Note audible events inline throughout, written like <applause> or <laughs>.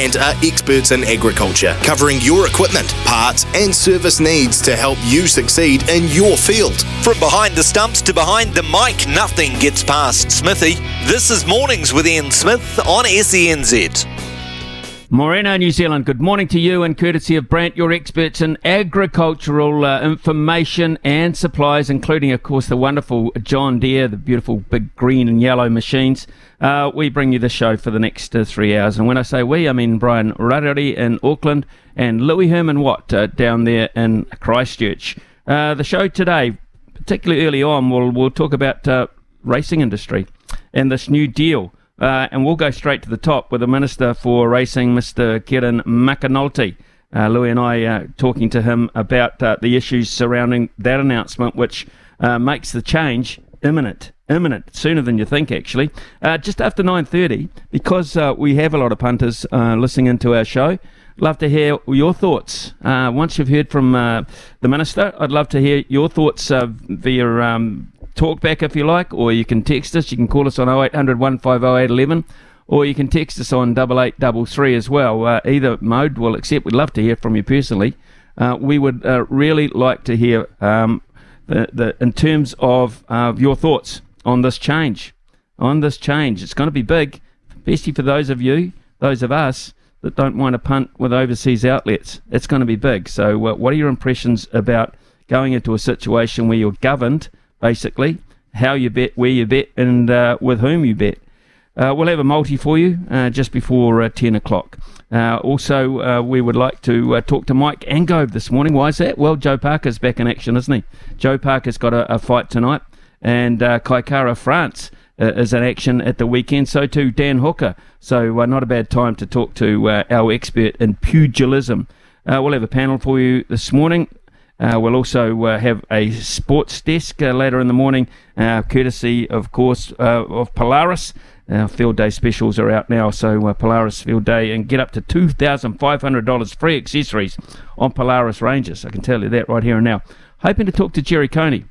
Brandt are experts in agriculture, covering your equipment, parts, and service needs to help you succeed in your field. From behind the stumps to behind the mic, nothing gets past Smithy. This is Mornings with Ian Smith on SENZ. Morena, New Zealand, good morning to you and courtesy of Brandt, your experts in agricultural uh, information and supplies, including, of course, the wonderful John Deere, the beautiful big green and yellow machines. Uh, we bring you the show for the next uh, three hours. And when I say we, I mean Brian Rarere in Auckland and Louis Herman Watt uh, down there in Christchurch. Uh, the show today, particularly early on, we'll, we'll talk about uh, racing industry and this new deal. Uh, and we'll go straight to the top with the Minister for Racing, Mr. Kieran McAnulty. Uh, Louis and I uh, talking to him about uh, the issues surrounding that announcement, which uh, makes the change imminent, imminent, sooner than you think. Actually, uh, just after nine thirty, because we have a lot of punters listening into our show. Love to hear your thoughts. once you've heard from the minister, I'd love to hear your thoughts via um, talk back if you like, or you can text us. You can call us on 0800 150 or you can text us on 8833 as well. Uh, either mode will accept. We'd love to hear from you personally. Uh, we would uh, really like to hear um, the, the, in terms of your thoughts on this change. On this change, it's going to be big, especially for those of you, those of us that don't want to punt with overseas outlets. It's going to be big. So, uh, what are your impressions about going into a situation where you're governed? Basically, how you bet, where you bet, and uh, with whom you bet. Uh, we'll have a multi for you uh, just before uh, 10 o'clock. Uh, also, uh, we would like to talk to Mike Angove this morning. Why is that? Well, Joe Parker's back in action, isn't he? Joe Parker's got a, a fight tonight, and uh, Kai Kara-France is in action at the weekend. So too Dan Hooker. So not a bad time to talk to our expert in pugilism. we'll have a panel for you this morning. Uh, we'll also uh, have a sports desk uh, later in the morning, uh, courtesy, of course, uh, of Polaris. Our field day specials are out now, so uh, Polaris Field Day and get up to $2,500 free accessories on Polaris Rangers. I can tell you that right here and now. Hoping to talk to Jerry Coney.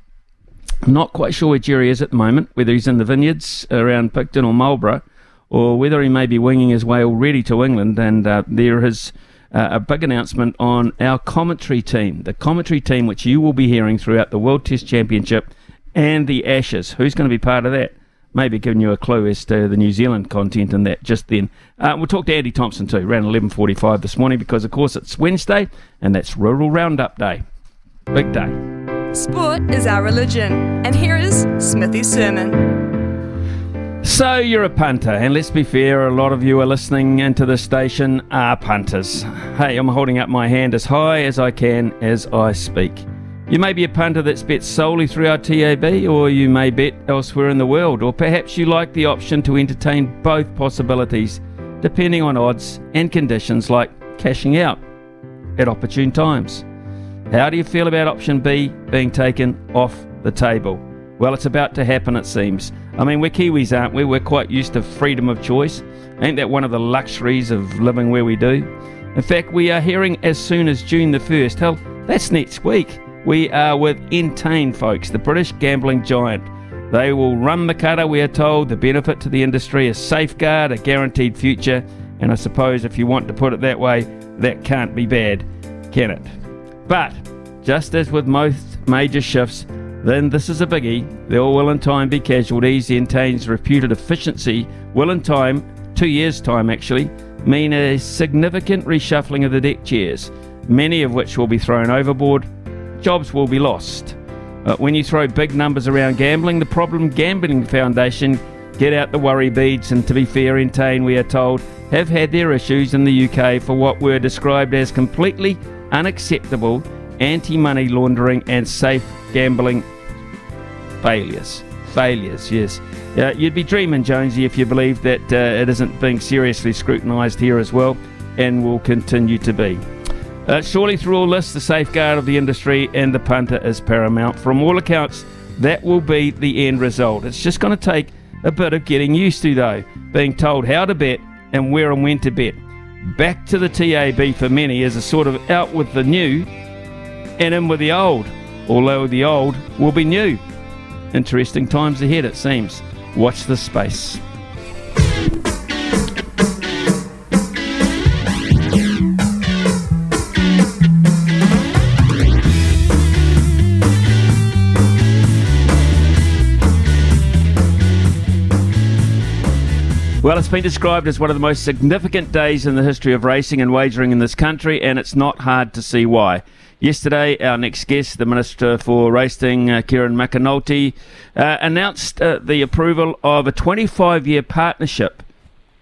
I'm not quite sure where Jerry is at the moment, whether he's in the vineyards around Picton or Marlborough, or whether he may be winging his way already to England. And there is uh, a big announcement on our commentary team, the commentary team which you will be hearing throughout the World Test Championship and the Ashes. Who's going to be part of that? Maybe giving you a clue as to the New Zealand content in that just then. Uh, we'll talk to Andy Thompson too, around 11.45 this morning because, of course, it's Wednesday and that's Rural Roundup Day. Big day. Sport is our religion. And here is Smithy's sermon. So you're a punter, and let's be fair, a lot of you are listening into the station are punters. Hey, I'm holding up my hand as high as I can as I speak. You may be a punter that's bet solely through our TAB, or you may bet elsewhere in the world, or perhaps you like the option to entertain both possibilities, depending on odds and conditions like cashing out at opportune times. How do you feel about option B being taken off the table? Well, it's about to happen, it seems. I mean, we're Kiwis, aren't we? We're quite used to freedom of choice. Ain't that one of the luxuries of living where we do? In fact, we are hearing as soon as June the 1st. Hell, that's next week. We are with Entain, folks, the British gambling giant. They will run the cutter, we are told. The benefit to the industry is safeguard, a guaranteed future, and I suppose if you want to put it that way, that can't be bad, can it? But, just as with most major shifts, then this is a biggie. There will in time be casualties. The Entain's reputed efficiency will in time, two years' time actually, mean a significant reshuffling of the deck chairs, many of which will be thrown overboard. Jobs will be lost. Uh, when you throw big numbers around gambling, the Problem Gambling Foundation get out the worry beads, and to be fair, Entain, we are told, have had their issues in the UK for what were described as completely unacceptable anti money laundering and safe gambling failures. Failures, yes. Uh, you'd be dreaming, Jonesy, if you believed that uh, it isn't being seriously scrutinised here as well and will continue to be. Uh, surely, through all this, the safeguard of the industry and the punter is paramount. From all accounts, that will be the end result. It's just going to take a bit of getting used to, though, being told how to bet and where and when to bet. Back to the TAB for many is a sort of out with the new and in with the old, although the old will be new. Interesting times ahead, it seems. Watch this space. Well, it's been described as one of the most significant days in the history of racing and wagering in this country, and it's not hard to see why. Yesterday, our next guest, the Minister for Racing, uh, Kieran McAnulty, uh, announced uh, the approval of a 25 year partnership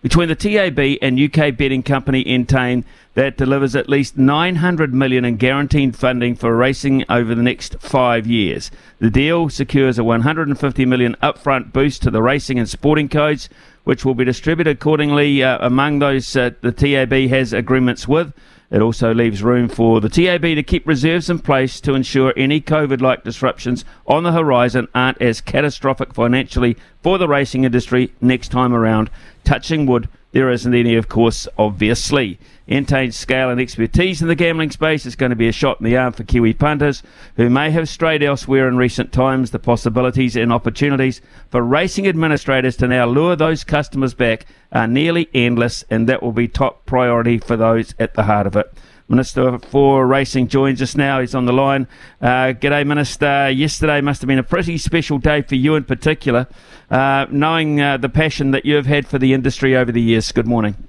between the TAB and UK betting company Entain that delivers at least 900 million in guaranteed funding for racing over the next 5 years. The deal secures a 150 million upfront boost to the racing and sporting codes which will be distributed accordingly uh, among those uh, the TAB has agreements with. It also leaves room for the TAB to keep reserves in place to ensure any COVID like disruptions on the horizon aren't as catastrophic financially for the racing industry next time around. Touching wood, there isn't any, of course, obviously. Entain's scale and expertise in the gambling space is going to be a shot in the arm for Kiwi punters who may have strayed elsewhere in recent times. The possibilities and opportunities for racing administrators to now lure those customers back are nearly endless, and that will be top priority for those at the heart of it. Minister for Racing joins us now. He's on the line. Uh, g'day, Minister. Yesterday must have been a pretty special day for you in particular, uh, knowing uh, the passion that you've had for the industry over the years. Good morning.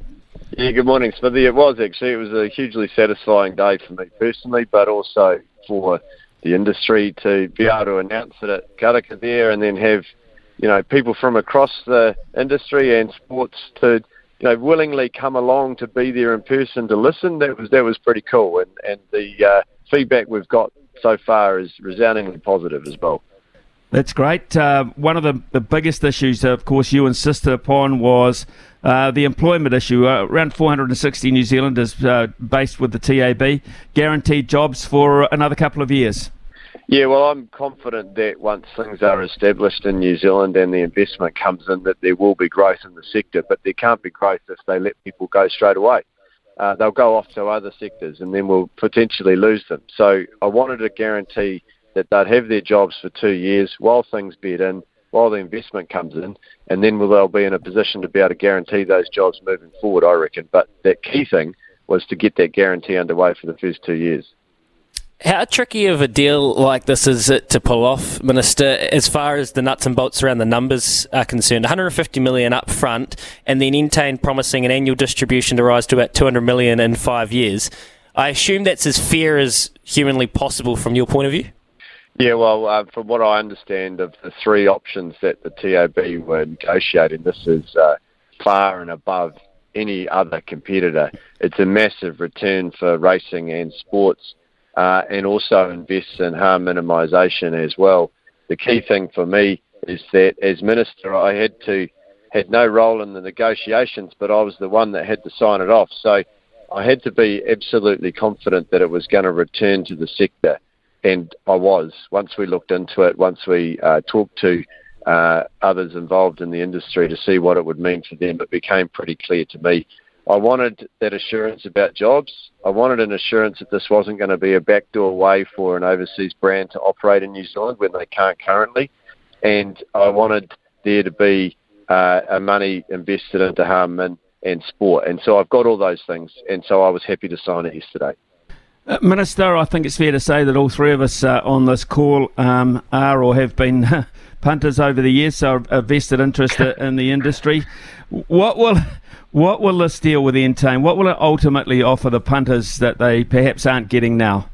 Yeah, good morning, Smithy. It was actually. It was a hugely satisfying day for me personally, but also for the industry to be able to announce it at Karaka there and then have, you know, people from across the industry and sports to you know, willingly come along to be there in person to listen. That was that was pretty cool, and and the uh, feedback we've got so far is resoundingly positive as well. That's great. Uh, one of the, the biggest issues, of course, you insisted upon was uh, the employment issue. Uh, around 460 New Zealanders uh, based with the TAB, guaranteed jobs for another couple of years. Yeah, well, I'm confident that once things are established in New Zealand and the investment comes in, that there will be growth in the sector. But there can't be growth if they let people go straight away. Uh, they'll go off to other sectors, and then we'll potentially lose them. So I wanted to guarantee that they'd have their jobs for two years while things bed in, while the investment comes in, and then will they'll be in a position to be able to guarantee those jobs moving forward. I reckon. But that key thing was to get that guarantee underway for the first two years. How tricky of a deal like this is it to pull off, Minister, as far as the nuts and bolts around the numbers are concerned? 150 million up front, and then Entain promising an annual distribution to rise to about 200 million in five years. I assume that's as fair as humanly possible from your point of view? Yeah, well, uh, from what I understand of the three options that the TAB were negotiating, this is uh, far and above any other competitor. It's a massive return for racing and sports uh, and also invests in harm minimisation as well. The key thing for me is that as minister, I had to had no role in the negotiations, but I was the one that had to sign it off. So I had to be absolutely confident that it was going to return to the sector, and I was. Once we looked into it, once we uh, talked to uh, others involved in the industry to see what it would mean for them, it became pretty clear to me I wanted that assurance about jobs. I wanted an assurance that this wasn't going to be a backdoor way for an overseas brand to operate in New Zealand when they can't currently. And I wanted there to be uh, a money invested into harm and, and sport. And so I've got all those things. And so I was happy to sign it yesterday. Uh, Minister, I think it's fair to say that all three of us uh, on this call um, are or have been <laughs> punters over the years, so a vested interest in the industry. What will what will this deal with Entain? What will it ultimately offer the punters that they perhaps aren't getting now?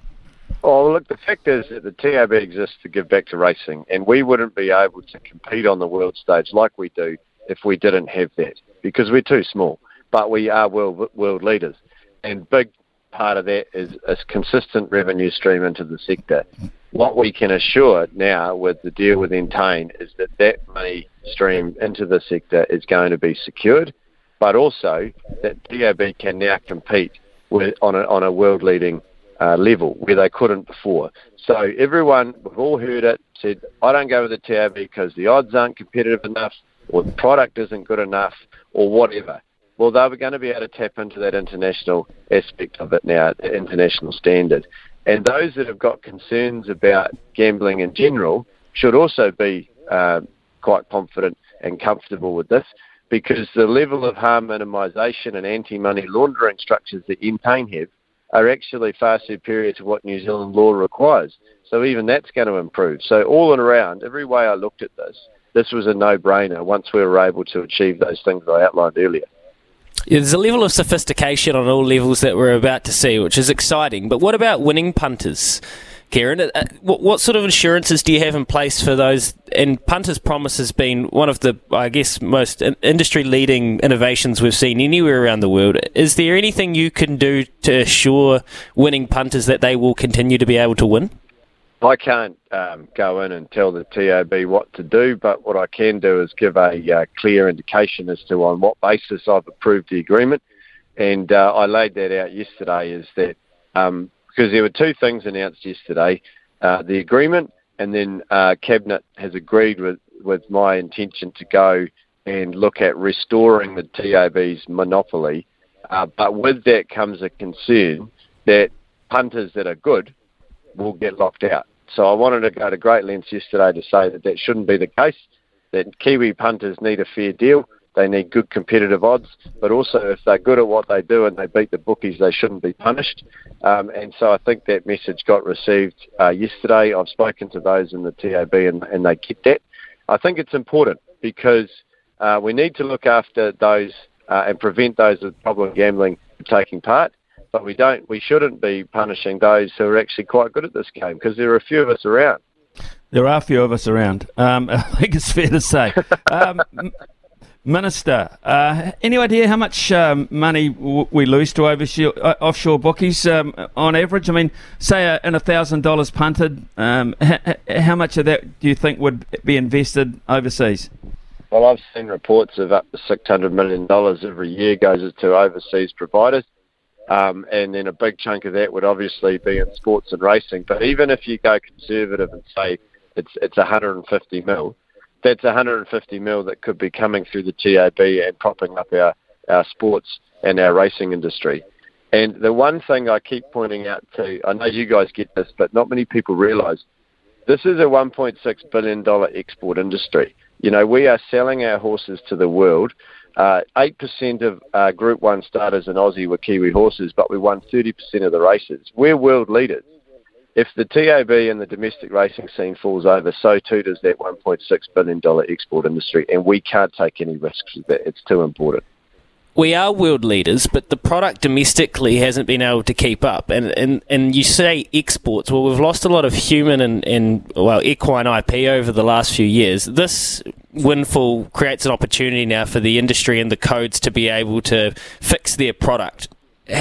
Oh, look, the fact is that the TAB exists to give back to racing, and we wouldn't be able to compete on the world stage like we do if we didn't have that, because we're too small. But we are world, world leaders, and big part of that is a consistent revenue stream into the sector. What we can assure now with the deal with Entain is that that money stream into the sector is going to be secured but also that TAB can now compete with, on, a, on a world leading uh, level where they couldn't before. So everyone, we've all heard it, said, I don't go with the TAB because the odds aren't competitive enough or the product isn't good enough or whatever. Well, they were going to be able to tap into that international aspect of it now, the international standard. And those that have got concerns about gambling in general should also be uh, quite confident and comfortable with this because the level of harm minimisation and anti-money laundering structures that Entain have are actually far superior to what New Zealand law requires. So even that's going to improve. So all and around, every way I looked at this, this was a no-brainer once we were able to achieve those things I outlined earlier. There's a level of sophistication on all levels that we're about to see, which is exciting. But what about winning punters? Kieran, uh, what, what, sort of assurances do you have in place for those? And Punters Promise has been one of the, I guess, most industry leading innovations we've seen anywhere around the world. Is there anything you can do to assure winning punters that they will continue to be able to win? I can't um, go in and tell the TAB what to do, but what I can do is give a uh, clear indication as to on what basis I've approved the agreement. And uh, I laid that out yesterday is that um, because there were two things announced yesterday uh, the agreement, and then uh, Cabinet has agreed with, with my intention to go and look at restoring the TAB's monopoly. Uh, but with that comes a concern that punters that are good will get locked out. So I wanted to go to great lengths yesterday to say that that shouldn't be the case, that Kiwi punters need a fair deal. They need good competitive odds, but also if they're good at what they do and they beat the bookies, they shouldn't be punished. Um, and so I think that message got received uh, yesterday. I've spoken to those in the TAB and, and they get that. I think it's important because uh, we need to look after those uh, and prevent those with problem gambling taking part but we don't, we shouldn't be punishing those who are actually quite good at this game because there are a few of us around. There are a few of us around. Um, <laughs> I think it's fair to say. Um, <laughs> Minister, uh, any idea how much um, money w- we lose to overshore, uh, offshore bookies um, on average? I mean, say uh, in a thousand dollars punted, um, h- how much of that do you think would be invested overseas? Well, I've seen reports of up to six hundred million dollars every year goes to overseas providers. Um, and then a big chunk of that would obviously be in sports and racing. But even if you go conservative and say it's it's 150 mil, that's 150 mil that could be coming through the TAB and propping up our, our sports and our racing industry. And the one thing I keep pointing out to, I know you guys get this, but not many people realise this is a 1.6 billion dollar export industry. You know, we are selling our horses to the world uh, 8% of uh, Group 1 starters in Aussie were Kiwi horses, but we won 30% of the races. We're world leaders. If the TAB and the domestic racing scene falls over, so too does that $1.6 billion export industry, and we can't take any risks with that. It's too important we are world leaders, but the product domestically hasn't been able to keep up. And and, and you say exports. Well, we've lost a lot of human and, and well equine IP over the last few years. This windfall creates an opportunity now for the industry and the codes to be able to fix their product.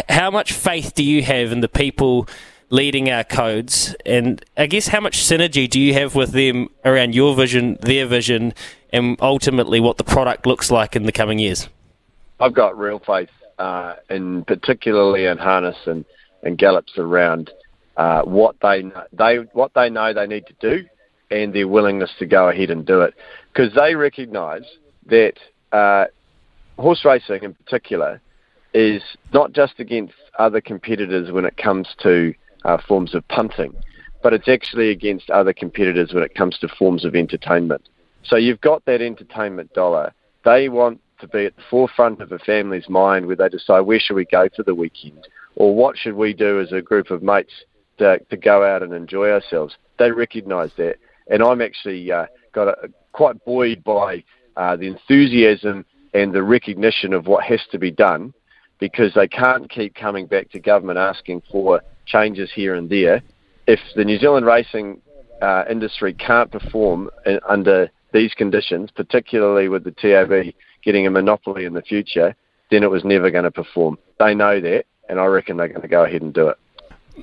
How much faith do you have in the people leading our codes? And I guess how much synergy do you have with them around your vision, their vision, and ultimately what the product looks like in the coming years? I've got real faith uh, in particularly in harness and, and gallops around uh, what they they what they know they need to do and their willingness to go ahead and do it because they recognise that uh, horse racing in particular is not just against other competitors when it comes to uh, forms of punting, but it's actually against other competitors when it comes to forms of entertainment. So you've got that entertainment dollar. They want to be at the forefront of a family's mind where they decide where should we go for the weekend or what should we do as a group of mates to, to go out and enjoy ourselves. They recognise that, and I'm actually uh, got a, quite buoyed by uh, the enthusiasm and the recognition of what has to be done because they can't keep coming back to government asking for changes here and there. If the New Zealand racing uh, industry can't perform in, under these conditions, particularly with the TAB getting a monopoly in the future, then it was never going to perform. They know that, and I reckon they're going to go ahead and do it.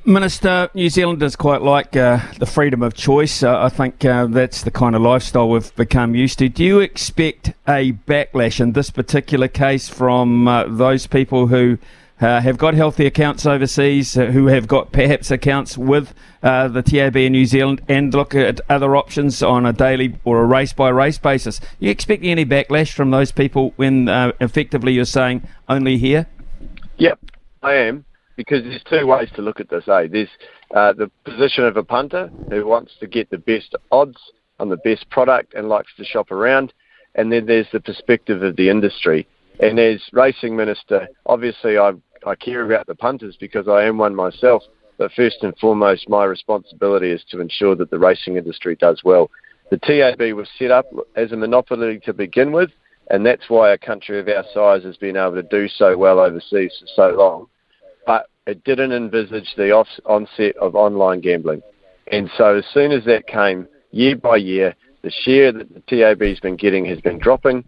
Minister, New Zealanders quite like uh, the freedom of choice. Uh, I think uh, that's the kind of lifestyle we've become used to. Do you expect a backlash in this particular case from uh, those people who uh, have got healthy accounts overseas, uh, who have got perhaps accounts with uh, the TAB in New Zealand, and look at other options on a daily or a race by race basis. You expecting any backlash from those people when uh, effectively you're saying only here? Yep, I am, because there's two ways to look at this. Eh? There's uh, the position of a punter who wants to get the best odds on the best product and likes to shop around, and then there's the perspective of the industry. And as racing minister, obviously I've I care about the punters because I am one myself. But first and foremost, my responsibility is to ensure that the racing industry does well. The TAB was set up as a monopoly to begin with, and that's why a country of our size has been able to do so well overseas for so long. But it didn't envisage the off- onset of online gambling. And so as soon as that came, year by year, the share that the TAB has been getting has been dropping.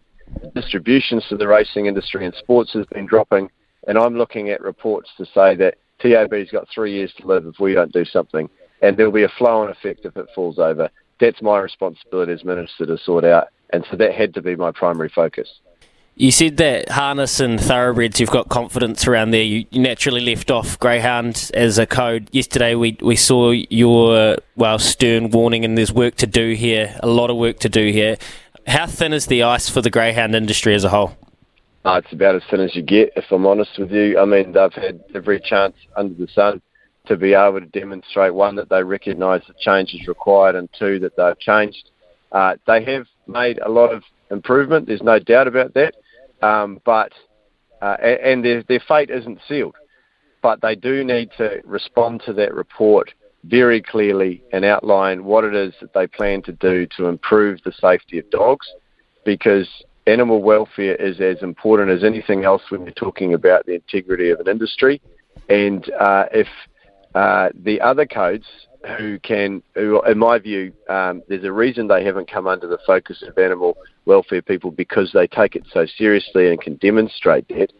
Distributions to the racing industry and sports has been dropping. And I'm looking at reports to say that TAB's got three years to live if we don't do something. And there'll be a flow-on effect if it falls over. That's my responsibility as minister to sort out. And so that had to be my primary focus. You said that harness and thoroughbreds, you've got confidence around there. You, you naturally left off greyhound as a code. Yesterday we, we saw your, well, stern warning, and there's work to do here, a lot of work to do here. How thin is the ice for the greyhound industry as a whole? Uh, it's about as thin as you get, if I'm honest with you. I mean, they've had every chance under the sun to be able to demonstrate one that they recognise that change is required, and two that they've changed. Uh, they have made a lot of improvement. There's no doubt about that. Um, but uh, and their, their fate isn't sealed. But they do need to respond to that report very clearly and outline what it is that they plan to do to improve the safety of dogs, because animal welfare is as important as anything else when you're talking about the integrity of an industry. And uh, if uh, the other codes who can, who, in my view, um, there's a reason they haven't come under the focus of animal welfare people because they take it so seriously and can demonstrate that.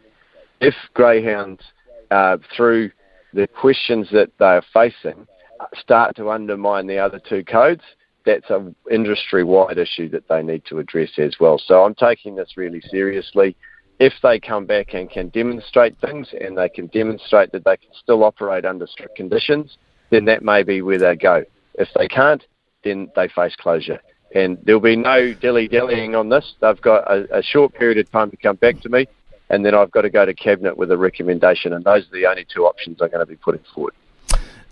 If greyhounds, uh, through the questions that they are facing, start to undermine the other two codes, that's an industry-wide issue that they need to address as well. So I'm taking this really seriously. If they come back and can demonstrate things and they can demonstrate that they can still operate under strict conditions, then that may be where they go. If they can't, then they face closure. And there'll be no dilly dallying on this. They've got a, a short period of time to come back to me, and then I've got to go to Cabinet with a recommendation, and those are the only two options I'm going to be putting forward.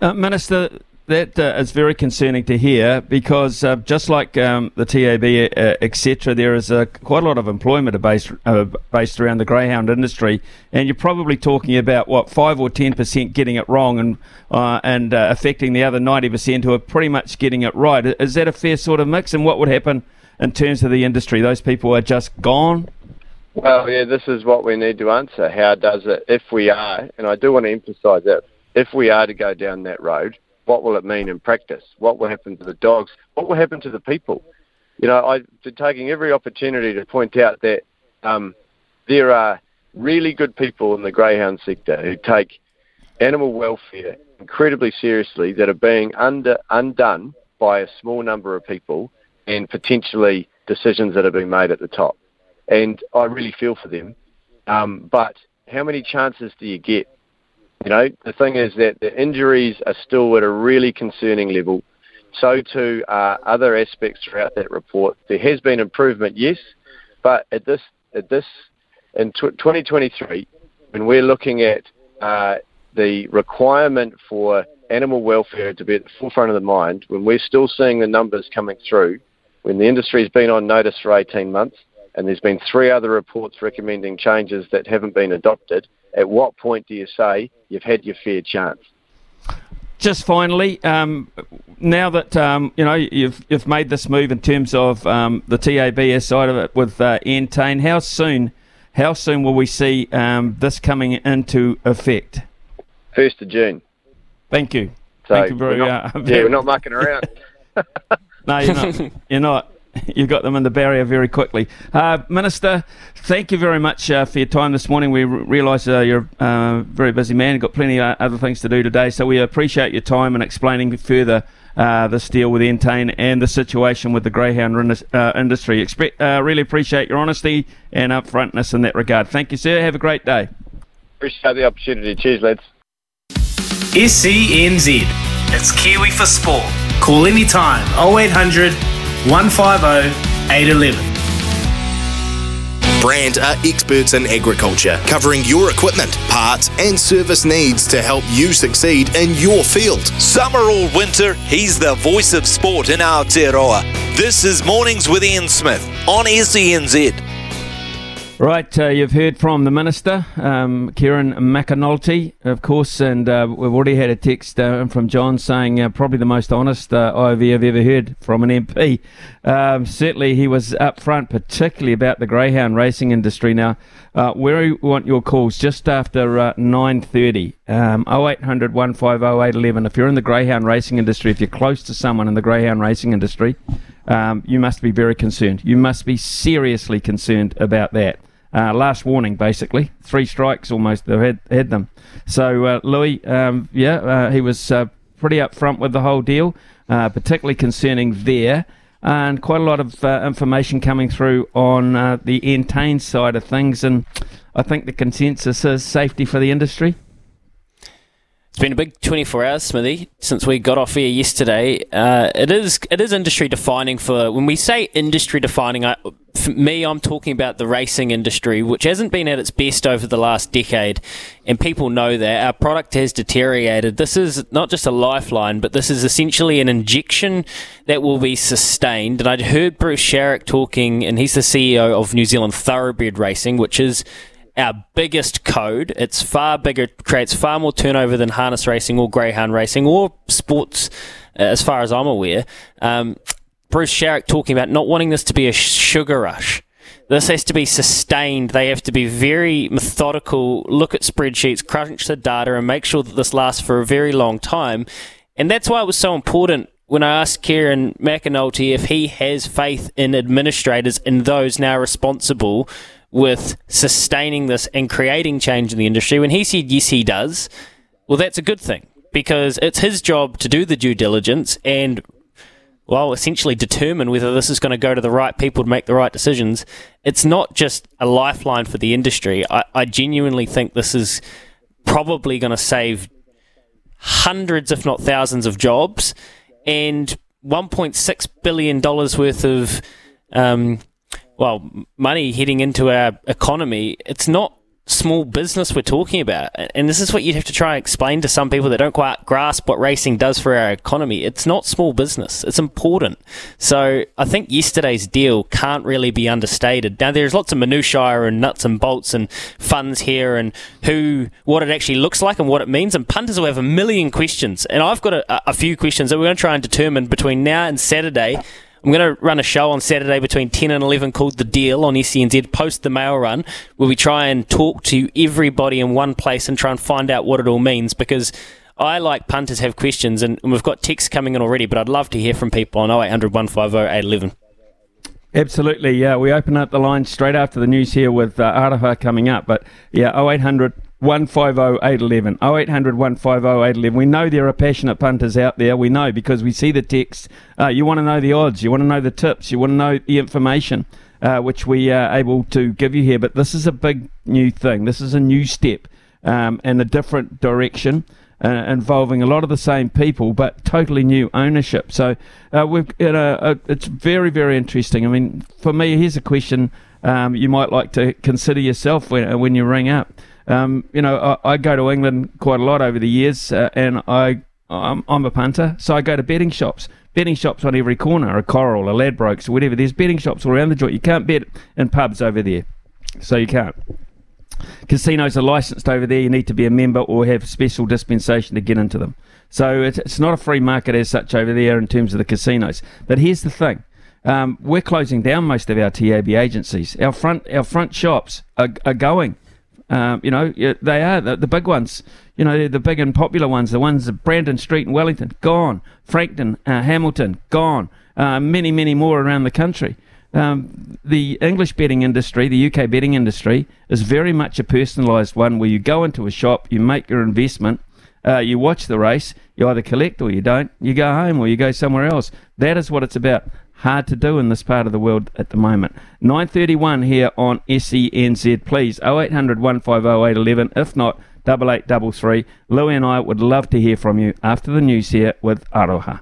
Uh, Minister, that uh, is very concerning to hear because uh, just like um, the TAB, uh, etc., there is uh, quite a lot of employment based uh, based around the greyhound industry, and you're probably talking about what five or ten percent getting it wrong and uh, and affecting the other ninety percent who are pretty much getting it right. Is that a fair sort of mix? And what would happen in terms of the industry? Those people are just gone. Well, yeah, this is what we need to answer. How does it, if we are, and I do want to emphasise that, if we are to go down that road, what will it mean in practice? What will happen to the dogs? What will happen to the people? You know, I've been taking every opportunity to point out that um, there are really good people in the greyhound sector who take animal welfare incredibly seriously that are being under undone by a small number of people and potentially decisions that are being made at the top. And I really feel for them. Um, but how many chances do you get you know, the thing is that the injuries are still at a really concerning level. So too are other aspects throughout that report. There has been improvement, yes, but at this at this in 2023, when we're looking at uh, the requirement for animal welfare to be at the forefront of the mind, when we're still seeing the numbers coming through, when the industry has been on notice for 18 months, and there's been three other reports recommending changes that haven't been adopted, at what point do you say you've had your fair chance? Just finally, um, now that um, you know you've you've made this move in terms of um, the TABS side of it with uh, how soon how soon will we see um, this coming into effect? First of June. Thank you. So Thank you very, much. <laughs> yeah, we're not mucking around. <laughs> no, you're not. <laughs> you're not. <laughs> you got them in the barrier very quickly. Uh, Minister, thank you very much uh, for your time this morning. We r- realise uh, you're a uh, very busy man, got plenty of other things to do today, so we appreciate your time and explaining further uh, this deal with Entain and the situation with the greyhound uh, industry. Expect, really appreciate your honesty and upfrontness in that regard. Thank you, sir. Have a great day. Appreciate the opportunity. Cheers, lads. SENZ. It's Kiwi for Sport. Call anytime 0800 150 811. Brandt are experts in agriculture, covering your equipment, parts, and service needs to help you succeed in your field. Summer or winter, he's the voice of sport in Aotearoa. This is Mornings with Ian Smith on SENZ. Right, uh, you've heard from the Minister, um, Kieran McAnulty, of course, and uh, we've already had a text uh, from John saying uh, probably the most honest uh, IV I've ever heard from an MP. Um, certainly, he was upfront, particularly about the greyhound racing industry. Now, uh, where we want your calls just after 9.30, um, 0800 150 811. If you're in the greyhound racing industry, if you're close to someone in the greyhound racing industry, um, you must be very concerned. You must be seriously concerned about that. Uh, last warning, basically. Three strikes almost, they've had, had them. So, uh, Louis, um, yeah, uh, he was uh, pretty upfront with the whole deal, uh, particularly concerning there. And quite a lot of uh, information coming through on the Entain side of things. And I think the consensus is safety for the industry. It's been a big 24 hours, Smithy, since we got off here yesterday. Uh, it is it is industry defining for when we say industry defining. I, for me, I'm talking about the racing industry, which hasn't been at its best over the last decade, and people know that our product has deteriorated. This is not just a lifeline, but this is essentially an injection that will be sustained. And I'd heard Bruce Sharrock talking, and he's the CEO of New Zealand Thoroughbred Racing, which is our biggest code. It's far bigger, creates far more turnover than harness racing or greyhound racing or sports, uh, as far as I'm aware. Um, Bruce Sharrock talking about not wanting this to be a sugar rush. This has to be sustained. They have to be very methodical, look at spreadsheets, crunch the data, and make sure that this lasts for a very long time. And that's why it was so important when I asked Kieran McAnulty if he has faith in administrators and those now responsible with sustaining this and creating change in the industry? When he said yes, he does, well, that's a good thing because it's his job to do the due diligence and well, essentially determine whether this is going to go to the right people to make the right decisions. It's not just a lifeline for the industry. I, I genuinely think this is probably going to save hundreds, if not thousands, of jobs and $1.6 billion worth of um, well, money heading into our economy, it's not small business we're talking about. And this is what you'd have to try and explain to some people that don't quite grasp what racing does for our economy. It's not small business, it's important. So I think yesterday's deal can't really be understated. Now, there's lots of minutiae and nuts and bolts and funds here and who, what it actually looks like and what it means. And punters will have a million questions. And I've got a, a few questions that we're going to try and determine between now and Saturday I'm going to run a show on Saturday between 10 and 11 called The Deal on SENZ post the mail run, where we try and talk to everybody in one place and try and find out what it all means because I, like punters, have questions and we've got texts coming in already, but I'd love to hear from people on 0800 150 811. Absolutely, yeah. We open up the line straight after the news here with uh, Aroha coming up, but yeah, 0800 150 811. 0800 150 811. We know there are passionate punters out there. We know because we see the text. Uh, you want to know the odds, you want to know the tips, you want to know the information, uh, which we are able to give you here. But this is a big new thing. This is a new step um, in a different direction. Uh, involving a lot of the same people, but totally new ownership. So uh, we've you know, it's very very interesting. I mean, for me, here's a question um, you might like to consider yourself when when you ring up. Um, you know, I, I, go to England quite a lot over the years, uh, and I I'm, I'm, a punter, so I go to betting shops. Betting shops on every corner, a Coral, a Ladbrokes, or whatever. There's betting shops all around the joint. You can't bet in pubs over there, so you can't. Casinos are licensed over there. You need to be a member or have special dispensation to get into them. So it's, it's not a free market as such over there in terms of the casinos. But here's the thing. Um, we're closing down most of our TAB agencies. Our front our front shops are, are going. Um, you know, they are the, the, big ones. You know, the big and popular ones. The ones at Brandon Street in Wellington, gone. Frankton, uh, Hamilton, gone. Uh, many, many more around the country. Um, the English betting industry, the UK betting industry, is very much a personalised one where you go into a shop, you make your investment, uh, you watch the race, you either collect or you don't, you go home or you go somewhere else. That is what it's about hard to do in this part of the world at the moment. 9.31 here on SENZ. Please, 0800 150 811. If not, 8833. Louis and I would love to hear from you after the news here with Aroha.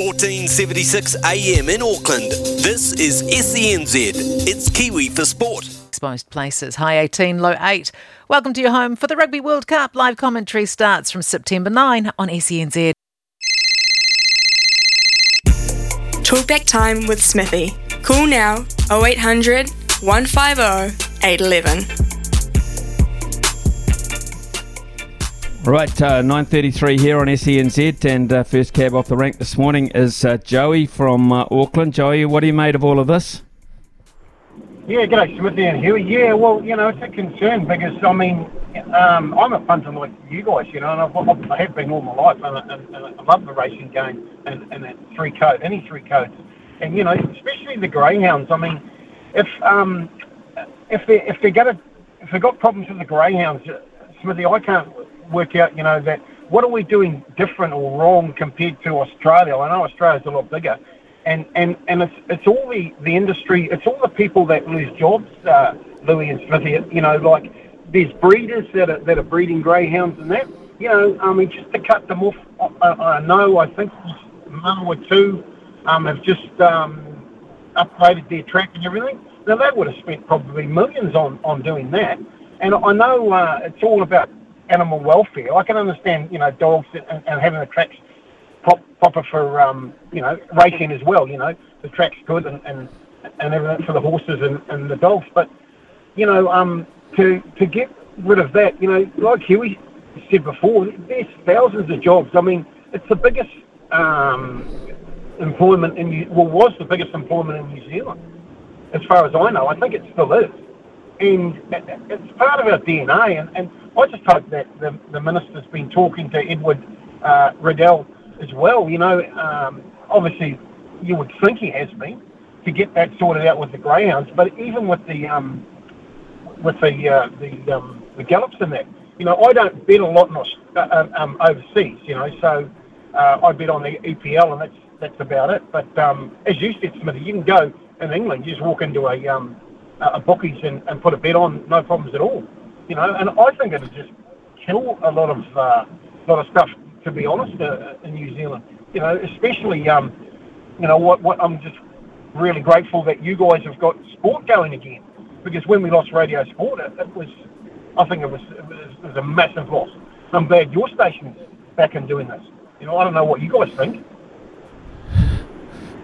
1476 AM in Auckland. This is SENZ. It's Kiwi for Sport. Exposed places, high 18, low 8. Welcome to your home for the Rugby World Cup. Live commentary starts from September 9 on SENZ. Talkback time with Smithy. Call now 0800 150 811. Right, uh, 9.33 here on SENZ, and uh, first cab off the rank this morning is uh, Joey from uh, Auckland. Joey, what are you made of all of this? Yeah, g'day Smithy and Huey. Yeah, well, you know, it's a concern because, I mean, um, I'm a punter like you guys, you know, and I've, I have been all my life, and, and, and I love the racing game and, and that three code, any three codes. And, you know, especially the greyhounds. I mean, if um, if they if they're gonna if they've got problems with the greyhounds, Smithy, I can't work out, you know, that what are we doing different or wrong compared to Australia? I know Australia's a lot bigger, and and and it's it's all the the industry, it's all the people that lose jobs, uh, Louis and Smithy. You know, like there's breeders that are that are breeding greyhounds and that. You know, I mean, just to cut them off. I, I know, I think one or two um, have just um, upgraded their track and everything. Now they would have spent probably millions on on doing that. And I know uh, it's all about animal welfare. I can understand, you know, dogs and, and having the tracks prop, proper for, um, you know, racing as well. You know, the track's good and, and, and everything for the horses and, and the dogs. But, you know, um, to, to get rid of that, you know, like Huey said before, there's thousands of jobs. I mean, it's the biggest um, employment in, New, well, was the biggest employment in New Zealand, as far as I know. I think it still is. And it's part of our DNA, and, and I just hope that the, the minister's been talking to Edward uh, Rennell as well. You know, um, obviously, you would think he has been to get that sorted out with the greyhounds, but even with the um, with the uh, the um, the gallops in that, you know, I don't bet a lot in, uh, um, um, overseas. You know, so uh, I bet on the EPL, and that's that's about it. But um, as you said, Smithy, you can go in England, you just walk into a um, a bookies and, and put a bet on, no problems at all you know, and I think it'd just kill a lot of uh, lot of stuff. To be honest, uh, in New Zealand, you know, especially um, you know what what I'm just really grateful that you guys have got sport going again, because when we lost radio sport, it, it was I think it was, it was it was a massive loss. I'm glad your station's back and doing this. You know, I don't know what you guys think.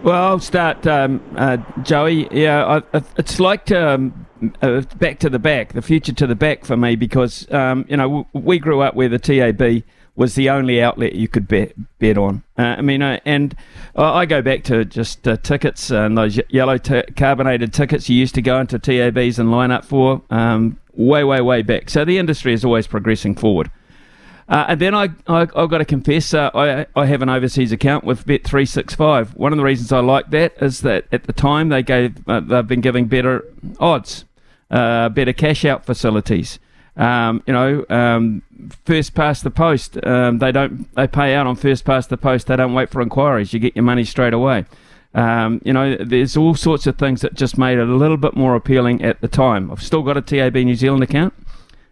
Well, I'll start, um, uh, Joey. Yeah, I, it's like um, uh, back to the back, the future to the back for me because um, you know w- we grew up where the TAB was the only outlet you could bet bet on. Uh, I mean, uh, and I go back to just uh, tickets and those yellow t- carbonated tickets you used to go into TABs and line up for um, way, way, way back. So the industry is always progressing forward. Uh, and then I, I, have got to confess, uh, I, I have an overseas account with Bet365. One of the reasons I like that is that at the time they gave, uh, they've been giving better odds uh, better cash out facilities. Um, you know, um, first past the post. Um, they don't. They pay out on first past the post. They don't wait for inquiries. You get your money straight away. Um, you know, there's all sorts of things that just made it a little bit more appealing at the time. I've still got a TAB New Zealand account,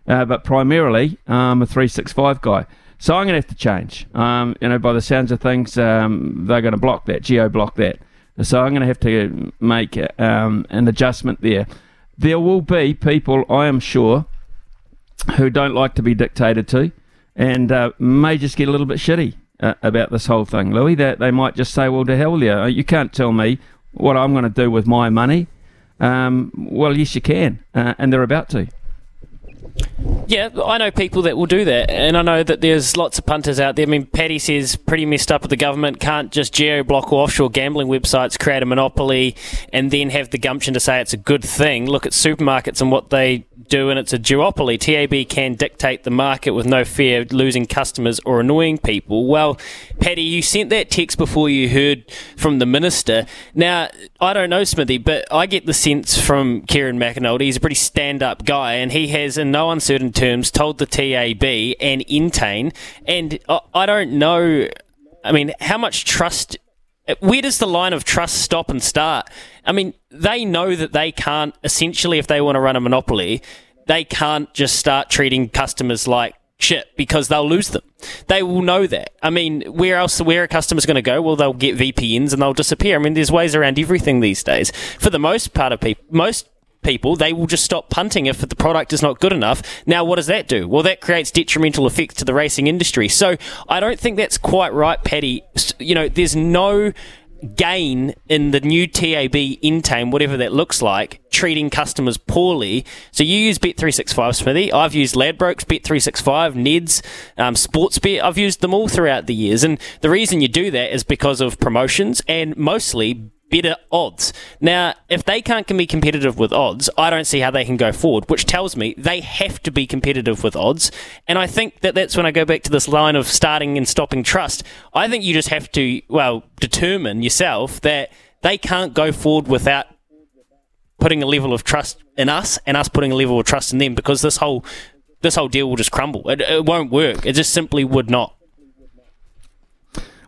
uh, but primarily I'm a 365 guy. So I'm going to have to change. Um, you know, by the sounds of things, um, they're going to block that, geo block that. So I'm going to have to make um, an adjustment there there will be people, I am sure, who don't like to be dictated to and uh, may just get a little bit shitty uh, about this whole thing, Louis. That they might just say, well, to hell yeah, uh, you can't tell me what I'm going to do with my money. Um, well, yes, you can, uh, and they're about to. Yeah, I know people that will do that, and I know that there's lots of punters out there. I mean, Paddy says pretty messed up with the government can't just geo block offshore gambling websites, create a monopoly, and then have the gumption to say it's a good thing. Look at supermarkets and what they do, and it's a duopoly. TAB can dictate the market with no fear of losing customers or annoying people. Well, Paddy, you sent that text before you heard from the minister. Now, I don't know Smithy, but I get the sense from Kieran McAnulty, he's a pretty stand-up guy, and he has, in no uncertain terms, told the TAB and Entain, and I don't know. I mean, how much trust where does the line of trust stop and start? I mean, they know that they can't, essentially, if they want to run a monopoly, they can't just start treating customers like shit because they'll lose them. They will know that. I mean, where else, where are customers going to go? Well, they'll get VPNs and they'll disappear. I mean, there's ways around everything these days. For the most part of people, most people, they will just stop punting if the product is not good enough. Now, what does that do? Well, that creates detrimental effects to the racing industry. So I don't think that's quite right, Paddy. You know, there's no gain in the new TAB Entain, whatever that looks like, treating customers poorly. So you use Bet365, Smithy. I've used Ladbrokes, Bet365, Neds, um, Sportsbet. I've used them all throughout the years. And the reason you do that is because of promotions and mostly better odds. Now, if they can't be competitive with odds, I don't see how they can go forward, which tells me they have to be competitive with odds. And I think that that's when I go back to this line of starting and stopping trust. I think you just have to, well, determine yourself that they can't go forward without putting a level of trust in us and us putting a level of trust in them because this whole this whole deal will just crumble. It, it won't work. It just simply would not.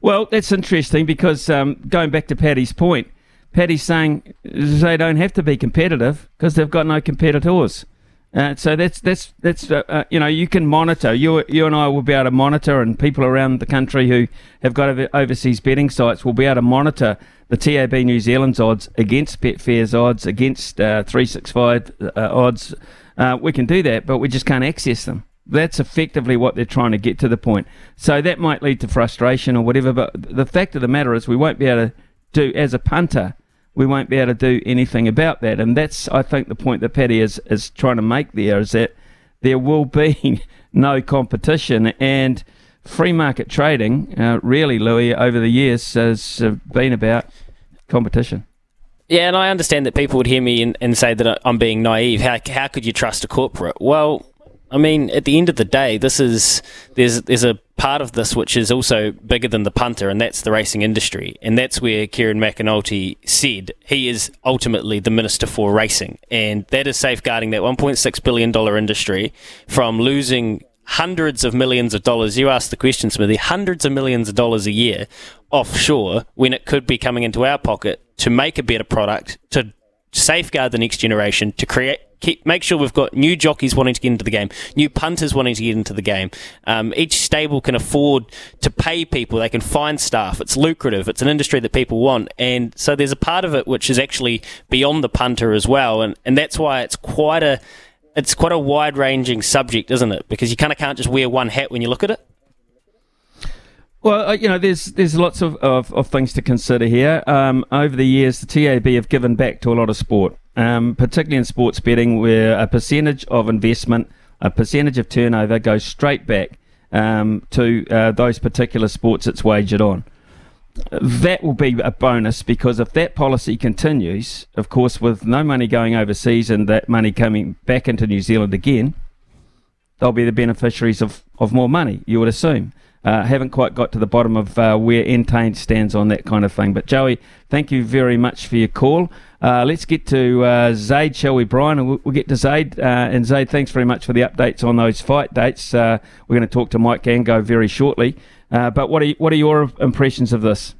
Well, that's interesting because um, going back to Paddy's point, Paddy's saying they don't have to be competitive because they've got no competitors. Uh, so that's that's that's uh, uh, you know you can monitor you you and I will be able to monitor and people around the country who have got overseas betting sites will be able to monitor the TAB New Zealand's odds against Betfair's odds against uh, 365 uh, odds. Uh, we can do that, but we just can't access them. That's effectively what they're trying to get to the point. So that might lead to frustration or whatever. But the fact of the matter is, we won't be able to do as a punter we won't be able to do anything about that. And that's, I think, the point that Paddy is, is trying to make there is that there will be <laughs> no competition. And free market trading, uh, really, Louis, over the years has uh, been about competition. Yeah, and I understand that people would hear me and, and say that I'm being naive. How, how could you trust a corporate? Well, I mean, at the end of the day, this is there's there's a part of this which is also bigger than the punter, and that's the racing industry, and that's where Kieran McAnulty said he is ultimately the minister for racing, and that is safeguarding that 1.6 billion dollar industry from losing hundreds of millions of dollars. You asked the question, Smithy, hundreds of millions of dollars a year offshore when it could be coming into our pocket to make a better product to safeguard the next generation to create keep, make sure we've got new jockeys wanting to get into the game, new punters wanting to get into the game. Um, each stable can afford to pay people. They can find staff. It's lucrative. It's an industry that people want, and so there's a part of it which is actually beyond the punter as well, and and that's why it's quite a it's quite a wide ranging subject, isn't it? Because you kind of can't just wear one hat when you look at it. Well, uh, you know, there's there's lots of, of, of things to consider here. Um, over the years, the TAB have given back to a lot of sport um, particularly in sports betting, where a percentage of investment, a percentage of turnover goes straight back um, to uh, those particular sports it's wagered on. That will be a bonus because if that policy continues, of course, with no money going overseas and that money coming back into New Zealand again, they'll be the beneficiaries of, of more money, you would assume. Uh, haven't quite got to the bottom of uh, where Entain stands on that kind of thing. But Joey, thank you very much for your call. Uh, let's get to uh, Zaid, shall we, Brian? We'll, we'll get to Zaid. Uh, and Zaid, thanks very much for the updates on those fight dates. Uh, we're going to talk to Mike Angove very shortly. But what are what are your impressions of this?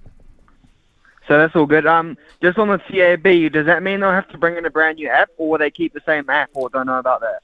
So that's all good. Um, just on the TAB, does that mean they'll have to bring in a brand new app, or will they keep the same app, or don't know about that?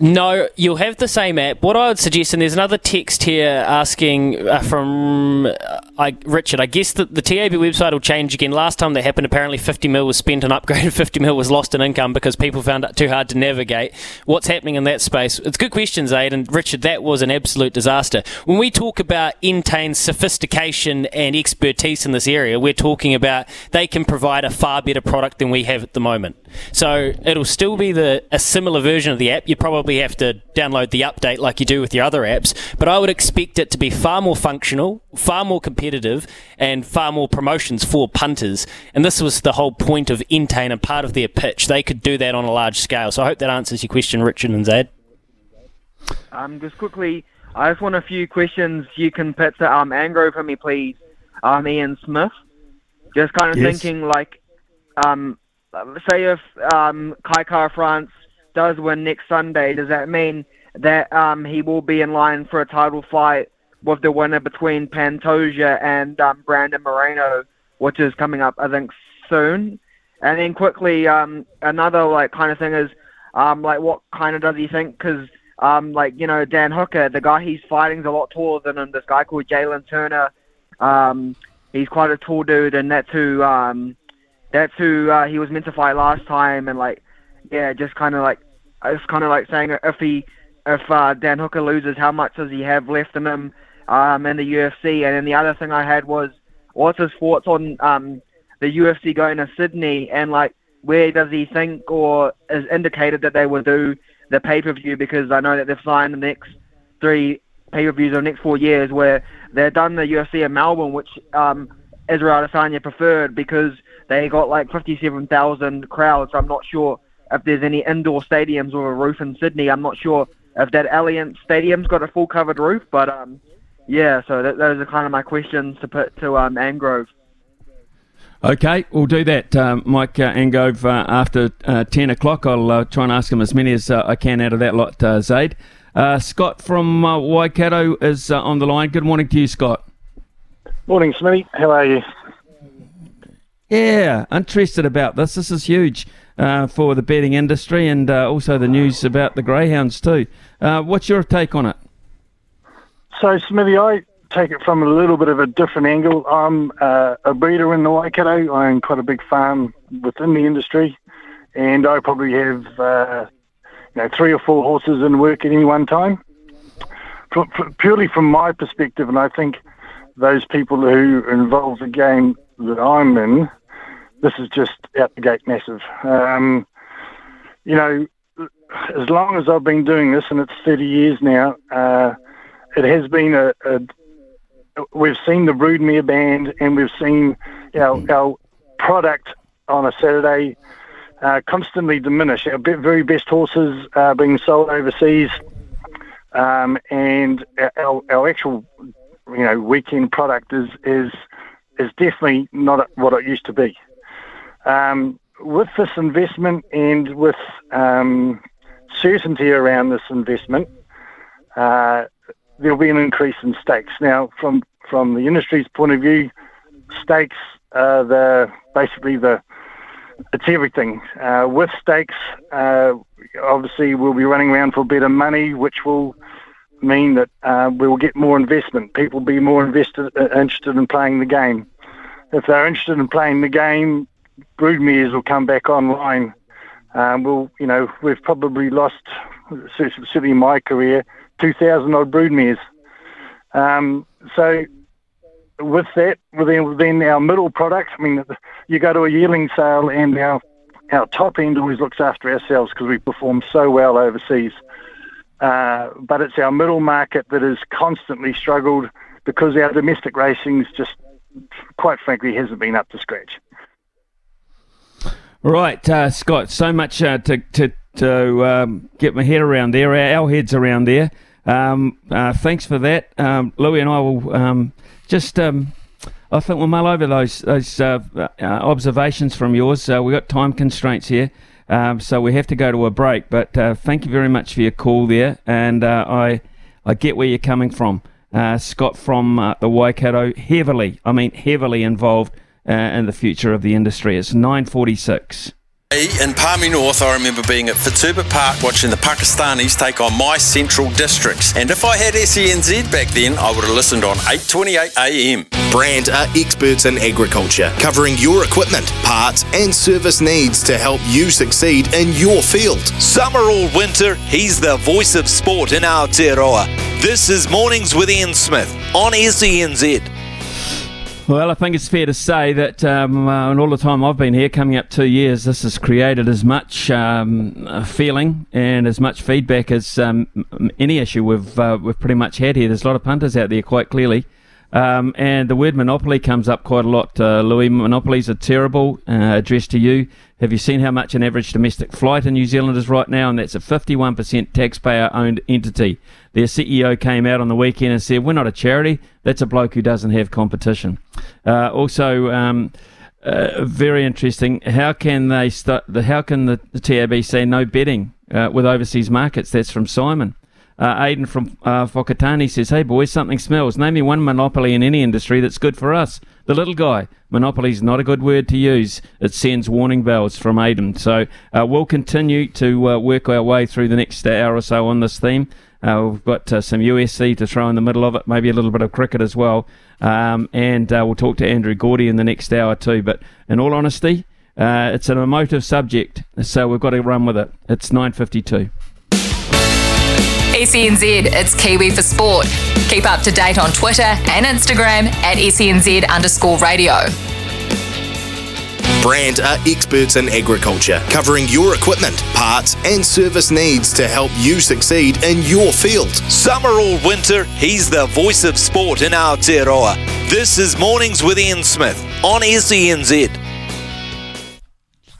No, you'll have the same app. What I would suggest, and there's another text here asking uh, from uh, I, Richard. I guess that the TAB website will change again. Last time that happened, apparently 50 mil was spent on upgrade, <laughs> 50 mil was lost in income because people found it too hard to navigate. What's happening in that space? It's good questions, Aid and Richard. That was an absolute disaster. When we talk about Entain's sophistication and expertise in this area, we're talking about they can provide a far better product than we have at the moment. So it'll still be the a similar version of the app. You probably have to download the update like you do with your other apps, but I would expect it to be far more functional, far more competitive, and far more promotions for punters. And this was the whole point of Entain and part of their pitch. They could do that on a large scale. So I hope that answers your question, Richard and Zad. Um, just quickly, I just want a few questions you can put to um, Angro for me, please. Um, Ian Smith. Just kind of yes. thinking like, um, say if um, Kai Kara-France does win next Sunday, does that mean that um, he will be in line for a title fight with the winner between Pantoja and um, Brandon Moreno, which is coming up, I think, soon? And then quickly, um, another like kind of thing is, um, like what kind of does he think? Because um, like you know, Dan Hooker, the guy he's fighting is a lot taller than him. This guy called Jalen Turner, um, he's quite a tall dude, and that's who um, that's who uh, he was meant to fight last time, and like, yeah, just kind of like, it's kind of like saying if he, if uh, Dan Hooker loses, how much does he have left in him um, in the UFC? And then the other thing I had was, what's his thoughts on um, the UFC going to Sydney, and like where does he think or is indicated that they will do the pay per view? Because I know that they've signed the next three pay per views in the next four years, where they've done the UFC in Melbourne, which um, Israel Adesanya preferred because they got like 57,000 crowds. I'm not sure if there's any indoor stadiums or a roof in Sydney. I'm not sure if that Allianz Stadium's got a full covered roof, but um, yeah. So that, those are kind of my questions to put to um, Angrove. Okay, we'll do that, uh, Mike uh, Angove, uh, after uh, 10 o'clock. I'll uh, try and ask him as many as uh, I can out of that lot, uh, Zaid. Scott from Waikato is on the line. Good morning to you, Scott. Morning, Smitty. How are you? Yeah, interested about this. This is huge for the betting industry and also the news about the Greyhounds, too. what's your take on it? So, Smithy, I take it from a little bit of a different angle. I'm uh, a breeder in the Waikato. I own quite a big farm within the industry, and I probably have uh, you know three or four horses in work at any one time. From, purely from my perspective, and I think those people who involve the game that I'm in, this is just out the gate massive. Um, you know, as long as I've been doing this, and it's 30 years now, uh, it has been a, a, we've seen the broodmare band and we've seen our, our product on a Saturday uh, constantly diminish. Our very best horses are being sold overseas, um, and our, our actual you know weekend product is is is definitely not what it used to be. Um, with this investment and with um, certainty around this investment, uh, there'll be an increase in stakes. Now, from from the industry's point of view, stakes are the basically the it's everything. Uh, with stakes, uh, obviously we'll be running around for better money, which will mean that uh, we will get more investment. People will be more invested, uh, interested in playing the game. If they're interested in playing the game, broodmares will come back online. Um, we'll, you know, we've probably lost, certainly in my career, 2,000 odd broodmares. Um, so with that, within, then our middle product, I mean, you go to a yearling sale and our, our top end always looks after ourselves because we perform so well overseas. Uh, but it's our middle market that has constantly struggled because our domestic racing's just, quite frankly, hasn't been up to scratch. Right, uh, Scott. So much uh, to to to um, get my head around there. Our, heads around there. Um, uh, thanks for that, um, Louis, and I will um, just. Um, I think we'll mull over those those uh, uh, observations from yours. Uh, we've got time constraints here, um, so we have to go to a break. But uh, thank you very much for your call there, and I I get where you're coming from, Scott from the Waikato. Heavily, I mean heavily involved Uh, in the future of the industry. It's 9:46. In Palmy North, I remember being at Fitzherbert Park watching the Pakistanis take on my central districts. And if I had SENZ back then, I would have listened on 828 AM. Brandt are experts in agriculture, covering your equipment, parts, and service needs to help you succeed in your field. Summer or winter, he's the voice of sport in our Aotearoa. This is Mornings with Ian Smith on SENZ. Well, I think it's fair to say that um, uh, in all the time I've been here, coming up two years, this has created as much um, feeling and as much feedback as um, any issue we've uh, we've pretty much had here. There's a lot of punters out there, quite clearly. Um, and the word monopoly comes up quite a lot, uh, Louis. Monopolies are terrible. Uh, addressed to you. Have you seen how much an average domestic flight in New Zealand is right now? And that's a 51% taxpayer owned entity. Their CEO came out on the weekend and said, We're not a charity. That's a bloke who doesn't have competition. Uh, also, um, uh, very interesting. How can they start? The, how can the, the TAB say no betting uh, with overseas markets? That's from Simon. Uh, Aidan from uh, says, Hey boys, something smells. Name me one monopoly in any industry that's good for us. The little guy. Monopoly's not a good word to use. It sends warning bells from Aidan. So uh, we'll continue to uh, work our way through the next hour or so on this theme. Uh, we've got uh, some UFC to throw in the middle of it, maybe a little bit of cricket as well. Um, and uh, we'll talk to Andrew Gourdie in the next hour too. But in all honesty, it's an emotive subject, so we've got to run with it. It's 9.52. SENZ, it's Kiwi for Sport. Keep up to date on Twitter and Instagram at SENZ underscore radio. Brandt are experts in agriculture, covering your equipment, parts, and service needs to help you succeed in your field. Summer or winter, he's the voice of sport in our Aotearoa. This is Mornings with Ian Smith on SENZ.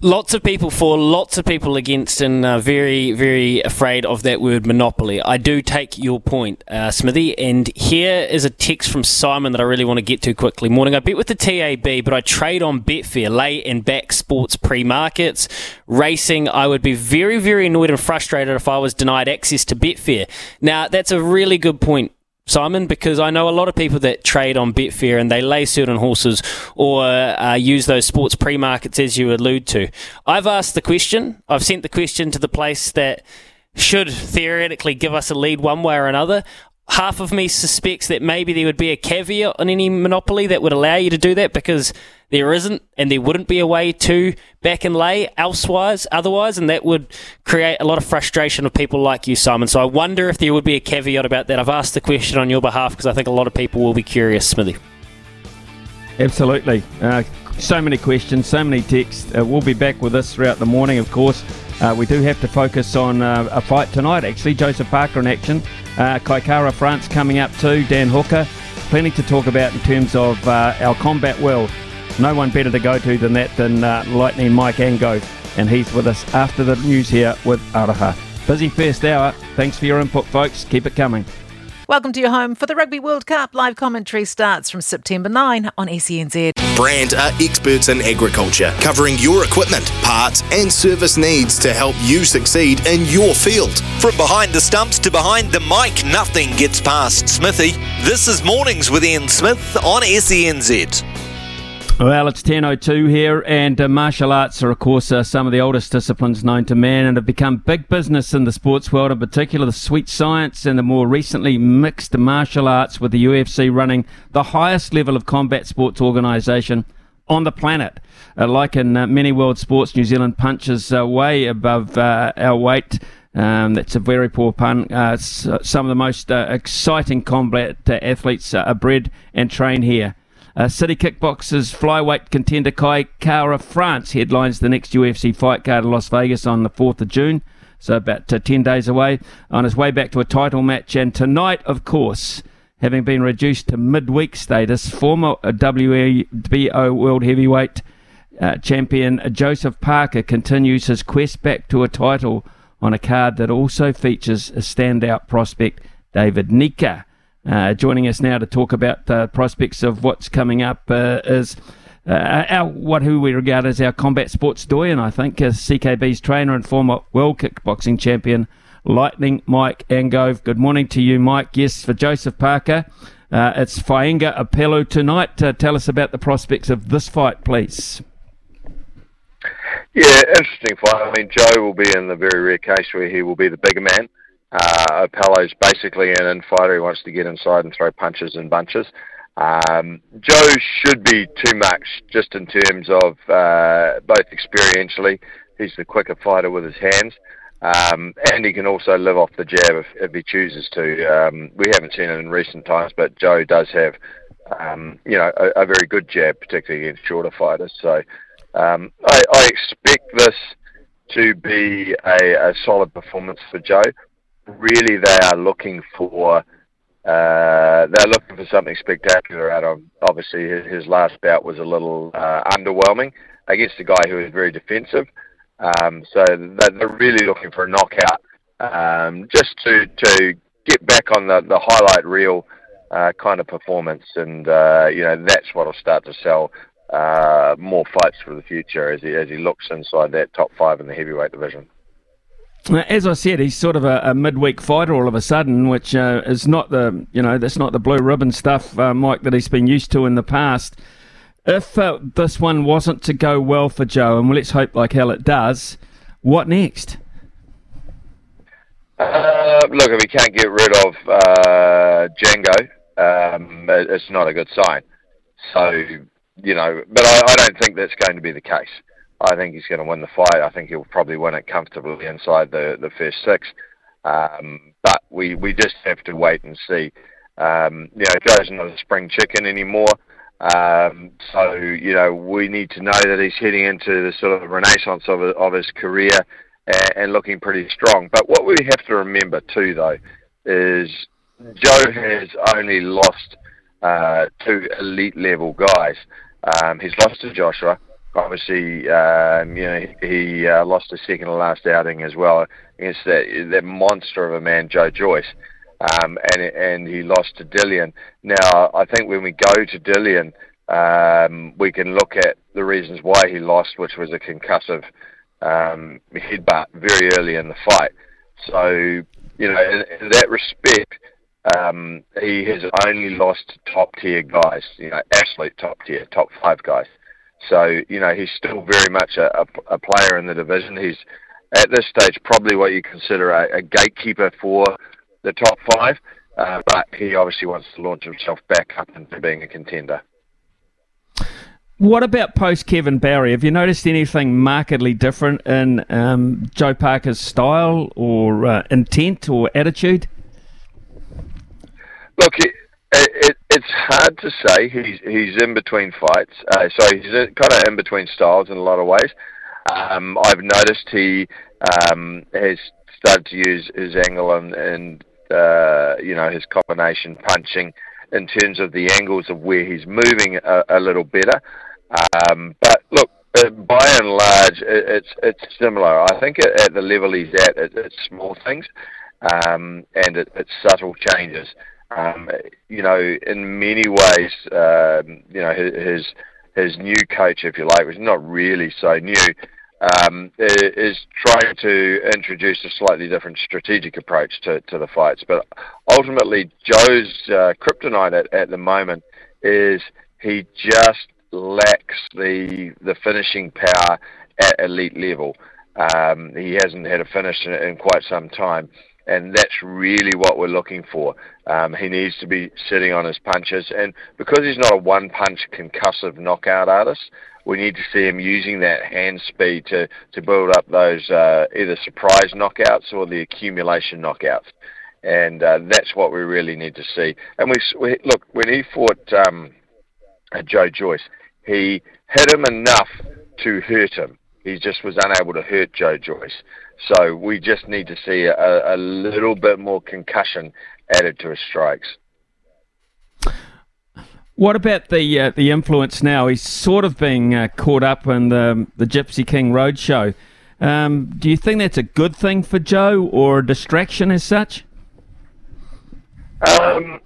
Lots of people for, lots of people against, and uh, very, very afraid of that word monopoly. I do take your point, uh, Smithy. And here is a text from Simon that I really want to get to quickly. Morning, I bet with the TAB, but I trade on Betfair, lay and back sports pre markets, racing. I would be very, very annoyed and frustrated if I was denied access to Betfair. Now, that's a really good point, Simon, because I know a lot of people that trade on Betfair and they lay certain horses or uh, use those sports pre markets as you allude to. I've asked the question, I've sent the question to the place that should theoretically give us a lead one way or another. Half of me suspects that maybe there would be a caveat on any monopoly that would allow you to do that because there isn't, and there wouldn't be a way to back and lay elsewise, otherwise, and that would create a lot of frustration of people like you, Simon. So I wonder if there would be a caveat about that. I've asked the question on your behalf because I think a lot of people will be curious, Smithy. Absolutely. Uh, so many questions, so many texts. Uh, we'll be back with this throughout the morning, of course. Uh, we do have to focus on uh, a fight tonight, actually. Joseph Parker in action. Uh, Kai France coming up too. Dan Hooker. Plenty to talk about in terms of uh, our combat world. No one better to go to than that than uh, Lightning Mike Angove. And he's with us after the news here with Araha. Busy first hour. Thanks for your input, folks. Keep it coming. Welcome to your home for the Rugby World Cup. Live commentary starts from September 9 on SENZ. Brandt are experts in agriculture, covering your equipment, parts, and service needs to help you succeed in your field. From behind the stumps to behind the mic, nothing gets past Smithy. This is Mornings with Ian Smith on SENZ. Well, it's 10.02 here, and uh, martial arts are, of course, uh, some of the oldest disciplines known to man and have become big business in the sports world, in particular the sweet science and the more recently mixed martial arts, with the UFC running the highest level of combat sports organisation on the planet. Uh, like in uh, many world sports, New Zealand punches uh, way above uh, our weight. Um, that's a very poor pun. some of the most exciting combat athletes are bred and trained here. Uh, City Kickboxers flyweight contender Kai Kara France headlines the next UFC fight card in Las Vegas on the 4th of June. So about uh, 10 days away on his way back to a title match. And tonight, of course, having been reduced to midweek status, former WBO World Heavyweight uh, champion Joseph Parker continues his quest back to a title on a card that also features a standout prospect, David Nyika. Uh, joining us now to talk about the prospects of what's coming up uh, is uh, our what who we regard as our combat sports doyen, I think, as CKB's trainer and former world kickboxing champion, Lightning Mike Angove. Good morning to you, Mike. Yes, for Joseph Parker, uh, it's Faiga Opelu tonight. Uh, tell us about the prospects of this fight, please. Yeah, interesting fight. I mean, Joe will be in the very rare case where he will be the bigger man. Uh, Opelu's basically an infighter. He wants to get inside and throw punches and bunches. Um, Joe should be too much just in terms of uh, both experientially. He's the quicker fighter with his hands. Um, and he can also live off the jab if, if he chooses to. Um, we haven't seen it in recent times, but Joe does have, um, you know, a, a, very good jab, particularly against shorter fighters. So um, I, I, expect this to be a, a solid performance for Joe really they are looking for uh, they're looking for something spectacular out of. Obviously, his, his last bout was a little uh, underwhelming against a guy who is very defensive. Um, so they're really looking for a knockout, um, just to to get back on the the highlight reel uh, kind of performance, and uh, you know that's what'll start to sell uh, more fights for the future as he as he looks inside that top five in the heavyweight division. As I said, he's sort of a, a midweek fighter all of a sudden, which uh, is not the you know that's not the blue ribbon stuff, uh, Mike, that he's been used to in the past. If uh, this one wasn't to go well for Joe, and let's hope like hell it does, what next? Uh, look, if we can't get rid of uh, Django, um, it's not a good sign. So you know, but I, I don't think that's going to be the case. I think he's going to win the fight. I think he'll probably win it comfortably inside the, the first six. Um, but we we just have to wait and see. Um, you know, Joe's not a spring chicken anymore. Um, so you know, we need to know that he's heading into the sort of renaissance of of his career and, and looking pretty strong. But what we have to remember too, though, is Joe has only lost uh, two elite level guys. Um, he's lost to Joshua. Obviously, um, you know he uh, lost his second to last outing as well against that that monster of a man, Joe Joyce um, and and he lost to Dillian. Now, I think when we go to Dillian, um, we can look at the reasons why he lost, which was a concussive um, headbutt very early in the fight. So, you know, in, in that respect, um, he has only lost top tier guys, you know, absolute top tier, top five guys. So, you know, he's still very much a, a, a player in the division. He's at this stage probably what you consider a, a gatekeeper for the top five, uh, but he obviously wants to launch himself back up into being a contender. What about post Kevin Barry? Have you noticed anything markedly different in um, Joe Parker's style or uh, intent or attitude? Look, it, it, it's hard to say. He's he's in between fights, uh, so he's kind of in between styles in a lot of ways. Um, I've noticed he um, has started to use his angle and, and uh, you know, his combination punching in terms of the angles of where he's moving a, a little better. Um, but look, uh, by and large, it, it's it's similar. I think at, the level he's at, it, it's small things, um, and it, it's subtle changes. Um, you know, in many ways, um, you know, his his new coach, if you like, was not really so new um, is trying to introduce a slightly different strategic approach to, to the fights. But ultimately, Joe's uh, kryptonite at, at the moment is he just lacks the the finishing power at elite level. Um, he hasn't had a finish in, in, quite some time, and that's really what we're looking for. Um, he needs to be sitting on his punches, and because he's not a one-punch concussive knockout artist, we need to see him using that hand speed to, to build up those uh, either surprise knockouts or the accumulation knockouts. And uh, that's what we really need to see. And we, we look when he fought um, Joe Joyce, he hit him enough to hurt him. He just was unable to hurt Joe Joyce. So we just need to see a, a little bit more concussion added to his strikes. What about the uh, the influence now? He's sort of being uh, caught up in the the Gypsy King Roadshow. Um, do you think that's a good thing for Joe or a distraction as such? Um,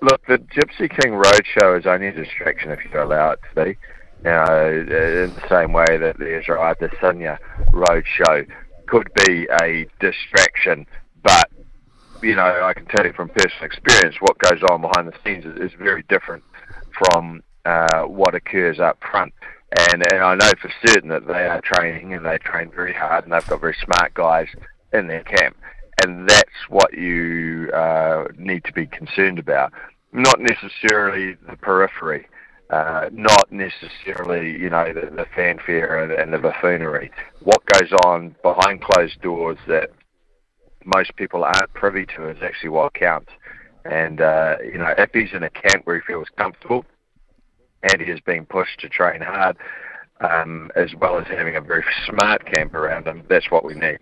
look, the Gypsy King Roadshow is only a distraction if you allow it to be. You know, in the same way that the Israel Adesanya Roadshow could be a distraction, but you know, I can tell you from personal experience, what goes on behind the scenes is, is very different from uh, what occurs up front. And, and I know for certain that they are training and they train very hard and they've got very smart guys in their camp. And that's what you uh, need to be concerned about. Not necessarily the periphery, uh, not necessarily, you know, the, the fanfare and, and the buffoonery. What goes on behind closed doors that most people aren't privy to is actually what counts. And, uh, you know, if he's in a camp where he feels comfortable and he is being pushed to train hard, um, as well as having a very smart camp around him, that's what we need.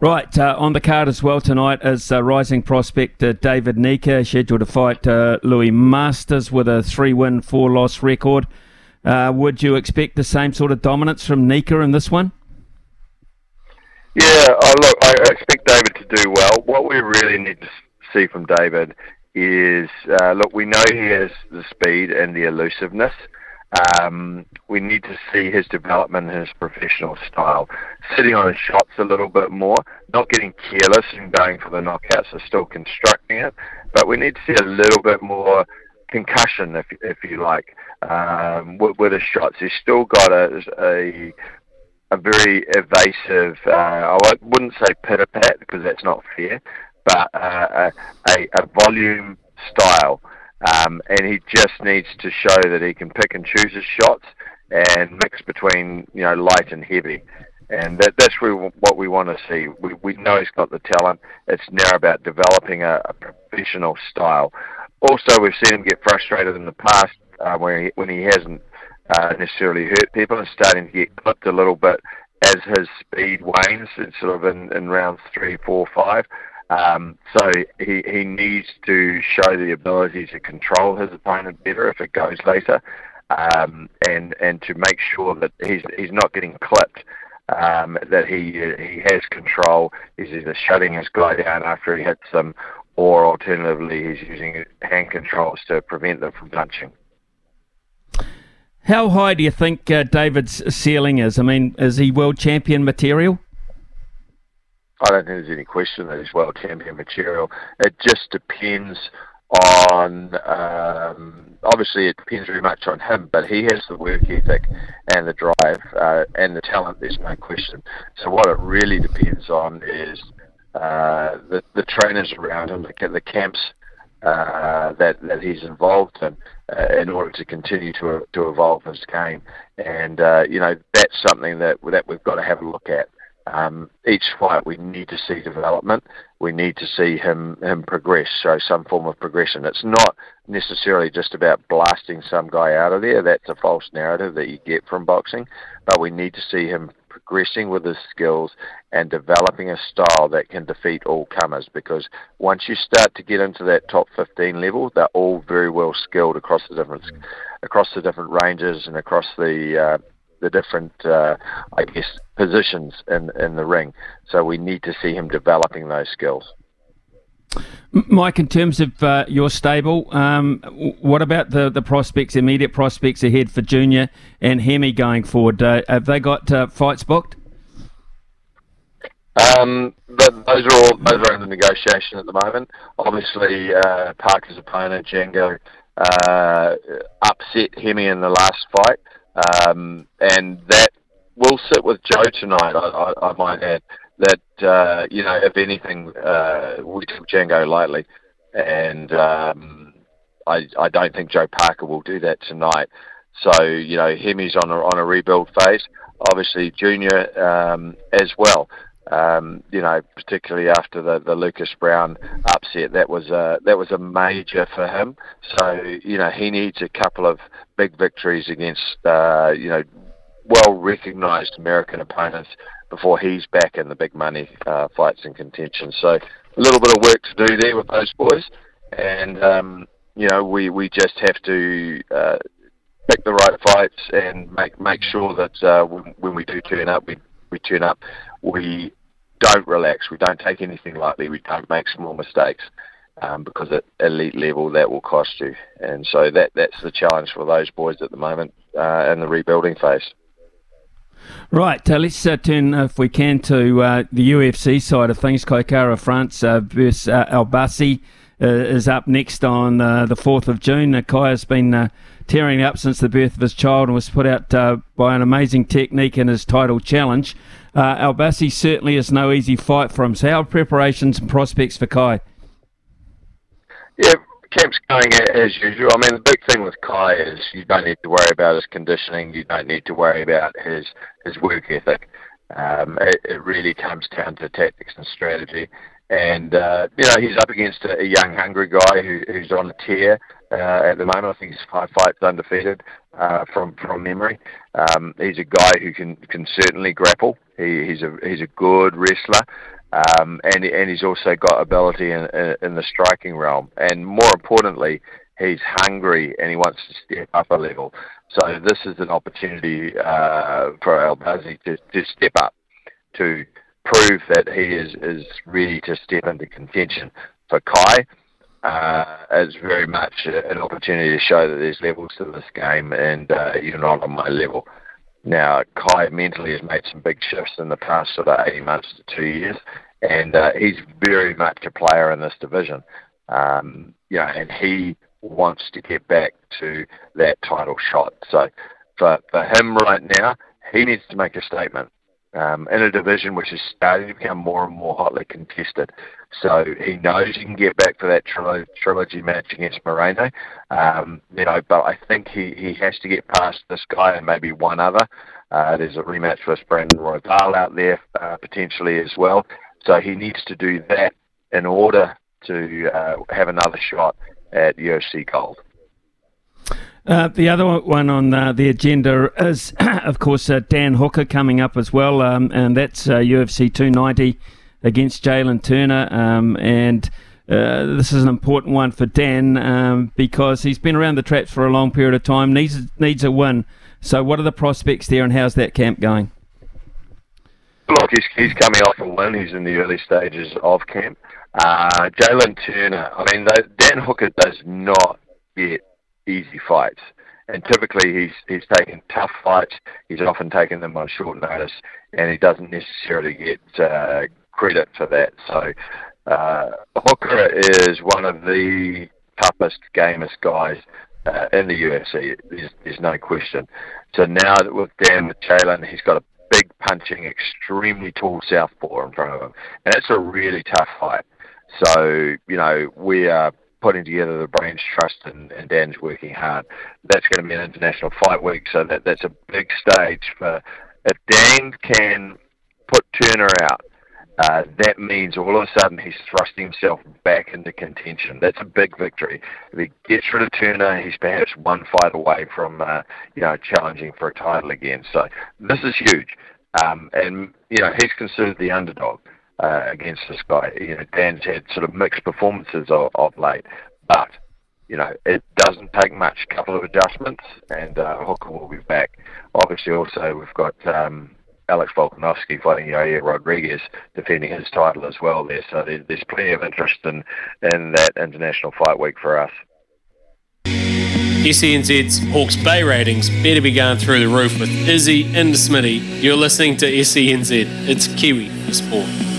Right, uh, on the card as well tonight is uh, rising prospect uh, David Nyika, scheduled to fight uh, Louis Masters with a three win, four loss record. Uh, would you expect the same sort of dominance from Nyika in this one? Yeah, oh, look, I expect David to do well. What we really need to see from David is uh, look, we know he has the speed and the elusiveness. Um, we need to see his development in his professional style, sitting on his shots a little bit more, not getting careless and going for the knockouts, so still constructing it. But we need to see a little bit more concussion, if if you like, um, with, with his shots. He's still got a, a a very evasive. Uh, I wouldn't say pitter pat because that's not fair, but uh, a, a volume style. Um, and he just needs to show that he can pick and choose his shots and mix between you know light and heavy. and that, that's really what we want to see. We, we know he's got the talent. It's now about developing a, a professional style. Also, we've seen him get frustrated in the past uh, when he when he hasn't uh, necessarily hurt people and starting to get clipped a little bit as his speed wanes, it's sort of in, in rounds three, four, five. Um, so he, he needs to show the ability to control his opponent better if it goes later, um, and and to make sure that he's he's not getting clipped. Um, that he he has control. He's either shutting his guy down after he hits them, or alternatively he's using hand controls to prevent them from punching. How high do you think uh, David's ceiling is? I mean, is he world champion material? I don't think there's any question that he's world champion material. It just depends on, um, obviously, it depends very much on him, but he has the work ethic and the drive uh, and the talent, there's no question. So, what it really depends on is uh, the, the trainers around him, the, the camps uh, that that he's involved in uh, in order to continue to to evolve his game. And uh, you know that's something that that we've got to have a look at. Um, each fight we need to see development. We need to see him him progress, show some form of progression. It's not necessarily just about blasting some guy out of there. That's a false narrative that you get from boxing. But we need to see him progressing with his skills and developing a style that can defeat all comers because once you start to get into that top 15 level they're all very well skilled across the different across the different ranges and across the uh, the different uh, I guess positions in in the ring so we need to see him developing those skills Mike, in terms of uh, your stable, um, what about the, the prospects, immediate prospects ahead for Junior and Hemi going forward? Uh, have they got uh, fights booked? Um, those are all those are under negotiation at the moment. Obviously, uh, Parker's opponent Django uh, upset Hemi in the last fight, um, and that will sit with Joe tonight. I, I, I might add that uh, you know, if anything, uh, we took Django lightly, and um, I, I don't think Joe Parker will do that tonight. So you know, Hemi's on a on a rebuild phase. Obviously, Junior um, as well. Um, you know, particularly after the, the Lucas Browne upset, that was a that was a major for him. So you know, he needs a couple of big victories against uh, you know well recognised American opponents before he's back in the big money uh, fights and contention. So a little bit of work to do there with those boys, and um, you know we we just have to. Uh, pick the right fights and make make sure that uh, when, when we do turn up, we we turn up. We don't relax. We don't take anything lightly. We don't make small mistakes um, because at elite level that will cost you. And so that that's the challenge for those boys at the moment uh, in the rebuilding phase. Right, uh, let's uh, turn, uh, if we can, to uh, the UFC side of things. Kai Kara-France uh, versus uh, Albazi uh, is up next on the 4th of June. Kai has been tearing up since the birth of his child and was put out by an amazing technique in his title challenge. Uh, Albazi certainly is no easy fight for him. So, how preparations and prospects for Kai? Yeah, camp's going as usual. I mean, the big thing with Kai is you don't need to worry about his conditioning. You don't need to worry about his his work ethic. Um, it, it really comes down to tactics and strategy. And uh, you know, he's up against a, a young, hungry guy who, who's on a tear uh, at the moment. I think he's five fights undefeated uh, from from memory. Um, he's a guy who can can certainly grapple. He, he's a he's a good wrestler. Um, and and he's also got ability in, in, in the striking realm, and more importantly, he's hungry and he wants to step up a level. So this is an opportunity uh, for Albazi to, to step up, to prove that he is, is ready to step into contention. For Kai, uh, it's very much an opportunity to show that there's levels to this game and uh, you're not on my level. Now, Kai mentally has made some big shifts in the past sort of 80 months to two years, and uh, he's very much a player in this division. Um, you know, and he wants to get back to that title shot. So for, for him right now, he needs to make a statement um, in a division which is starting to become more and more hotly contested. So he knows he can get back for that trilogy, match against Moreno. Um, you know, but I think he, he has to get past this guy and maybe one other Uh, there's a rematch versus Brandon Royval out there uh, potentially as well. So he needs to do that in order to uh, have another shot at UFC Gold. Uh, the other one on uh, the agenda is, <coughs> of course, uh, Dan Hooker coming up as well, um, and that's UFC uh, 290 against Jalen Turner. Um, and uh, this is an important one for Dan um, because he's been around the traps for a long period of time, needs needs a win. So, what are the prospects there, and how's that camp going? Look, he's, he's coming off a win. He's in the early stages of camp. Uh, Jalen Turner, I mean, Dan Hooker does not get easy fights. And typically, he's he's taken tough fights. He's often taken them on short notice, and he doesn't necessarily get uh, credit for that. So, uh, Hooker is one of the toughest, gamest guys uh, in the UFC. There's, there's no question. So now that with Dan with Jalen, he's got a big punching, extremely tall southpaw in front of him, and it's a really tough fight. So you know we are putting together the brains trust and, and Dan's working hard. That's going to be an international fight week, so that that's a big stage for. If Dan can put Turner out, uh, that means all of a sudden he's thrusting himself back into contention. That's a big victory. If he gets rid of Turner, he's perhaps one fight away from uh, you know challenging for a title again. So this is huge, um, and you know he's considered the underdog uh, against this guy. You know, Dan's had sort of mixed performances of, of late, but you know, it doesn't take much. A couple of adjustments, and uh, Hooker will be back. Obviously, also we've got um, Alex Volkanovski fighting Yair Rodriguez, defending his title as well there. So there's, there's plenty of interest in in that international fight week for us. SENZ's Hawke's Bay ratings better be going through the roof with Izzy and Smitty. You're listening to SENZ. It's Kiwi Sport.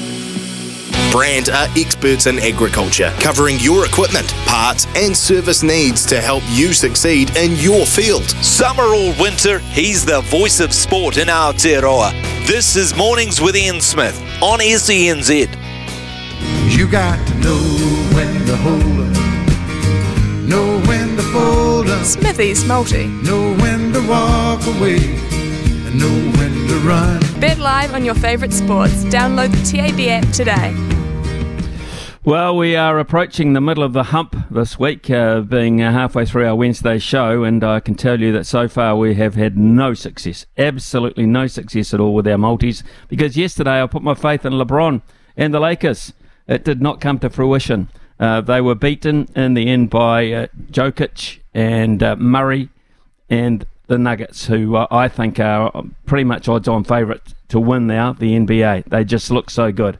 Brandt are experts in agriculture, covering your equipment, parts, and service needs to help you succeed in your field. Summer or winter, he's the voice of sport in Aotearoa. This is Mornings with Ian Smith on SENZ. You got to know when to hold up, know when to fold up, Smithy's multi. know when to walk away, and know when to run. Bet live on your favourite sports. Download the TAB app today. Well, we are approaching the middle of the hump this week, uh, being uh, halfway through our Wednesday show, and I can tell you that so far we have had no success, absolutely no success at all with our multis, because yesterday I put my faith in LeBron and the Lakers. It did not come to fruition. Uh, they were beaten in the end by uh, Jokic and uh, Murray and the Nuggets, who uh, I think are pretty much odds on favourite to win now the NBA. They just look so good.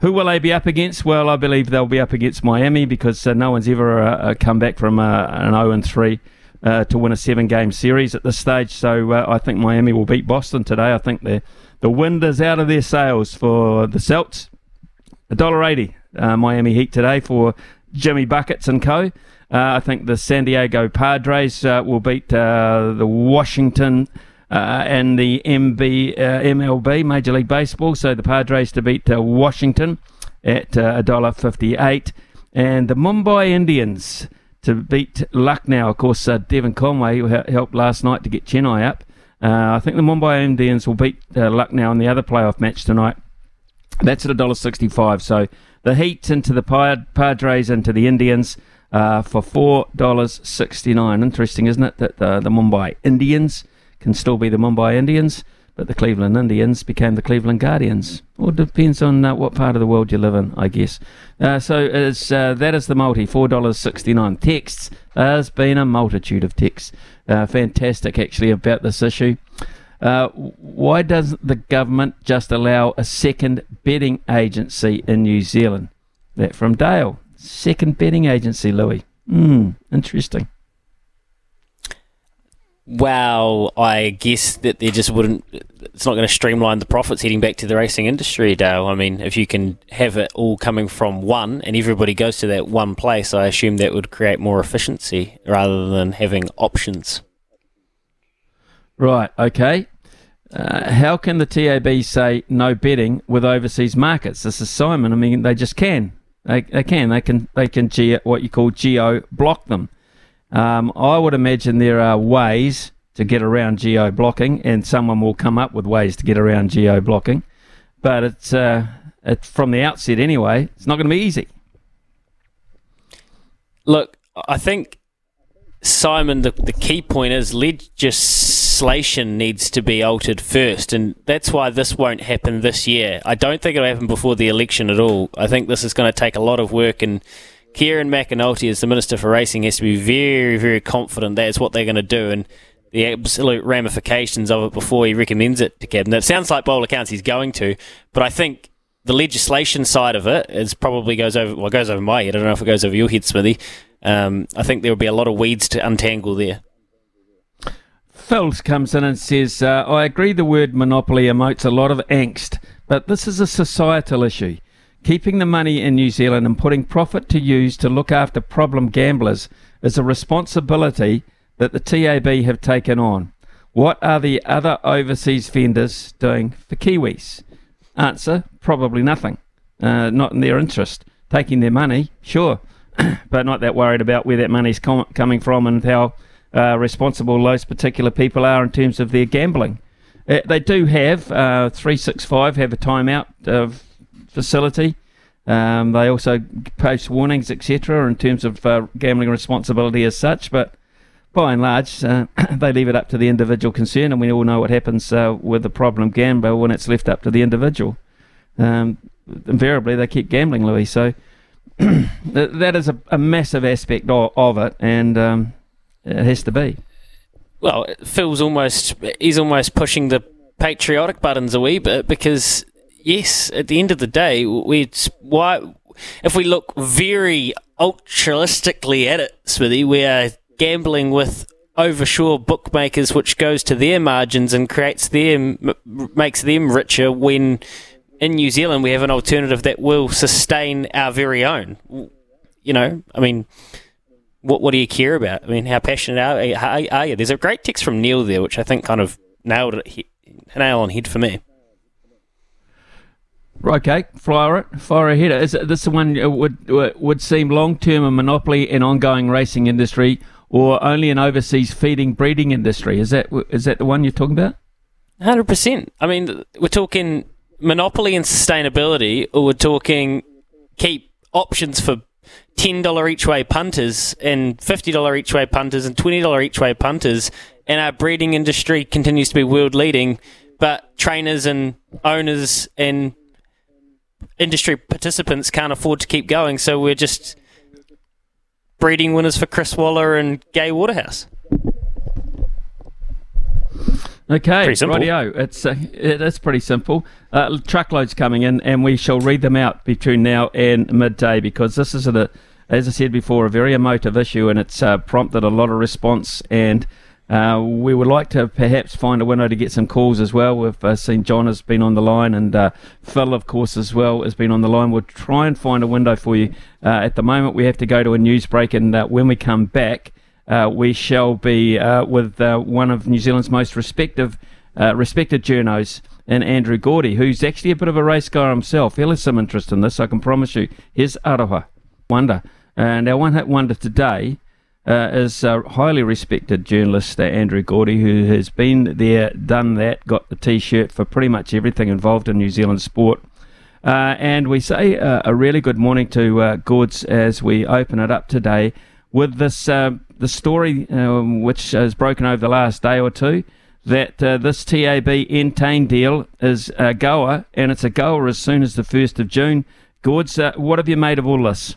Who will they be up against? Well, I believe they'll be up against Miami because uh, no one's ever uh, uh come back from uh, an 0 and 3 uh, to win a seven game series at this stage. So uh, I think Miami will beat Boston today. I think the the wind is out of their sails for the Celts. $1.80 Miami Heat today for Jimmy Buckets and co. I think the San Diego Padres will beat the Washington uh, and the MB, uh, MLB, Major League Baseball. So the Padres to beat uh, Washington at uh, $1.58. And the Mumbai Indians to beat Lucknow. Of course, uh, Devon Conway helped last night to get Chennai up. Uh, I think the Mumbai Indians will beat uh, Lucknow in the other playoff match tonight. That's at $1.65. So the Heat into the Padres into the Indians uh, for $4.69. Interesting, isn't it? That the, the Mumbai Indians can still be the Mumbai Indians, but the Cleveland Indians became the Cleveland Guardians. It depends on uh, what part of the world you live in, I guess. Uh, so uh, that is the multi, $4.69. Texts, there's been a multitude of texts. Uh, fantastic, actually, about this issue. Uh, why does the government just allow a second betting agency in New Zealand? That from Dale. Second betting agency, Louis. Hmm, interesting. Well, I guess that they just wouldn't. It's not going to streamline the profits heading back to the racing industry, Dale. I mean, if you can have it all coming from one and everybody goes to that one place, I assume that would create more efficiency rather than having options. Right. Okay. Uh, how can the TAB say no betting with overseas markets? This is Simon. I mean, they just can. They, they can. They can. They can geo, what you call geo block them. Um, I would imagine there are ways to get around geo blocking, and someone will come up with ways to get around geo blocking. But it's, uh, it's from the outset anyway, it's not going to be easy. Look, I think Simon, the, the key point is legislation needs to be altered first, and that's why this won't happen this year. I don't think it'll happen before the election at all. I think this is going to take a lot of work, and Kieran McAnulty, as the Minister for Racing, has to be very, very confident that's what they're going to do, and the absolute ramifications of it before he recommends it to cabinet. It sounds like by all accounts he's going to, but I think the legislation side of it is probably goes over well goes over my head. I don't know if it goes over your head, Smithy. Um, I think there will be a lot of weeds to untangle there. Phils comes in and says, uh, I agree the word monopoly emotes a lot of angst, but this is a societal issue. Keeping the money in New Zealand and putting profit to use to look after problem gamblers is a responsibility that the TAB have taken on. What are the other overseas vendors doing for Kiwis? Answer probably nothing. Uh, not in their interest. Taking their money, sure, <coughs> but not that worried about where that money's com- coming from and how uh, responsible those particular people are in terms of their gambling. Uh, they do have uh, 365 have a timeout uh, facility. Um, they also post warnings, etc., in terms of uh, gambling responsibility as such. But by and large, uh, <clears throat> they leave it up to the individual concerned, and we all know what happens uh, with the problem gambler when it's left up to the individual. Um, invariably, they keep gambling, Louis. So <clears throat> that is a, a, massive aspect of, of it, and um, it has to be. Well, Phil's almost he's almost pushing the patriotic buttons a wee bit because yes, at the end of the day, we why if we look very altruistically at it, Smithy, we are gambling with overshore bookmakers, which goes to their margins and creates them makes them richer. When in New Zealand we have an alternative that will sustain our very own. You know, I mean, what what do you care about? I mean, how passionate are, are, are you? There's a great text from Neil there, which I think kind of nailed it, nail on head for me. Right, okay, fire it, fire ahead. Is this the one uh, would uh, would seem long term a monopoly in ongoing racing industry? or only an overseas feeding breeding industry? Is that is that the one you're talking about? Hundred percent. I mean, we're talking monopoly and sustainability, or we're talking keep options for ten dollar each way punters and fifty dollar each way punters and twenty dollar each way punters, and our breeding industry continues to be world leading, but trainers and owners and industry participants can't afford to keep going, so we're just breeding winners for Chris Waller and Gay Waterhouse. Okay, rightio. It's uh, it's pretty simple. Uh, truckloads coming in, and we shall read them out between now and midday because this is a, as I said before, a very emotive issue, and it's uh, prompted a lot of response and uh, we would like to perhaps find a window to get some calls as well. We've uh, seen John has been on the line, and uh, Phil, of course, as well has been on the line. We'll try and find a window for you. Uh, at the moment, we have to go to a news break, and uh, when we come back, uh, we shall be with one of New Zealand's most respective, respected journos, and Andrew Gourdie, who's actually a bit of a race guy himself. He'll have some interest in this, I can promise you. Here's Aroha Wonder. And our one hit wonder today uh, is a highly respected journalist, uh, Andrew Gourdie, who has been there, done that, got the t shirt for pretty much everything involved in New Zealand sport. Uh, and we say uh, a really good morning to uh, Gourds as we open it up today with this uh, the story um, which has broken over the last day or two that uh, this TAB Entain deal is a goer, and it's a goer as soon as the 1st of June. Gourds, what have you made of all this?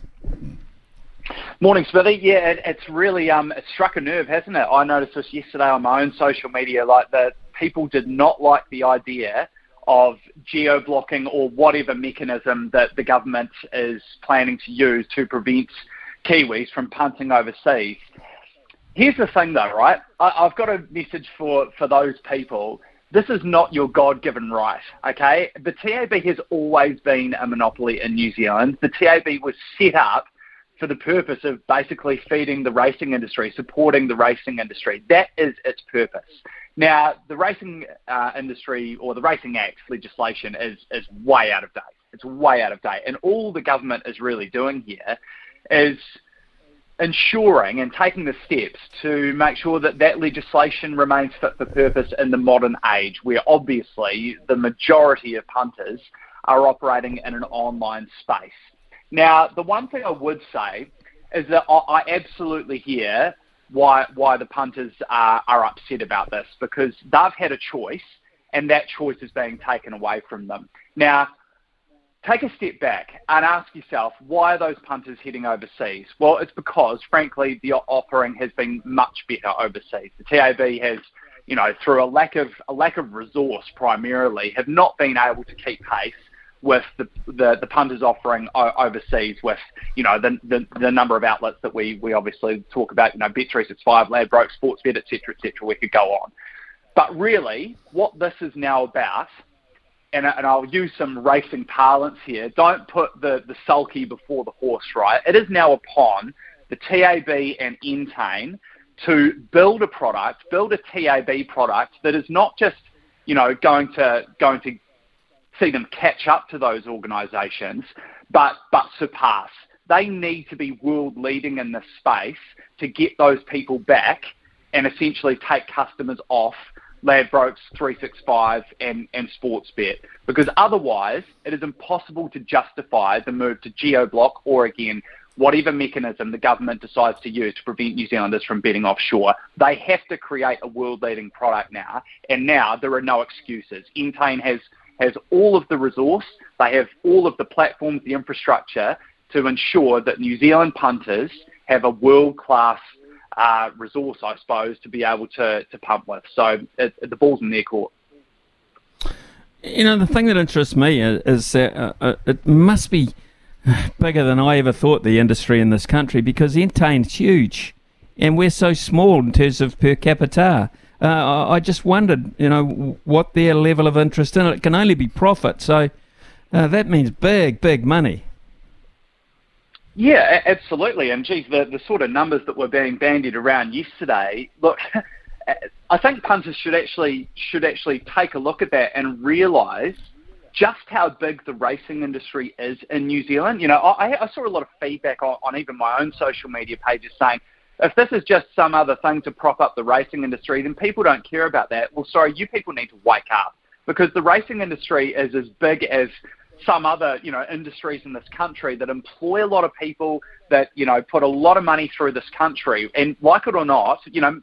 Morning, Smithy. Yeah, it, it's really um, struck a nerve, hasn't it? I noticed this yesterday on my own social media. Like that, people did not like the idea of geo blocking or whatever mechanism that the government is planning to use to prevent Kiwis from punting overseas. Here's the thing, though, right? I, I've got a message for for those people. This is not your God-given right, okay? The TAB has always been a monopoly in New Zealand. The TAB was set up for the purpose of basically feeding the racing industry, supporting the racing industry. That is its purpose. Now, the racing uh, industry or the Racing Act legislation is, is way out of date. It's way out of date. And all the government is really doing here is ensuring and taking the steps to make sure that that legislation remains fit for purpose in the modern age, where obviously the majority of punters are operating in an online space. Now, the one thing I would say is that I absolutely hear why why the punters are, are upset about this because they've had a choice and that choice is being taken away from them. Now, take a step back and ask yourself why are those punters heading overseas? Well, it's because, frankly, the offering has been much better overseas. The TAB has, you know, through a lack of a lack of resource primarily, have not been able to keep pace with the, the, the punters offering overseas with, you know, the, the, the, number of outlets that we, we obviously talk about, you know, Bet365, Ladbroke, Sportsbet, etc., etc. We could go on. But really, what this is now about, and, and I'll use some racing parlance here, don't put the, the sulky before the horse, right? It is now upon the TAB and Entain to build a product, build a TAB product that is not just, you know, going to going to see them catch up to those organisations, but but surpass. They need to be world leading in this space to get those people back and essentially take customers off Ladbrokes, 365 and, and Sportsbet. Because otherwise, it is impossible to justify the move to GeoBlock or again, whatever mechanism the government decides to use to prevent New Zealanders from betting offshore. They have to create a world leading product now. And now there are no excuses. Entain has has all of the resource, they have all of the platforms, the infrastructure to ensure that New Zealand punters have a world class uh, resource, I suppose, to be able to, to pump with. So it, the ball's in their court. You know, the thing that interests me is, that uh, uh, it must be bigger than I ever thought the industry in this country because Entain's huge and we're so small in terms of per capita uh, I just wondered, you know, what their level of interest in it. Can only be profit, so uh, that means big, big money. Yeah, absolutely. And geez, the, the sort of numbers that were being bandied around yesterday. Look, <laughs> I think punters should actually should actually take a look at that and realise just how big the racing industry is in New Zealand. You know, I, I saw a lot of feedback on, on even my own social media pages saying if this is just some other thing to prop up the racing industry, then people don't care about that. Well, sorry, you people need to wake up because the racing industry is as big as some other, you know, industries in this country that employ a lot of people that, you know, put a lot of money through this country. And like it or not, you know,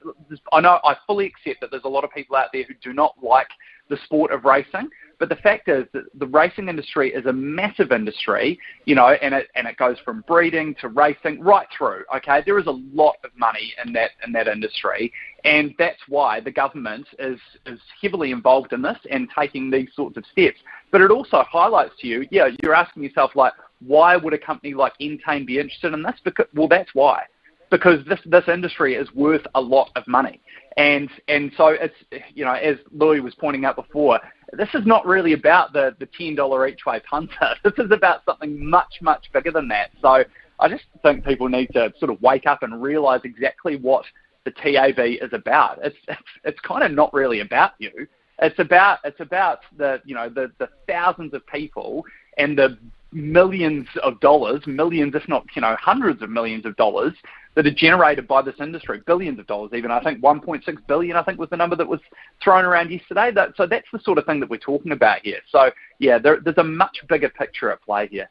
I know I fully accept that there's a lot of people out there who do not like the sport of racing. But the fact is that the racing industry is a massive industry, you know, and it and it goes from breeding to racing right through. Okay, there is a lot of money in that in that industry, and that's why the government is is heavily involved in this and taking these sorts of steps. But it also highlights to you, yeah, you're asking yourself like, why would a company like Entain be interested in this? Because well, that's why because this this industry is worth a lot of money. And and so it's you know as Louis was pointing out before, this is not really about the the ten dollar each way punter. <laughs> This is about something much much bigger than that. So I just think people need to sort of wake up and realise exactly what the TAB is about. It's it's, it's kind of not really about you. It's about it's about the you know the the thousands of people and the millions of dollars, millions if not you know hundreds of millions of dollars that are generated by this industry, billions of dollars even. I think 1.6 billion, I think, was the number that was thrown around yesterday. That, so that's the sort of thing that we're talking about here. So yeah, there, there's a much bigger picture at play here.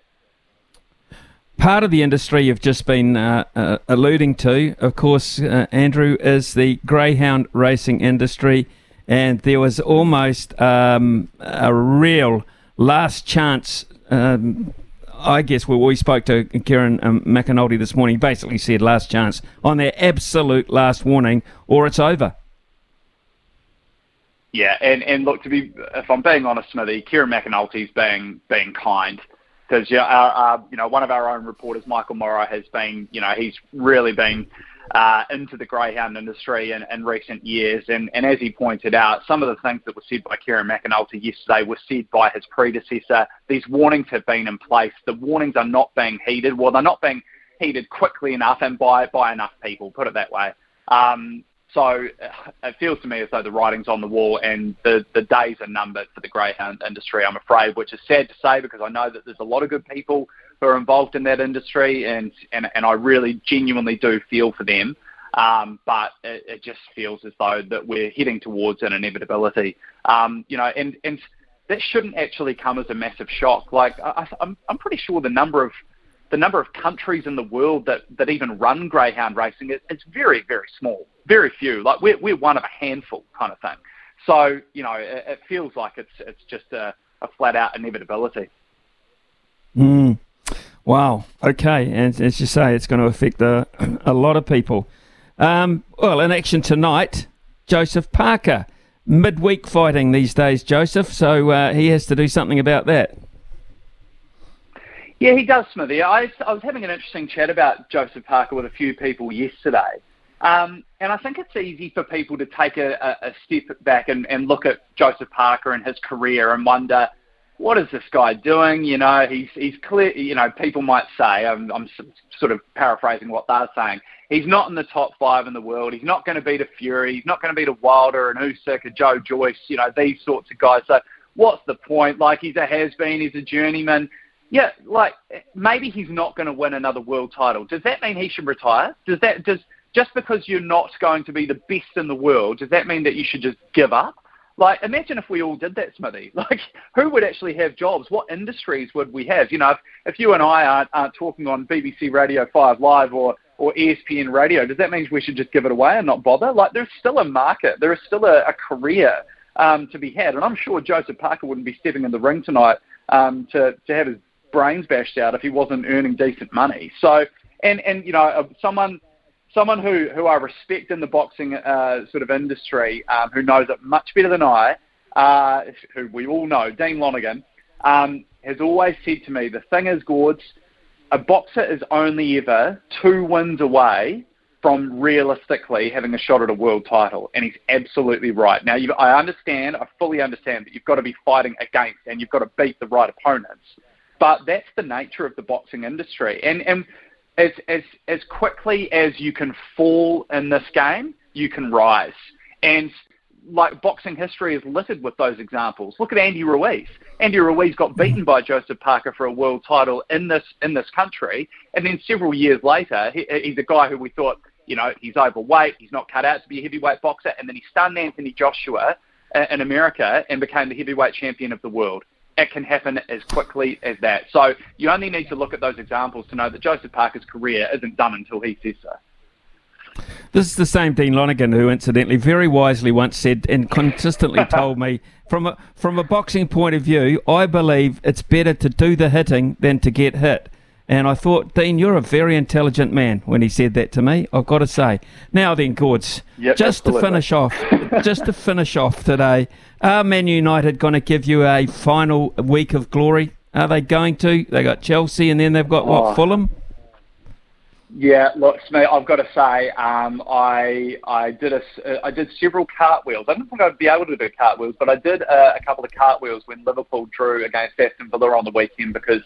Part of the industry you've just been uh, uh, alluding to, of course, uh, Andrew, is the greyhound racing industry, and there was almost um, a real last chance um, I guess we spoke to Kieran um, McAnulty this morning. Basically, said last chance on their absolute last warning, or it's over. Yeah, and, and look to be if I'm being honest, Smithy, Kieran McAnulty's being being kind because yeah, our, our, you know one of our own reporters, Michael Morrah, has been you know he's really been uh, into the greyhound industry in, in recent years. And, and as he pointed out, some of the things that were said by Kieran McAnulty yesterday were said by his predecessor. These warnings have been in place. The warnings are not being heeded. Well, they're not being heeded quickly enough and by, by enough people, put it that way. Um, so it feels to me as though the writing's on the wall and the, the days are numbered for the greyhound industry, I'm afraid, which is sad to say because I know that there's a lot of good people who are involved in that industry, and and, and I really genuinely do feel for them. Um, but it, it, just feels as though that we're heading towards an inevitability. Um, you know, and and that shouldn't actually come as a massive shock. Like I, I'm I'm pretty sure the number of the number of countries in the world that, that even run greyhound racing is it's very very small, very few. Like we're we're one of a handful kind of thing. So you know, it, it feels like it's it's just a, a flat out inevitability. Mm. Wow. Okay. And as you say, it's going to affect a, <clears throat> a lot of people. Um, well, in action tonight, Joseph Parker. Midweek fighting these days, Joseph. So uh, he has to do something about that. Yeah, he does, Smithy. I, I was having an interesting chat about Joseph Parker with a few people yesterday. Um, and I think it's easy for people to take a, a, step back and, and look at Joseph Parker and his career and wonder, what is this guy doing? You know, he's he's clear. You know, people might say, I'm, I'm sort of paraphrasing what they're saying. He's not in the top five in the world. He's not going to beat a Fury. He's not going to beat a Wilder and Usyk, a Joe Joyce. You know, these sorts of guys. So what's the point? Like he's a has been. He's a journeyman. Yeah, like maybe he's not going to win another world title. Does that mean he should retire? Does that does just because you're not going to be the best in the world, does that mean that you should just give up? Like, imagine if we all did that, Smithy. <laughs> Like, who would actually have jobs? What industries would we have? You know, if, if you and I aren't, aren't talking on BBC Radio 5 Live or, or ESPN Radio, does that mean we should just give it away and not bother? Like, there's still a market. There is still a, a career um, to be had. And I'm sure Joseph Parker wouldn't be stepping in the ring tonight um, to, to have his brains bashed out if he wasn't earning decent money. So, and, and you know, uh, someone someone who, who I respect in the boxing uh, sort of industry, um, who knows it much better than I, uh, who we all know, Dean Lonergan, um, has always said to me, the thing is, Gords, a boxer is only ever two wins away from realistically having a shot at a world title, and he's absolutely right. Now, I understand, I fully understand that you've got to be fighting against and you've got to beat the right opponents, but that's the nature of the boxing industry. And and as, as, as quickly as you can fall in this game, you can rise. And like boxing history is littered with those examples. Look at Andy Ruiz. Andy Ruiz got beaten by Joseph Parker for a world title in this in this country, and then several years later, he, he's a guy who we thought, you know, he's overweight, he's not cut out to be a heavyweight boxer, and then he stunned Anthony Joshua uh, in America and became the heavyweight champion of the world it can happen as quickly as that. So you only need to look at those examples to know that Joseph Parker's career isn't done until he says so. This is the same Dean Lonergan who, incidentally, very wisely once said and consistently <laughs> told me, from a from a boxing point of view, I believe it's better to do the hitting than to get hit. And I thought, Dean, you're a very intelligent man when he said that to me, I've got to say. Now then, Gords, yep, just absolutely. to finish off, <laughs> just to finish off today, are Man United going to give you a final week of glory? Are they going to? They got Chelsea and then they've got, what, Oh. Fulham? Yeah, look, Smee, I've got to say, um, I I did a uh, did several cartwheels. I didn't think I'd be able to do cartwheels, but I did uh, a couple of cartwheels when Liverpool drew against Aston Villa on the weekend because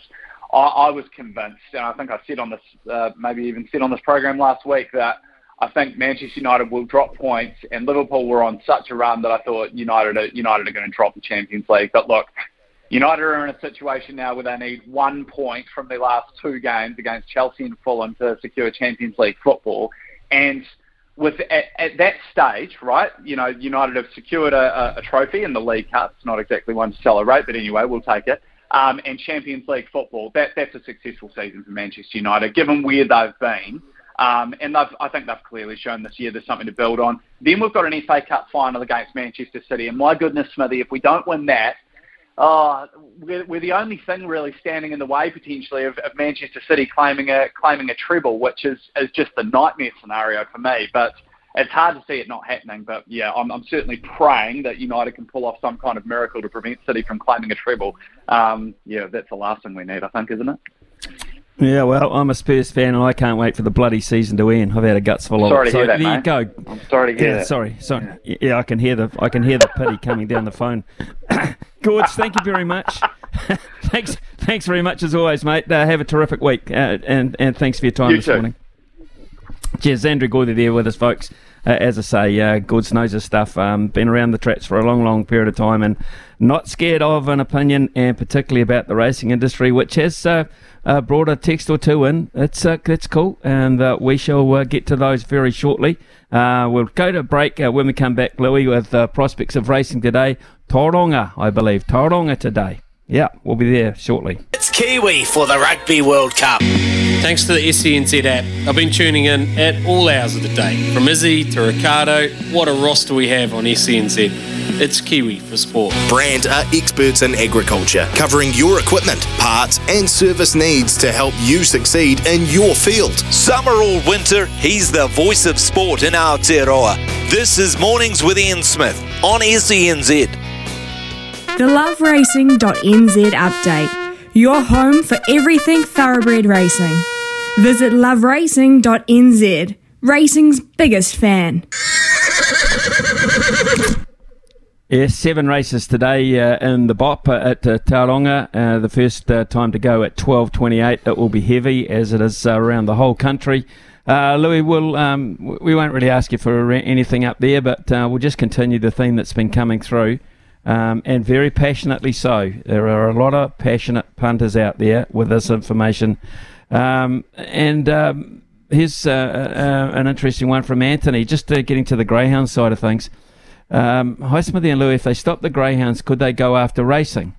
I, I was convinced, and I think I said on this, uh, maybe even said on this program last week that I think Manchester United will drop points, and Liverpool were on such a run that I thought United are, United are going to drop the Champions League. But look, United are in a situation now where they need one point from their last two games against Chelsea and Fulham to secure Champions League football. And with at, at that stage, right, you know, United have secured a, a, a trophy in the League Cup. It's not exactly one to celebrate, but anyway, we'll take it. Um, and Champions League football, that, that's a successful season for Manchester United, given where they've been. Um, and I think they've clearly shown this year there's something to build on. Then we've got an FA Cup final against Manchester City. And my goodness, Smithy, if we don't win that, oh, we're, we're the only thing really standing in the way potentially of, of Manchester City claiming a claiming a treble, which is, is just a nightmare scenario for me. But it's hard to see it not happening. But yeah, I'm, I'm certainly praying that United can pull off some kind of miracle to prevent City from claiming a treble. Um, yeah, that's the last thing we need, I think, isn't it? Yeah, well, I'm a Spurs fan and I can't wait for the bloody season to end. I've had a guts full of Sorry it. to hear so that, there you go. I'm sorry to hear yeah, that. Sorry, sorry. Yeah. I can hear the I can hear the pity coming down the phone. <coughs> Gorge, thank you very much. <laughs> thanks, thanks very much as always, mate. Uh, have a terrific week, uh, and and thanks for your time You this too. morning. Cheers, Andrew Gourdie there with us, folks. Uh, as I say, uh, Goods knows his stuff. Um, been around the tracks for a long, long period of time, and not scared of an opinion, and particularly about the racing industry, which has uh, uh, brought a text or two in. It's uh, that's cool, and uh, we shall uh, get to those very shortly. Uh, we'll go to break uh, when we come back, Louis, with uh, prospects of racing today. Tauranga, I believe. Tauranga today. Yeah, we'll be there shortly. It's Kiwi for the Rugby World Cup. Thanks to the SENZ app, I've been tuning in at all hours of the day. From Izzy to Ricardo, what a roster we have on SENZ. It's Kiwi for sport. Brandt are experts in agriculture, covering your equipment, parts, and service needs to help you succeed in your field. Summer or winter, he's the voice of sport in Aotearoa. This is Mornings with Ian Smith on SENZ. The loveracing.nz update, your home for everything thoroughbred racing. Visit loveracing.nz, racing's biggest fan. Yes, seven races today uh, in the BOP at uh, Tauranga. Uh, the first uh, time to go at 12.28. It will be heavy as it is uh, around the whole country. Uh, Louis, we'll, um, we won't really ask you for anything up there, but uh, we'll just continue the theme that's been coming through, um, and very passionately so. There are a lot of passionate punters out there with this information. Um, and um, here's uh, uh, an interesting one from Anthony, just uh, getting to the greyhound side of things. Um, hi, Smithy and Louis. If they stop the greyhounds, could they go after racing?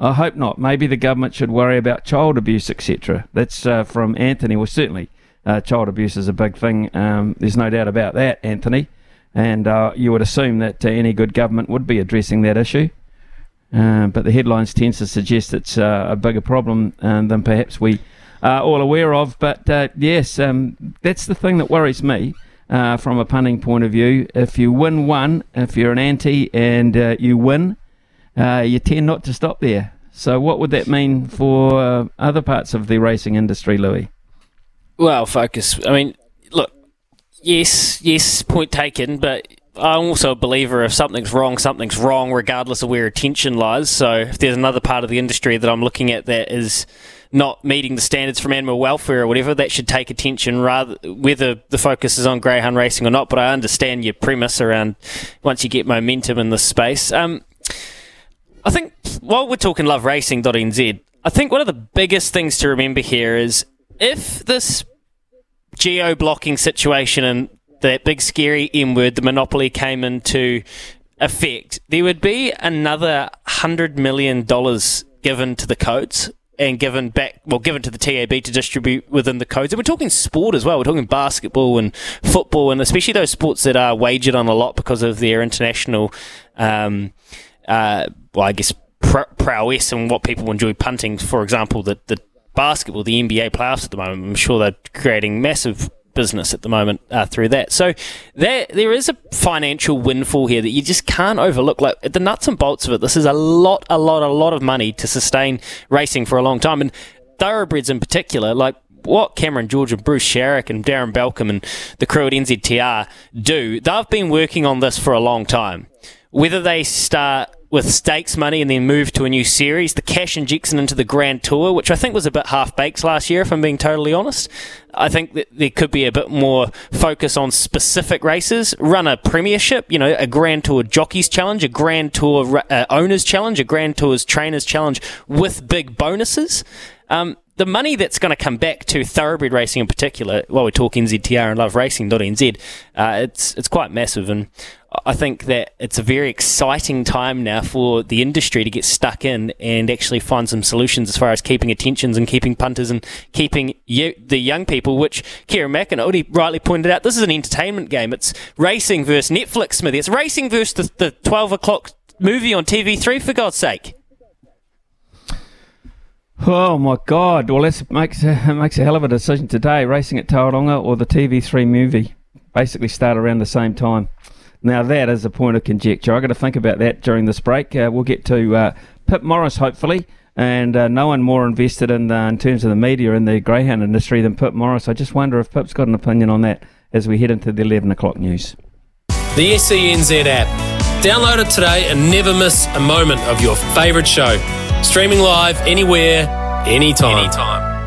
I hope not. Maybe the government should worry about child abuse, etc. That's uh, from Anthony. Well, certainly, uh, child abuse is a big thing. Um, there's no doubt about that, Anthony. And uh, you would assume that uh, any good government would be addressing that issue. Uh, but the headlines tend to suggest it's uh, a bigger problem than perhaps we are all aware of. But yes, um, that's the thing that worries me uh, from a punting point of view. If you win one, if you're an anti and uh, you win, uh, you tend not to stop there. So, what would that mean for uh, other parts of the racing industry, Louis? Well, focus. I mean, look, yes, yes, point taken, but I'm also a believer if something's wrong, something's wrong, regardless of where attention lies. So, if there's another part of the industry that I'm looking at that is not meeting the standards from animal welfare or whatever, that should take attention rather whether the focus is on greyhound racing or not. But I understand your premise around once you get momentum in this space. Um, I think while we're talking loveracing.nz, I think one of the biggest things to remember here is if this geo blocking situation and that big scary M word, the monopoly came into effect, there would be another hundred million dollars given to the codes and given back, well, given to the TAB to distribute within the codes. And we're talking sport as well. We're talking basketball and football, and especially those sports that are wagered on a lot because of their international, um, uh, well, I guess pr- prowess and what people enjoy punting. For example, the the basketball, the NBA playoffs at the moment. I'm sure they're creating massive business at the moment uh, through that. So there there is a financial windfall here that you just can't overlook. Like the nuts and bolts of it, this is a lot, a lot, a lot of money to sustain racing for a long time, and thoroughbreds in particular, like. What Cameron George and Bruce Sharrock and Darren Balcom and the crew at NZTR do, they've been working on this for a long time. Whether they start with stakes money and then move to a new series. The cash injection into the Grand Tour, which I think was a bit half baked last year, if I'm being totally honest. I think that there could be a bit more focus on specific races. Run a Premiership, you know, a Grand Tour Jockeys Challenge, a Grand Tour uh, Owners Challenge, a Grand Tour's Trainers Challenge with big bonuses. Um, the money that's going to come back to thoroughbred racing in particular, while we're talking ZTR and Love Racing.nz, uh, it's it's quite massive, and I think that it's a very exciting time now for the industry to get stuck in and actually find some solutions as far as keeping attentions and keeping punters and keeping you, the young people, which Kieran McAnulty rightly pointed out, this is an entertainment game. It's racing versus Netflix, Smithy. It's racing versus the, the 12 o'clock movie on TV3, for God's sake. Oh my God! Well, that makes a, <laughs> makes a hell of a decision today. Racing at Tauranga or the TV3 movie, basically start around the same time. Now that is a point of conjecture. I've got to think about that during this break. Uh, we'll get to uh, Pip Morris hopefully, and uh, no one more invested in uh, in terms of the media in the greyhound industry than Pip Morris. I just wonder if Pip's got an opinion on that as we head into the eleven o'clock news. The SENZ app. Download it today and never miss a moment of your favourite show. Streaming live anywhere, anytime. anytime.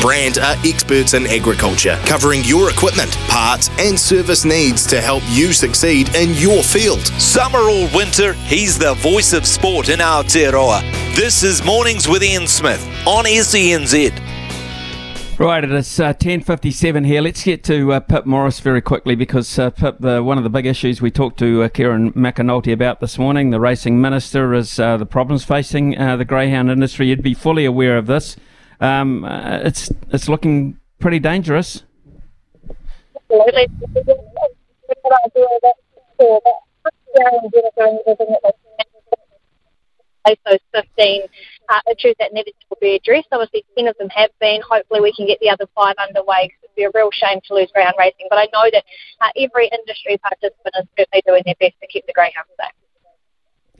Brandt are experts in agriculture, covering your equipment, parts, and service needs to help you succeed in your field. Summer or winter, he's the voice of sport in our Aotearoa. This is Mornings with Ian Smith on SENZ. Right, it is uh, 10.57 here. Let's get to uh, Pip Morris very quickly because uh, Pip, the, one of the big issues we talked to uh, Kieran McAnulty about this morning, the racing minister, is uh, the problems facing uh, the greyhound industry. You'd be fully aware of this. Um, uh, it's it's looking pretty dangerous. Those 15 uh, issues that needed to be addressed. Obviously, 10 of them have been. Hopefully, we can get the other five underway. It would be a real shame to lose ground racing. But I know that uh, every industry participant is certainly doing their best to keep the greyhounds safe.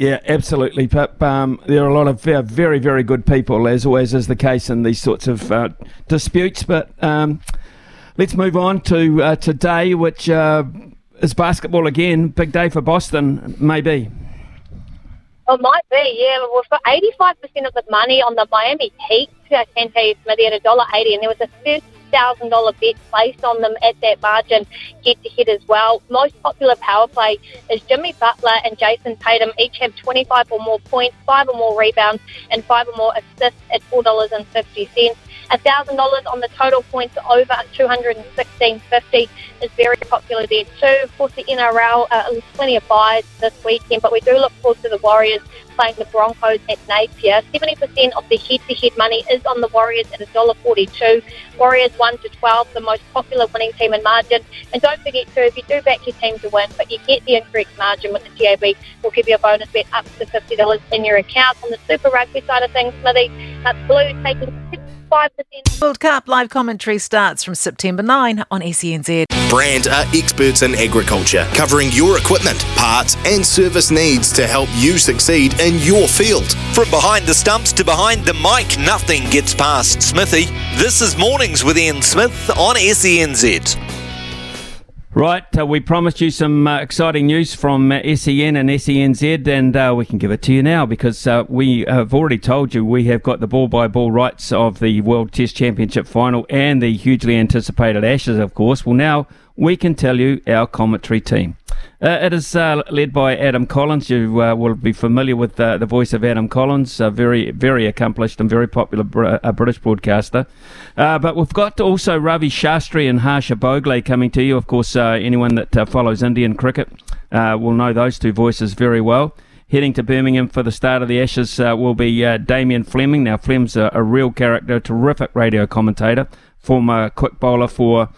Yeah, absolutely, Pip. Um, there are a lot of very, very good people, as always is the case in these sorts of uh, disputes. But um, let's move on to uh, today, which uh, is basketball again. Big day for Boston, maybe. It might be, yeah. We've got 85% of the money on the Miami Heat, I can tell you, Smithy, at $1.80, and there was a $6,000 bet placed on them at that margin head to head as well. Most popular power play is Jimmy Butler and Jayson Tatum, each have 25 or more points, 5 or more rebounds, and 5 or more assists at $4.50. $1,000 on the total points over 216.50 is very popular there too. Of course, the NRL, uh, plenty of buys this weekend, but we do look forward to the Warriors playing the Broncos at Napier. 70% of the head-to-head money is on the Warriors at $1.42. Warriors 1 to 12, the most popular winning team in margin. And don't forget to, if you do back your team to win, but you get the incorrect margin with the TAB, we'll give you a bonus bet up to $50 in your account. On the Super Rugby side of things, Smithy, that's Blue taking 5%. World Cup live commentary starts from September 9 on SENZ. Brandt are experts in agriculture, covering your equipment, parts, and service needs to help you succeed in your field. From behind the stumps to behind the mic, nothing gets past Smithy. This is Mornings with Ian Smith on SENZ. Right, uh, we promised you some uh, exciting news from uh, SEN and SENZ, and uh, we can give it to you now because uh, we have already told you we have got the ball by ball rights of the World Test Championship final and the hugely anticipated Ashes, of course. Well, now we can tell you our commentary team. Uh, it is uh, led by Adam Collins. You uh, will be familiar with uh, the voice of Adam Collins, a very, very accomplished and very popular br- British broadcaster. Uh, but we've got also Ravi Shastri and Harsha Bhogle coming to you. Of course, uh, anyone that follows Indian cricket will know those two voices very well. Heading to Birmingham for the start of the Ashes will be Damien Fleming. Now, Flem's a, a real character, terrific radio commentator, former quick bowler for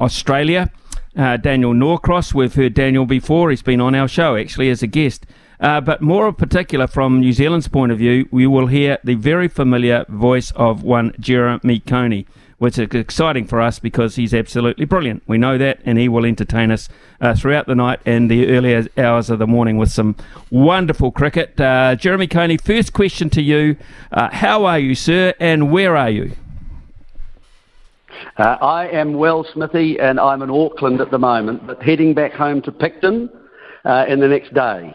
Australia. Uh, Daniel Norcross. We've heard Daniel before. He's been on our show actually as a guest. Uh, but more in particular, from New Zealand's point of view, we will hear the very familiar voice of one Jeremy Coney, which is exciting for us because he's absolutely brilliant. We know that, and he will entertain us uh, throughout the night and the earlier hours of the morning with some wonderful cricket. Uh, Jeremy Coney, first question to you uh, How are you, sir, and where are you? Uh, I am well, Smithy, and I'm in Auckland at the moment, but heading back home to Picton uh, in the next day.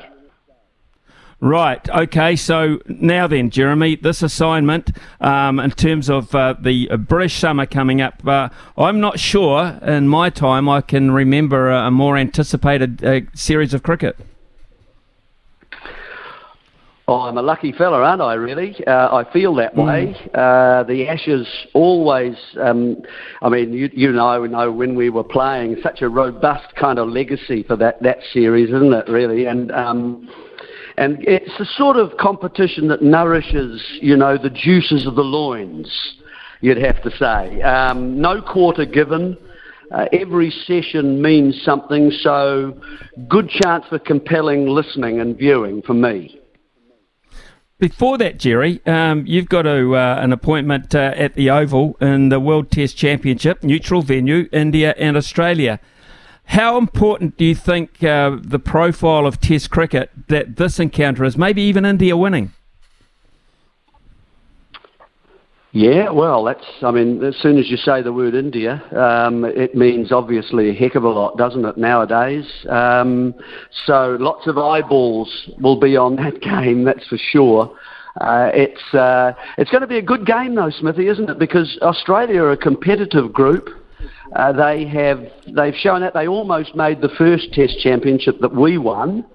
Right. Okay. So now then, Jeremy, this assignment um, in terms of uh, the British summer coming up, uh, I'm not sure in my time I can remember a, more anticipated uh, series of cricket. Oh, I'm a lucky fella, aren't I? Really, uh, I feel that way. Mm. Uh, the Ashes always. Um, I mean, you, you know, know when we were playing, such a robust kind of legacy for that that series, isn't it? Really, and. Um, and it's the sort of competition that nourishes, you know, the juices of the loins, you'd have to say. Um, no quarter given. Uh, every session means something, so good chance for compelling listening and viewing for me. Before that, Jerry, um, you've got a, uh, an appointment uh, at the Oval in the World Test Championship, neutral venue, India and Australia. How important do you think uh, the profile of Test cricket that this encounter is, maybe even India winning? Yeah, well, that's, I mean, as soon as you say the word India, um, it means obviously a heck of a lot, doesn't it, nowadays? Um, so lots of eyeballs will be on that <laughs> game, that's for sure. Uh, it's uh, it's going to be a good game though, Smithy, isn't it? Because Australia are a competitive group. Uh, they have they've shown that they almost made the first Test championship that we won.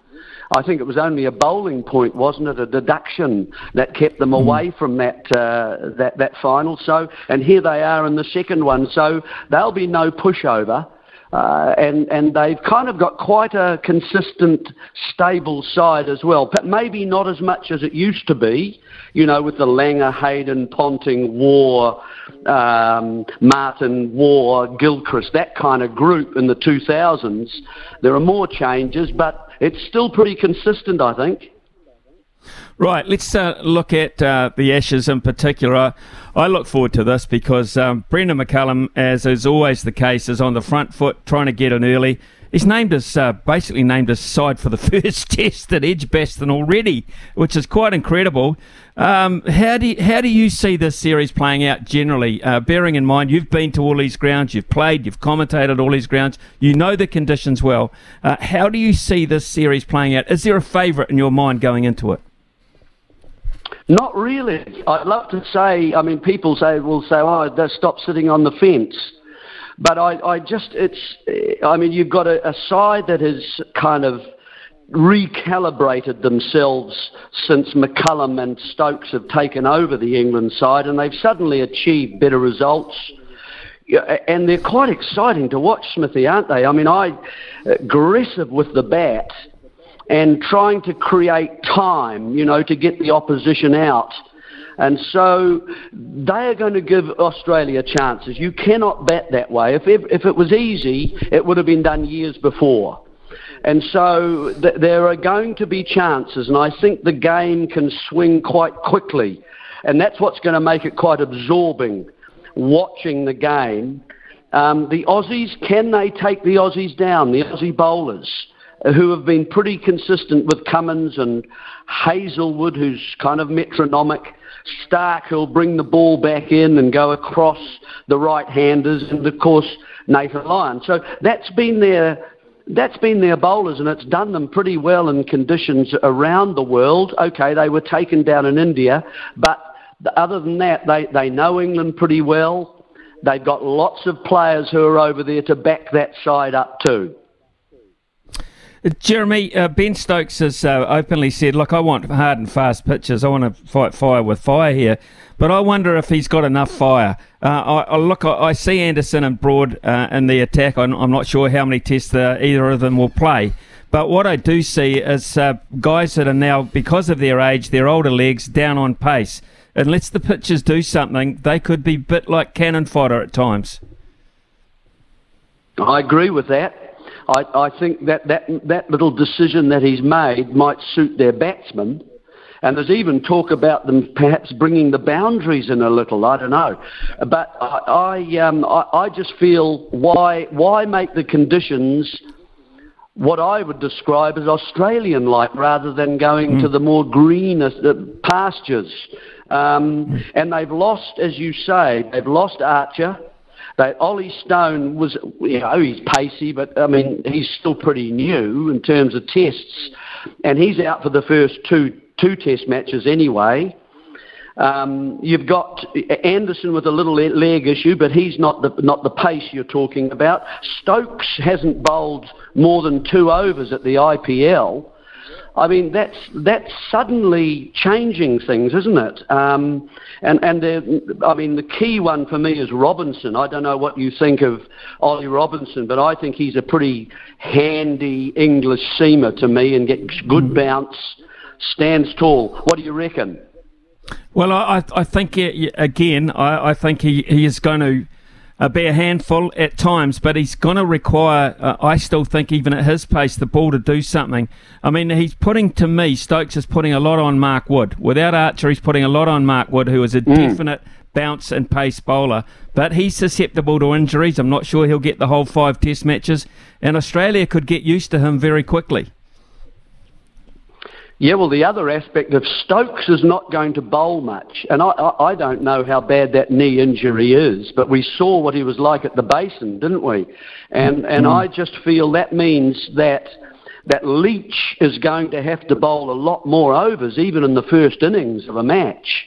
I think it was only a bowling point, wasn't it? A deduction that kept them away from that uh, that that final. So, and here they are in the second one. So there'll be no pushover. Uh, and and they've kind of got quite a consistent, stable side as well. But maybe not as much as it used to be, you know, with the Langer, Hayden, Ponting, Waugh, um, Martyn, Waugh, Gilchrist, that kind of group in the 2000s. There are more changes, but it's still pretty consistent, I think. Right, let's uh, look at uh, the Ashes in particular. I look forward to this because um, Brendon McCullum, as is always the case, is on the front foot trying to get in early. He's named his uh, basically named his side for the <laughs> first test at Edgbaston already, which is quite incredible. Um, how do you, how do you see this series playing out generally? Uh, bearing in mind you've been to all these grounds, you've played, you've commentated all these grounds, you know the conditions well. Uh, how do you see this series playing out? Is there a favourite in your mind going into it? Not really. I'd love to say. I mean, people say will say, "Oh, they stop sitting on the fence." But I, I just, it's. I mean, you've got a, a side that has kind of recalibrated themselves since McCullum and Stokes have taken over the England side, and they've suddenly achieved better results. And they're quite exciting to watch, Smithy, aren't they? I mean, I aggressive with the bat and trying to create time, you know, to get the opposition out. And so they are going to give Australia chances. You cannot bet that way. If, if, if it was easy, it would have been done years before. And so th- there are going to be chances, and I think the game can swing quite quickly. And that's what's going to make it quite absorbing, watching the game. Um, the Aussies, can they take the Aussies down, the Aussie bowlers? Who have been pretty consistent with Cummins and Hazlewood, who's kind of metronomic. Stark, who'll bring the ball back in and go across the right-handers, and of course Nathan Lyon. So that's been their that's been their bowlers, and it's done them pretty well in conditions around the world. Okay, they were taken down in India, but other than that, they, they know England pretty well. They've got lots of players who are over there to back that side up too. Jeremy, uh, Ben Stokes has uh, openly said, Look, I want hard and fast pitches. I want to fight fire with fire here. But I wonder if he's got enough fire. Uh, I, I, look, I, I, see Anderson and Broad uh, in the attack. I'm, I'm, not sure how many tests uh, either of them will play. But what I do see is uh, guys that are now, because of their age, their older legs, down on pace. Unless the pitchers do something, they could be bit like cannon fodder at times. I agree with that. I, I think that, that that little decision that he's made might suit their batsmen. And there's even talk about them perhaps bringing the boundaries in a little. I don't know, but I I, um, I, I just feel why why make the conditions what I would describe as Australian-like rather than going mm. to the more green pastures. Um, and they've lost, as you say, they've lost Archer. That Olly Stone was, you know, he's pacey, but I mean, he's still pretty new in terms of tests, and he's out for the first two two test matches anyway. Um, you've got Anderson with a little leg issue, but he's not the not the pace you're talking about. Stokes hasn't bowled more than two overs at the IPL. I mean, that's that's suddenly changing things, isn't it? Um, and and I mean, the key one for me is Robinson. I don't know what you think of Ollie Robinson, but I think he's a pretty handy English seamer to me, and gets good mm. bounce, stands tall. What do you reckon? Well, I I think again, I, I think he, he is going to uh, be a handful at times, but he's going to require, uh, I still think, even at his pace, the ball to do something. I mean, he's putting, to me, Stokes is putting a lot on Mark Wood. Without Archer, he's putting a lot on Mark Wood, who is a mm. definite bounce and pace bowler. But he's susceptible to injuries. I'm not sure he'll get the whole five test matches, and Australia could get used to him very quickly. Yeah, well, the other aspect of Stokes is not going to bowl much, and I, I, I, don't know how bad that knee injury is, but we saw what he was like at the Basin, didn't we? And and mm. I just feel that means that that Leach is going to have to bowl a lot more overs, even in the first innings of a match.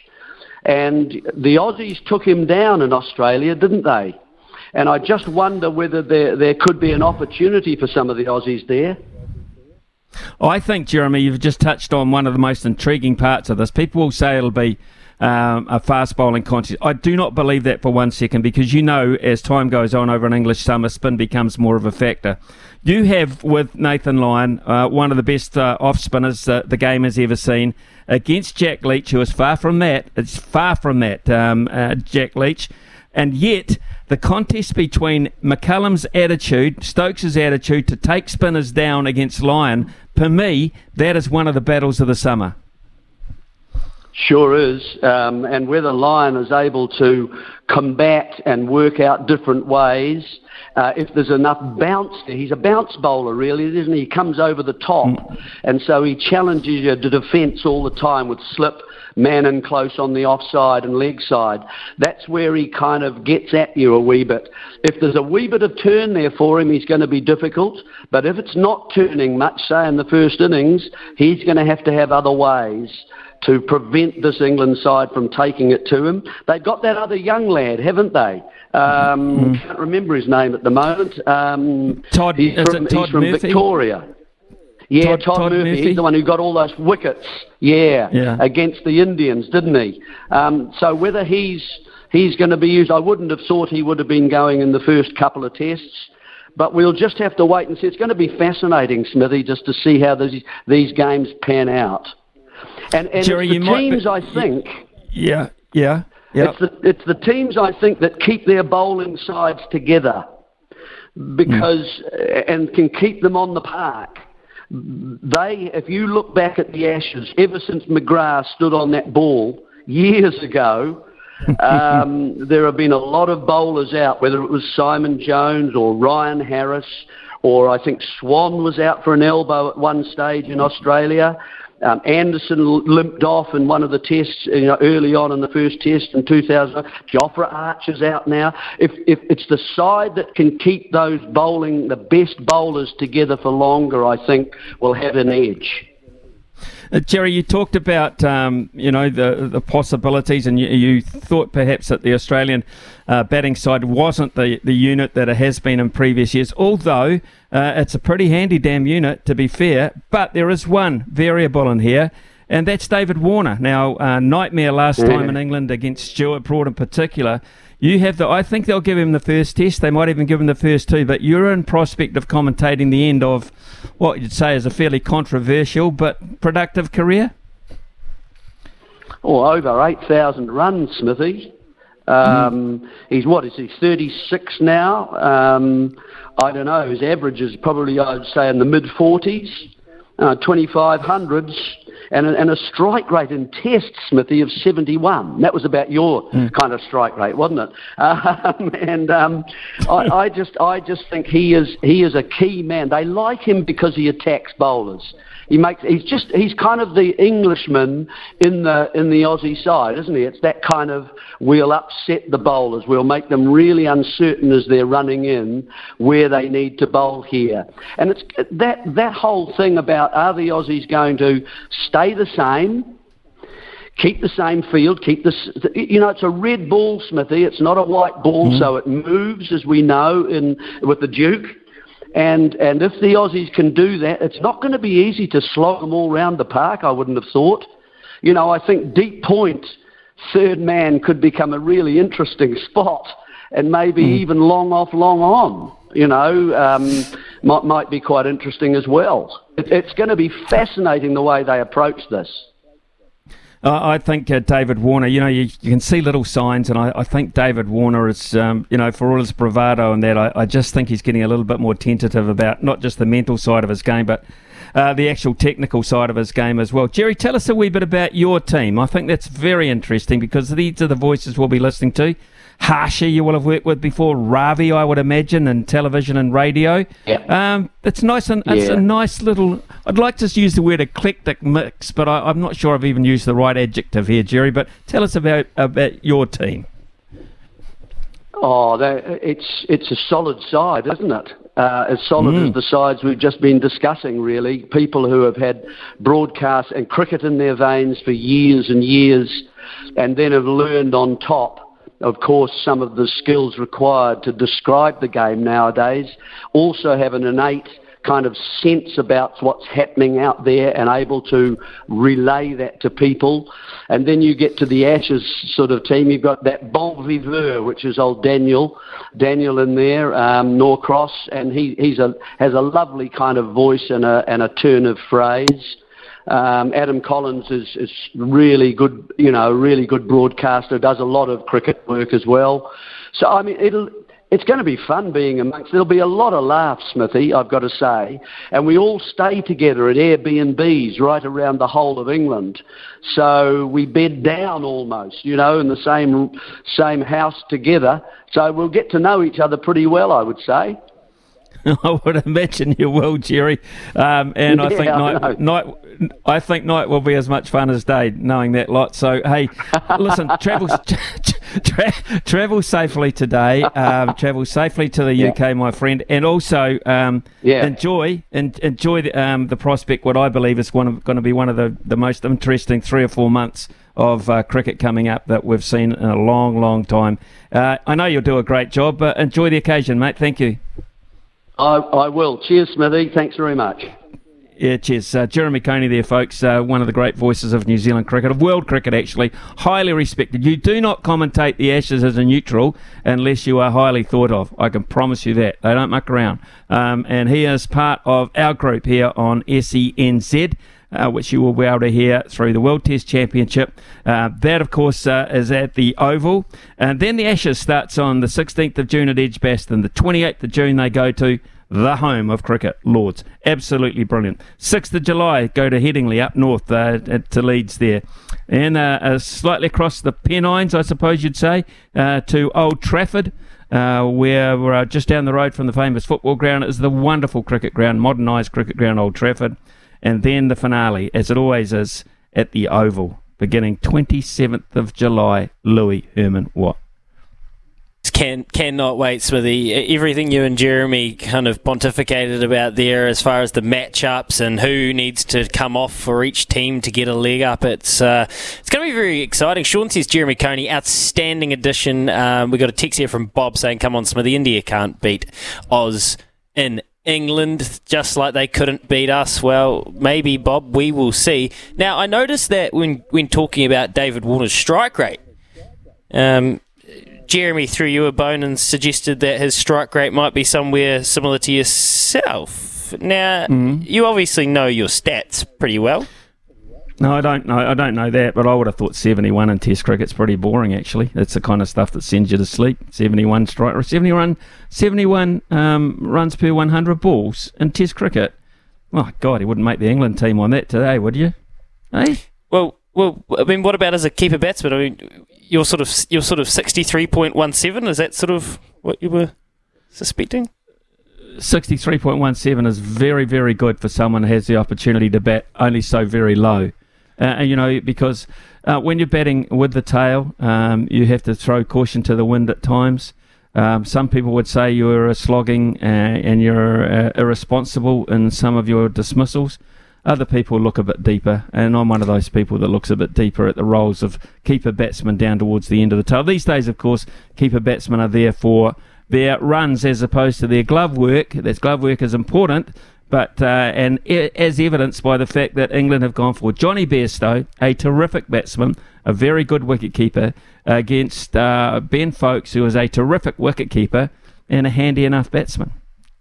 And the Aussies took him down in Australia, didn't they? And I just wonder whether there, there could be an opportunity for some of the Aussies there. I think, Jeremy, you've just touched on one of the most intriguing parts of this. People will say it'll be um, a fast bowling contest. I do not believe that for one second because you know, as time goes on over an English summer, spin becomes more of a factor. You have with Nathan Lyon uh, one of the best uh, off spinners uh, the game has ever seen against Jack Leach, who is far from that. It's far from that, um, uh, Jack Leach. And yet, the contest between McCullum's attitude, Stokes' attitude to take spinners down against Lyon, for me, that is one of the battles of the summer. Sure is. Um, and whether Lyon is able to combat and work out different ways, uh, if there's enough bounce there, he's a bounce bowler, really, isn't he? He comes over the top. Mm. And so he challenges you to defence all the time with slip, man in close on the offside and leg side. That's where he kind of gets at you a wee bit. If there's a wee bit of turn there for him, he's going to be difficult. But if it's not turning much, say in the first innings, he's going to have to have other ways to prevent this England side from taking it to him. They've got that other young lad, haven't they? Um, mm. Can't remember his name at the moment. Um, Todd, he's from, Todd he's from Murphy? Victoria. Yeah, Todd, Todd, Todd Murphy. Murphy. The one who got all those wickets. Yeah, Yeah. against the Indians, didn't he? Um, so whether he's he's going to be used, I wouldn't have thought he would have been going in the first couple of tests. But we'll just have to wait and see. It's going to be fascinating, Smithy, just to see how these these games pan out. And, and Jerry, it's the teams, be- I think. Yeah, yeah, yeah. It's the, it's the teams, I think, that keep their bowling sides together because and can keep them on the park. They, if you look back at the Ashes, ever since McGrath stood on that ball years ago, <laughs> um, there have been a lot of bowlers out, whether it was Simon Jones or Ryan Harris, or I think Swann was out for an elbow at one stage in Australia. Um, Anderson limped off in one of the tests you know, early on in the first test in 2000. Jofra Archer's out now. If, if it's the side that can keep those bowling, the best bowlers together for longer, I think will have an edge. Uh, Jerry, you talked about um, you know the the possibilities, and you, you thought perhaps that the Australian uh, batting side wasn't the, the unit that it has been in previous years. Although uh, it's a pretty handy damn unit, to be fair. But there is one variable in here, and that's David Warner. Now, uh, nightmare last Yeah. time in England against Stuart Broad in particular. You have the. I think they'll give him the first test. They might even give him the first two. But you're in prospect of commentating the end of what you'd say is a fairly controversial but productive career. Or over 8,000 runs, Smithy. Um, He's what is he? 36 now. Um, I don't know. His average is probably I'd say in the mid 40s, uh, 2500s, and a, and a strike rate in Tests, Smithy, of 71. That was about your kind of strike rate, wasn't it? <laughs> Um, and um, I, I just I just think he is he is a key man. They like him because he attacks bowlers. He makes he's just he's kind of the Englishman in the in the Aussie side, isn't he? It's that kind of we'll upset the bowlers, we'll make them really uncertain as they're running in where they need to bowl here. And it's that that whole thing about are the Aussies going to stay the same? Keep the same field, keep this, you know, it's a red ball, Smithy. It's not a white ball, mm-hmm. so it moves, as we know, in with the Duke. And and if the Aussies can do that, it's not going to be easy to slog them all round the park. I wouldn't have thought. You know, I think deep point, third man could become a really interesting <laughs> spot, and maybe even long off, long on. You know, um, might might be quite interesting as well. It, it's going to be fascinating the way they approach this. Uh, I think uh, David Warner, you know, you, you can see little signs, and I, I think David Warner is, um, you know, for all his bravado and that, I, I just think he's getting a little bit more tentative about not just the mental side of his game, but uh, the actual technical side of his game as well. Jerry, tell us a wee bit about your team. I think that's very interesting because these are the voices we'll be listening to. Harsha, you will have worked with before. Ravi, I would imagine, in television and radio. Yeah. Um, it's nice and it's Yeah. a nice little. I'd like to use the word eclectic mix, but I, I'm not sure I've even used the right adjective here, Jerry. But tell us about about your team. Oh, that, it's it's a solid side, isn't it? uh, as solid Mm. as the sides we've just been discussing, really. People who have had broadcast and cricket in their veins for years and years, and then have learned on top, of course, some of the skills required to describe the game nowadays. Also have an innate kind of sense about what's happening out there and able to relay that to people. And then you get to the Ashes sort of team. You've got that bon viveur, which is old Daniel, Daniel in there, um, Norcross, and he he's a has a lovely kind of voice and a and a turn of phrase. Um, Adam Collins is, is really good, you know, really good broadcaster. Does a lot of cricket work as well. So I mean, it'll it's going to be fun being amongst. There'll be a lot of laughs, Smithy. I've got to say, and we all stay together at Airbnbs right around the whole of England. So we bed down almost, you know, in the same same house together. So we'll get to know each other pretty well, I would say. <laughs> I would imagine you will, Jerry. Um, and I think Yeah, I night, night, I think night will be as much fun as day, knowing that lot. So hey, <laughs> listen, travel, <laughs> tra- travel safely today. Um, travel safely to the UK, my friend, and also um, Yeah. enjoy en- enjoy the, um, the prospect. What I believe is one of, going to be one of the, the most interesting three or four months of uh, cricket coming up that we've seen in a long, long time. Uh, I know you'll do a great job, but enjoy the occasion, mate. Thank you. I, I will. Cheers, Smithy. Thanks very much. Yeah, cheers. Uh, Jeremy Coney there, folks. Uh, one of the great voices of New Zealand cricket, of world cricket, actually. Highly respected. You do not commentate the Ashes as a neutral unless you are highly thought of. I can promise you that. They don't muck around. Um, and he is part of our group here on SENZ. Uh, which you will be able to hear through the World Test Championship. Uh, that, of course, uh, is at the Oval. And then the Ashes starts on the 16th of June at Edgbaston. The 28th of June, they go to the home of cricket, Lords. Absolutely brilliant. 6th of July, go to Headingley up north uh, to Leeds there. And uh, uh, slightly across the Pennines, I suppose you'd say, uh, to Old Trafford. Uh, where we're just down the road from the famous football ground is the wonderful cricket ground, modernised cricket ground, Old Trafford. And then the finale, as it always is, at the Oval, beginning 27th of July. Louis Herman Watt. Can cannot wait, Smithy. Everything you and Jeremy kind of pontificated about there, as far as the matchups and who needs to come off for each team to get a leg up, it's uh, it's going to be very exciting. Sean says Jeremy Coney, outstanding addition. Um, we got a text here from Bob saying, "Come on, Smithy, India can't beat Oz in." England, just like they couldn't beat us. Well, maybe Bob, we will see. Now, I noticed that when when talking about David Warner's strike rate, um, Jeremy threw you a bone and suggested that his strike rate might be somewhere similar to yourself. Now, Mhm. you obviously know your stats pretty well. No, I don't know. I don't know that, but I would have thought 71 in Test cricket's pretty boring. Actually, it's the kind of stuff that sends you to sleep. 71 strike, or 71, 71 um, runs per 100 balls in Test cricket. Oh God, he wouldn't make the England team on that today, would you? Hey, Well, well, I mean, what about as a keeper batsman? I mean, you're sort of you're sort of sixty three point one seven. Is that sort of what you were suspecting? 63.17 is very, very good for someone who has the opportunity to bat only so very low. Uh, you know, because uh, when you're batting with the tail, um, you have to throw caution to the wind at times. Um, some people would say you're a slogging uh, and you're uh, irresponsible in some of your dismissals. Other people look a bit deeper, and I'm one of those people that looks a bit deeper at the roles of keeper batsmen down towards the end of the tail. These days, of course, keeper batsmen are there for their runs as opposed to their glove work. That glove work is important, but uh, and e- as evidenced by the fact that England have gone for Jonny Bairstow, a terrific batsman, a very good wicket keeper, against uh, Ben Foakes, who is a terrific wicket keeper and a handy enough batsman.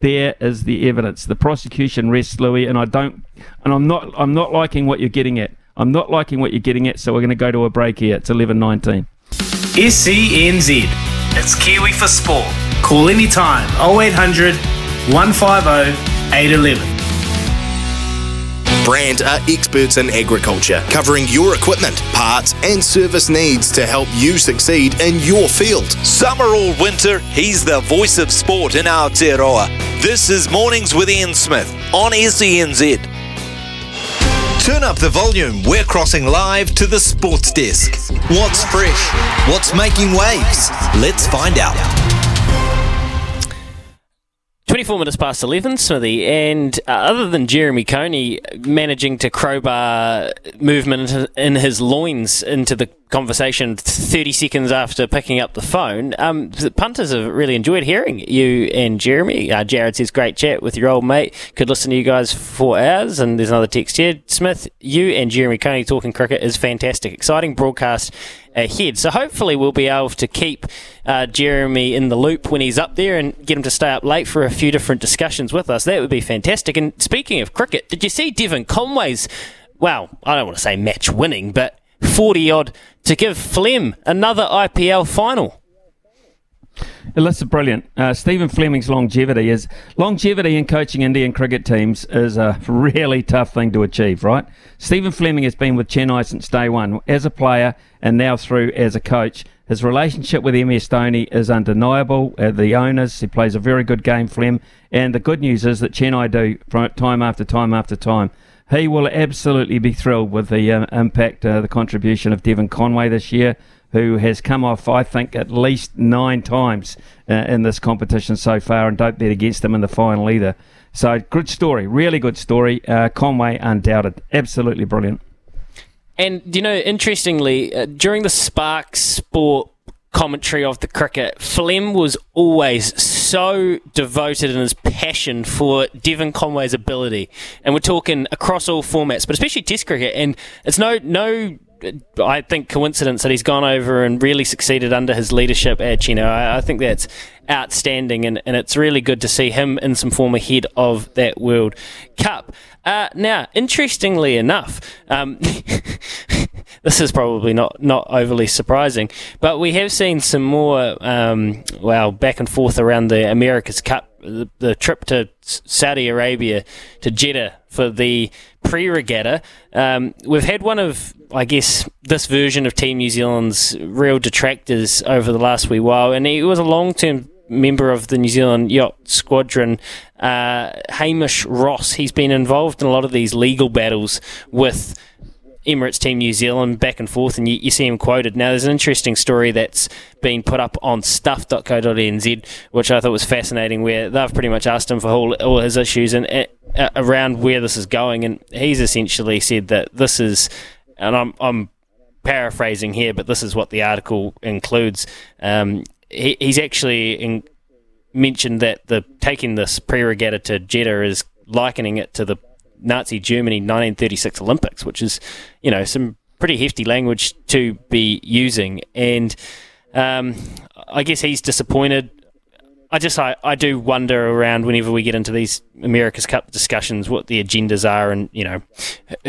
There is the evidence. The prosecution rests, Louis, and I don't, and I'm not, I'm not liking what you're getting at. I'm not liking what you're getting at. So we're going to go to a break here. It's 11:19. SENZ. It's Kiwi for Sport. Call anytime 0800 150 811. Brand are experts in agriculture, covering your equipment, parts, and service needs to help you succeed in your field. Summer or winter, he's the voice of sport in Aotearoa. This is Mornings with Ian Smith on SENZ. Turn up the volume. We're crossing live to the sports desk. What's fresh? What's making waves? Let's find out. 24 minutes past 11, Smithy, and uh, other than Jeremy Coney managing to crowbar movement in his loins into the conversation 30 seconds after picking up the phone, um, the punters have really enjoyed hearing you and Jeremy. Uh, Jared says, great chat with your old mate. Could listen to you guys for hours. And there's another text here. Smith, you and Jeremy Coney talking cricket is fantastic. Exciting broadcast ahead. So hopefully we'll be able to keep uh, Jeremy in the loop when he's up there and get him to stay up late for a few different discussions with us. That would be fantastic. And speaking of cricket, did you see Devon Conway's, well, I don't want to say match winning, but 40 odd to give Flem another IPL final? That's brilliant. Uh, Stephen Fleming's longevity is longevity in coaching Indian cricket teams is a really tough thing to achieve, right? Stephen Fleming has been with Chennai since day one as a player and now through as a coach. His relationship with MS Dhoni is undeniable. Uh, the owners, he plays a very good game, Flem. And the good news is that Chennai do time after time after time. He will absolutely be thrilled with the uh, impact, uh, the contribution of Devon Conway this year who has come off, I think, at least nine times uh, in this competition so far, and don't bet against him in the final either. So, good story, really good story. Uh, Conway, undoubted, absolutely brilliant. And, you know, interestingly, uh, during the Spark Sport commentary of the cricket, Flem was always so devoted in his passion for Devon Conway's ability. And we're talking across all formats, but especially Test cricket. And it's no no I think coincidence that he's gone over and really succeeded under his leadership at Chennai. I, I think that's outstanding, and, and it's really good to see him in some form ahead of that World Cup. Uh, now, interestingly enough, um, <laughs> this is probably not, not overly surprising, but we have seen some more, um, well, back and forth around the America's Cup, the, the trip to Saudi Arabia, to Jeddah for the pre regatta. Um, we've had one of, I guess, this version of Team New Zealand's real detractors over the last wee while, and he was a long term member of the New Zealand Yacht Squadron, uh, Hamish Ross. He's been involved in a lot of these legal battles with Emirates Team New Zealand back and forth, and you, you, see him quoted. Now, there's an interesting story that's been put up on stuff.co.nz, which I thought was fascinating, where they've pretty much asked him for all, all his issues and uh, around where this is going, and he's essentially said that this is, and I'm, I'm paraphrasing here, but this is what the article includes. Um, he, he's actually in, mentioned that the taking this pre-regatta to Jeddah is likening it to the Nazi Germany 1936 Olympics, which is, you know, some pretty hefty language to be using. And um, I guess he's disappointed. I just I, I do wonder around whenever we get into these America's Cup discussions what the agendas are and you know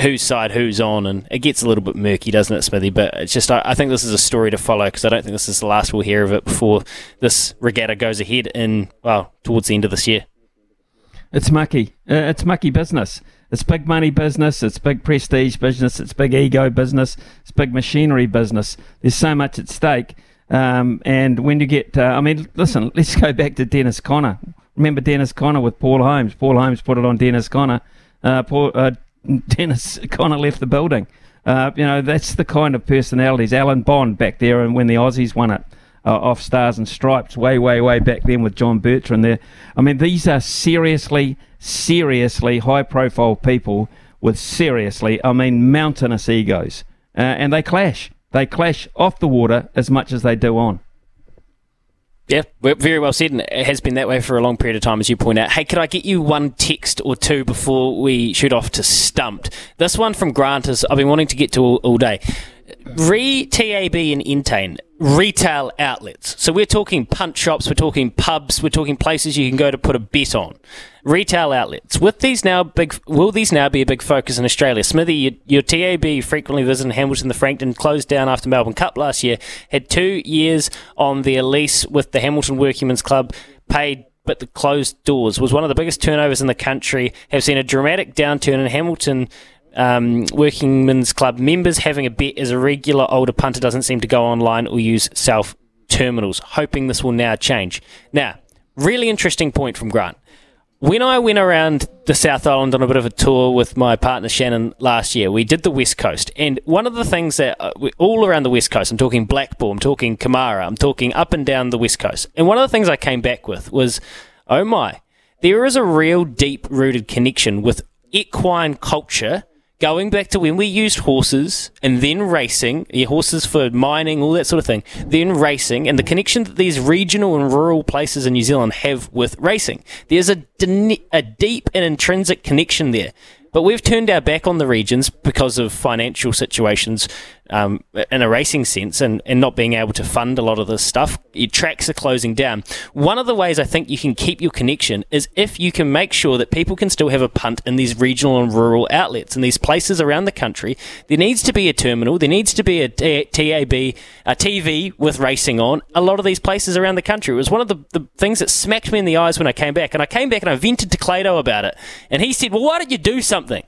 whose side who's on and it gets a little bit murky doesn't it Smithy but it's just I, I think this is a story to follow because I don't think this is the last we'll hear of it before this regatta goes ahead in well towards the end of this year. It's mucky. Uh, it's mucky business. It's big money business. It's big prestige business. It's big ego business. It's big machinery business. There's so much at stake um, and when you get, uh, I mean, listen, let's go back to Dennis Conner. Remember Dennis Conner with Paul Holmes? Paul Holmes put it on Dennis Conner. Uh, Paul, uh, <laughs> Dennis Conner left the building. Uh, you know, that's the kind of personalities. Alan Bond back there, and when the Aussies won it uh, off Stars and Stripes, way, way, way back then with John Bertrand there. I mean, these are seriously, seriously high-profile people with seriously, I mean, mountainous egos, uh, and they clash. They clash off the water as much as they do on. Yeah, very well said, and it has been that way for a long period of time, as you point out. Hey, could I get you one text or two before we shoot off to Stumped? This one from Grant is I've been wanting to get to all, all day. Re TAB and Entain retail outlets. So we're talking punch shops, we're talking pubs, we're talking places you can go to put a bet on. Retail outlets. With these now big, will these now be a big focus in Australia? Smithy, your, your TAB frequently visited Hamilton the Frankton closed down after Melbourne Cup last year. Had two years on their lease with the Hamilton Workingmen's Club, paid but the closed doors was one of the biggest turnovers in the country. Have seen a dramatic downturn in Hamilton um, Workingmen's Club members having a bet as a regular older punter doesn't seem to go online or use self terminals, hoping this will now change. Now, really interesting point from Grant. When I went around the South Island on a bit of a tour with my partner Shannon last year, we did the West Coast. And one of the things that, uh, all around the West Coast, I'm talking Blackpool, I'm talking Kumara, I'm talking up and down the West Coast. And one of the things I came back with was, oh my, there is a real deep rooted connection with equine culture going back to when we used horses and then racing, yeah, horses for mining, all that sort of thing, then racing, and the connection that these regional and rural places in New Zealand have with racing. There's a, a deep and intrinsic connection there. But we've turned our back on the regions because of financial situations um, in a racing sense and, and not being able to fund a lot of this stuff. Your tracks are closing down. One of the ways I think you can keep your connection is if you can make sure that people can still have a punt in these regional and rural outlets and these places around the country. There needs to be a terminal, there needs to be a TAB, a TV with racing on a lot of these places around the country. It was one of the, the things that smacked me in the eyes when I came back. And I came back and I vented to Clado about it. And he said, Well, why don't you do something?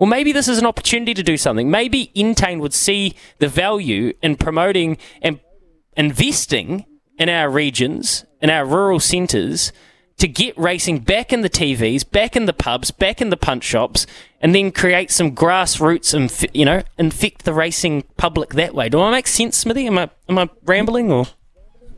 Well, maybe this is an opportunity to do something. Maybe Entain would see the value in promoting and investing in our regions, in our rural centres, to get racing back in the TVs, back in the pubs, back in the punch shops, and then create some grassroots and you know infect the racing public that way. Do I make sense, Smithy? Am I am I rambling or?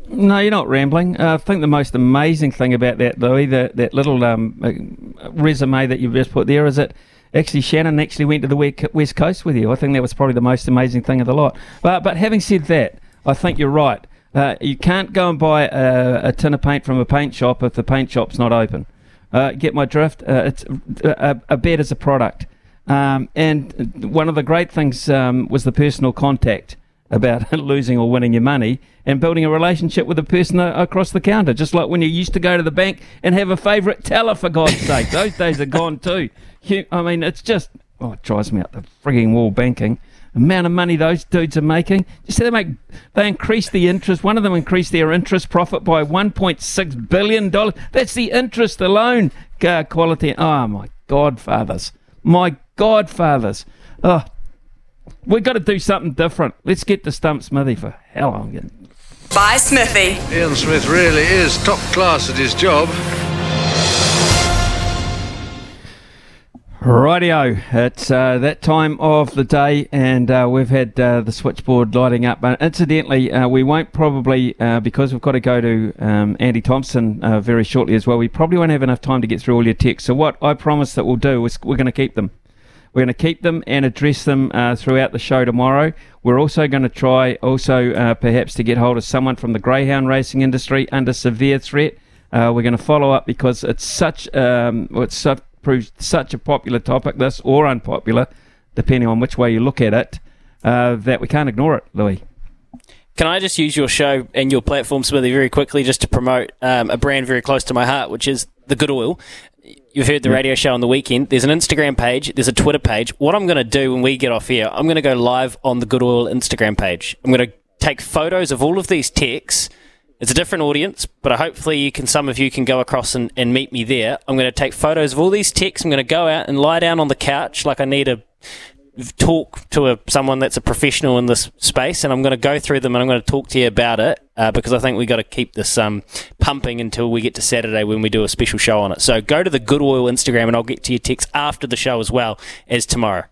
No, you're not rambling. Uh, I think the most amazing thing about that, Louis, that that little um, uh, resume that you've just put there, is that actually Shannon actually went to the West Coast with you. I think that was probably the most amazing thing of the lot. But but having said that, I think you're right. Uh, you can't go and buy a, a, tin of paint from a paint shop if the paint shop's not open. Uh, get my drift? Uh, it's a, a bed is a product, um, and one of the great things um, was the personal contact about <laughs> losing or winning your money and building a relationship with the person across the counter. Just like when you used to go to the bank and have a favourite teller, for God's sake. Those days are gone too. I mean, it's just, oh, it drives me up the frigging wall banking. Amount of money those dudes are making. Just they make, they increase the interest. One of them increased their interest profit by 1.6 billion dollars. That's the interest alone. Uh, quality. Oh my godfathers, my godfathers. Oh, we've got to do something different. Let's get to Stump Smithy for hell. I'm getting. Bye, Smithy. Ian Smith really is top class at his job. Rightio, it's uh, that time of the day, and uh, we've had uh, the switchboard lighting up. But incidentally, uh, we won't probably, uh, because we've got to go to um, Andy Thompson uh, very shortly as well, we probably won't have enough time to get through all your texts. So, what I promise that we'll do is we're going to keep them. We're going to keep them and address them throughout the show tomorrow. We're also going to try, also perhaps, to get hold of someone from the greyhound racing industry under severe threat. we're going to follow up because it's such, um, it's such proved such a popular topic, this or unpopular, depending on which way you look at it, uh, that we can't ignore it, Louis. Can I just use your show and your platform, Smithy, very quickly just to promote um, a brand very close to my heart, which is the Good Oil. You've heard the radio show on the weekend. There's an Instagram page, there's a Twitter page. What I'm going to do when we get off here, I'm going to go live on the Good Oil Instagram page. I'm going to take photos of all of these texts it's a different audience, but hopefully you can. Some of you can go across and, and meet me there. I'm going to take photos of all these texts. I'm going to go out and lie down on the couch like I need a talk to a, someone that's a professional in this space, and I'm going to go through them and I'm going to talk to you about it uh, because I think we've got to keep this um, pumping until we get to Saturday when we do a special show on it. So go to the Good Oil Instagram and I'll get to your text after the show as well as tomorrow.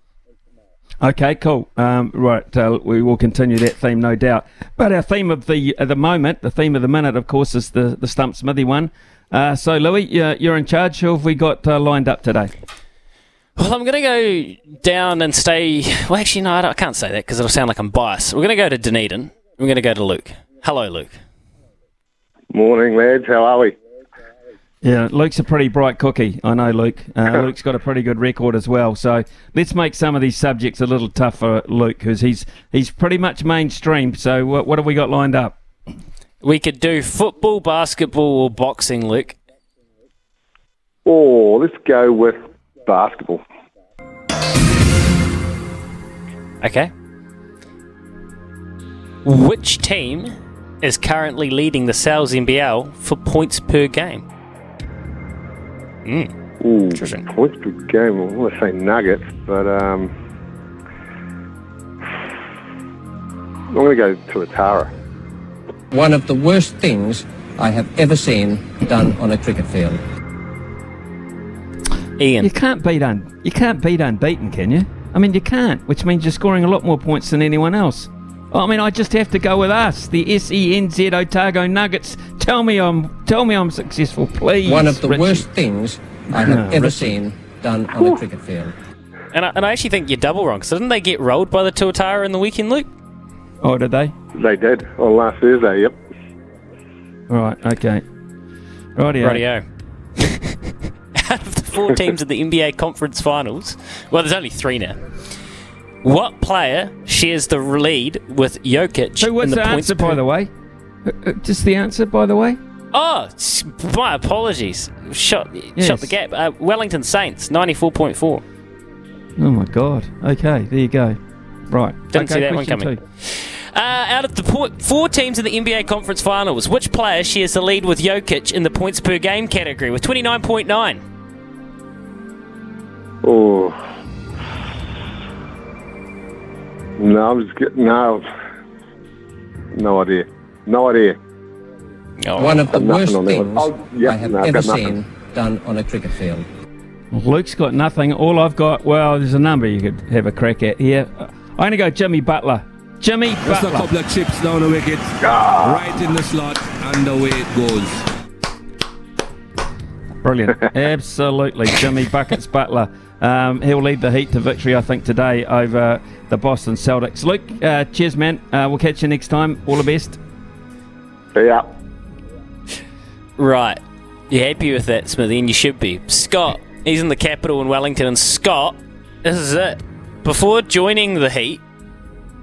Okay, cool. Um, right, uh, we will continue that theme, no doubt. But our theme of the uh, the moment, the theme of the minute, of course, is the the Stump Smithy one. Uh, so, Louis, you're in charge. Who have we got uh, lined up today? Well, I'm going to go down and stay. Well, actually, no, I, I can't say that because it'll sound like I'm biased. We're going to go to Dunedin. We're going to go to Luke. Hello, Luke. Morning, lads. How are we? Yeah, Luke's a pretty bright cookie. I know, Luke. Uh, <laughs> Luke's got a pretty good record as well. So let's make some of these subjects a little tough for Luke because he's he's pretty much mainstream. So what, what have we got lined up? We could do football, basketball, or boxing, Luke. Oh, let's go with basketball. Okay. Which team is currently leading the Sal's NBL for points per game? Mm. Ooh, Interesting. Points per game. I want to say Nuggets, but um, I'm going to go to Atara. One of the worst things I have ever seen done on a cricket field. Ian, you can't beat un you can't beat unbeaten, can you? I mean, you can't, which means you're scoring a lot more points than anyone else. I mean, I just have to go with us, the SENZ Otago Nuggets. Tell me I'm, tell me I'm successful, please. One of the Richie. worst things I have No, ever Richie. seen done on a cricket field. And I, and I actually think you're double wrong. So didn't they get rolled by the Tuatara in the weekend, Luke? Oh, did they? They did on last Thursday, yep. Right. Okay. Rightio. Radio. <laughs> Out of the four teams in the NBA Conference Finals, well, there's only three now. What player shares the lead with Jokic So what's in the, the, points answer, by the way? Uh, uh, Just the answer, by the way. Oh, my apologies. Shot, Yes. shot the gap. Uh, Wellington Saints, ninety-four point four. Oh my God. Okay. There you go. Right. Didn't okay, see that one coming. two. Uh, out of the po- four teams in the NBA Conference Finals, which player shares the lead with Jokic in the points per game category with twenty nine point nine? Oh. No, I'm just getting, no. No idea. No idea. One of the Got nothing worst on things Oh, yeah, I have no, ever seen done on a cricket field. Luke's got nothing. All I've got, well, there's a number you could have a crack at here. I'm going to go Jimmy Butler. Jimmy Just a couple of chips down the wicket, ah! right in the slot, and away it goes. Brilliant. <laughs> Absolutely. Jimmy Buckets Butler. Um, he'll lead the Heat to victory, I think, today over the Boston Celtics. Luke, uh, cheers, man. Uh, we'll catch you next time. All the best. Yeah. Right. You're happy with that, Smithy, and you should be. Scott, he's in the capital in Wellington, and Scott, this is it. Before joining the Heat,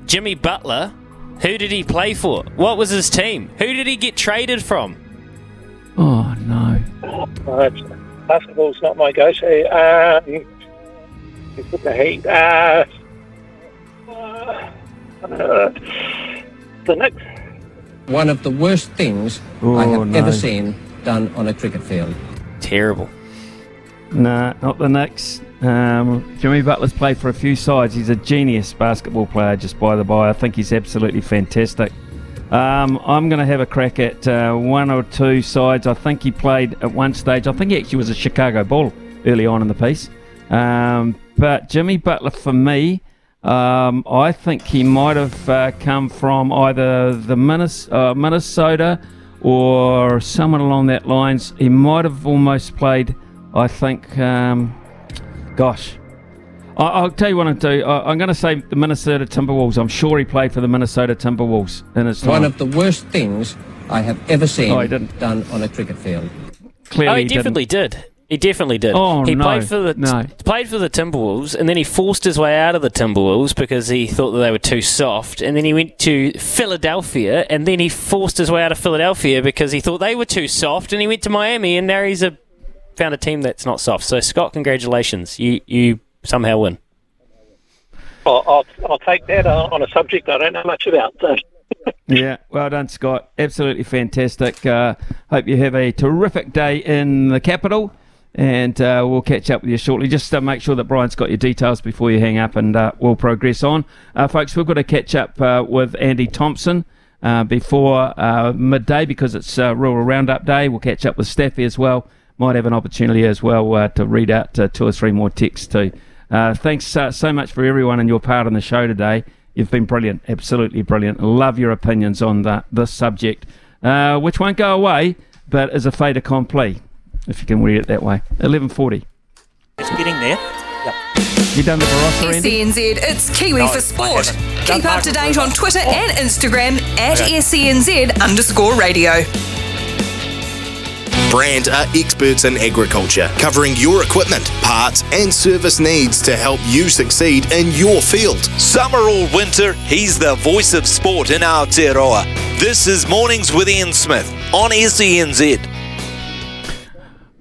Jimmy Butler, who did he play for? What was his team? Who did he get traded from? Oh, no. Uh, basketball's not my go-to. Um, you put the heat. Uh, uh, the Knicks. One of the worst things I Oh, have no. ever seen done on a cricket field. Terrible. Nah, not the Knicks. Um, Jimmy Butler's played for a few sides. He's a genius basketball player, just by the by. I think he's absolutely fantastic. Um, I'm going to have a crack at uh, one or two sides. I think he played at one stage. I think he actually was a Chicago Bull early on in the piece. Um, but Jimmy Butler, for me, um, I think he might have uh, come from either the Minnes- uh, Minnesota or someone along that lines. He might have almost played, I think, um, gosh. I- I'll tell you what I'll do. I- I'm going to say the Minnesota Timberwolves. I'm sure he played for the Minnesota Timberwolves in his time. One of the worst things I have ever seen Oh, he didn't. done on a cricket field. Clearly oh, he, he definitely did. He definitely did. Oh, he no, played for the no. played for the Timberwolves, and then he forced his way out of the Timberwolves because he thought that they were too soft. And then he went to Philadelphia, and then he forced his way out of Philadelphia because he thought they were too soft. And he went to Miami, and now he's a found a team that's not soft. So Scott, congratulations, you you somehow win. I'll, I'll, I'll take that uh, on a subject I don't know much about. So. <laughs> Yeah, well done, Scott. Absolutely fantastic. Uh, hope you have a terrific day in the capital, and uh, we'll catch up with you shortly. Just uh, make sure that Brian's got your details before you hang up, and uh, we'll progress on. Uh, folks, we've got to catch up uh, with Andy Thompson. Uh, before midday because it's Rural Roundup Day. We'll catch up with Staffy as well. Might have an opportunity as well to read out two or three more texts too. Thanks so much for everyone and your part in the show today. You've been brilliant, absolutely brilliant. Love your opinions on that this subject, which won't go away, but is a fait accompli, if you can read it that way. Eleven forty. It's getting there. You done the Barossa, Andy? SENZ, it's Kiwi No, for sport. Keep up to date on Twitter and oh. Instagram at Okay. SENZ underscore radio. Brand are experts in agriculture, covering your equipment, parts, and service needs to help you succeed in your field. Summer or winter, he's the voice of sport in Aotearoa. This is Mornings with Ian Smith on SENZ.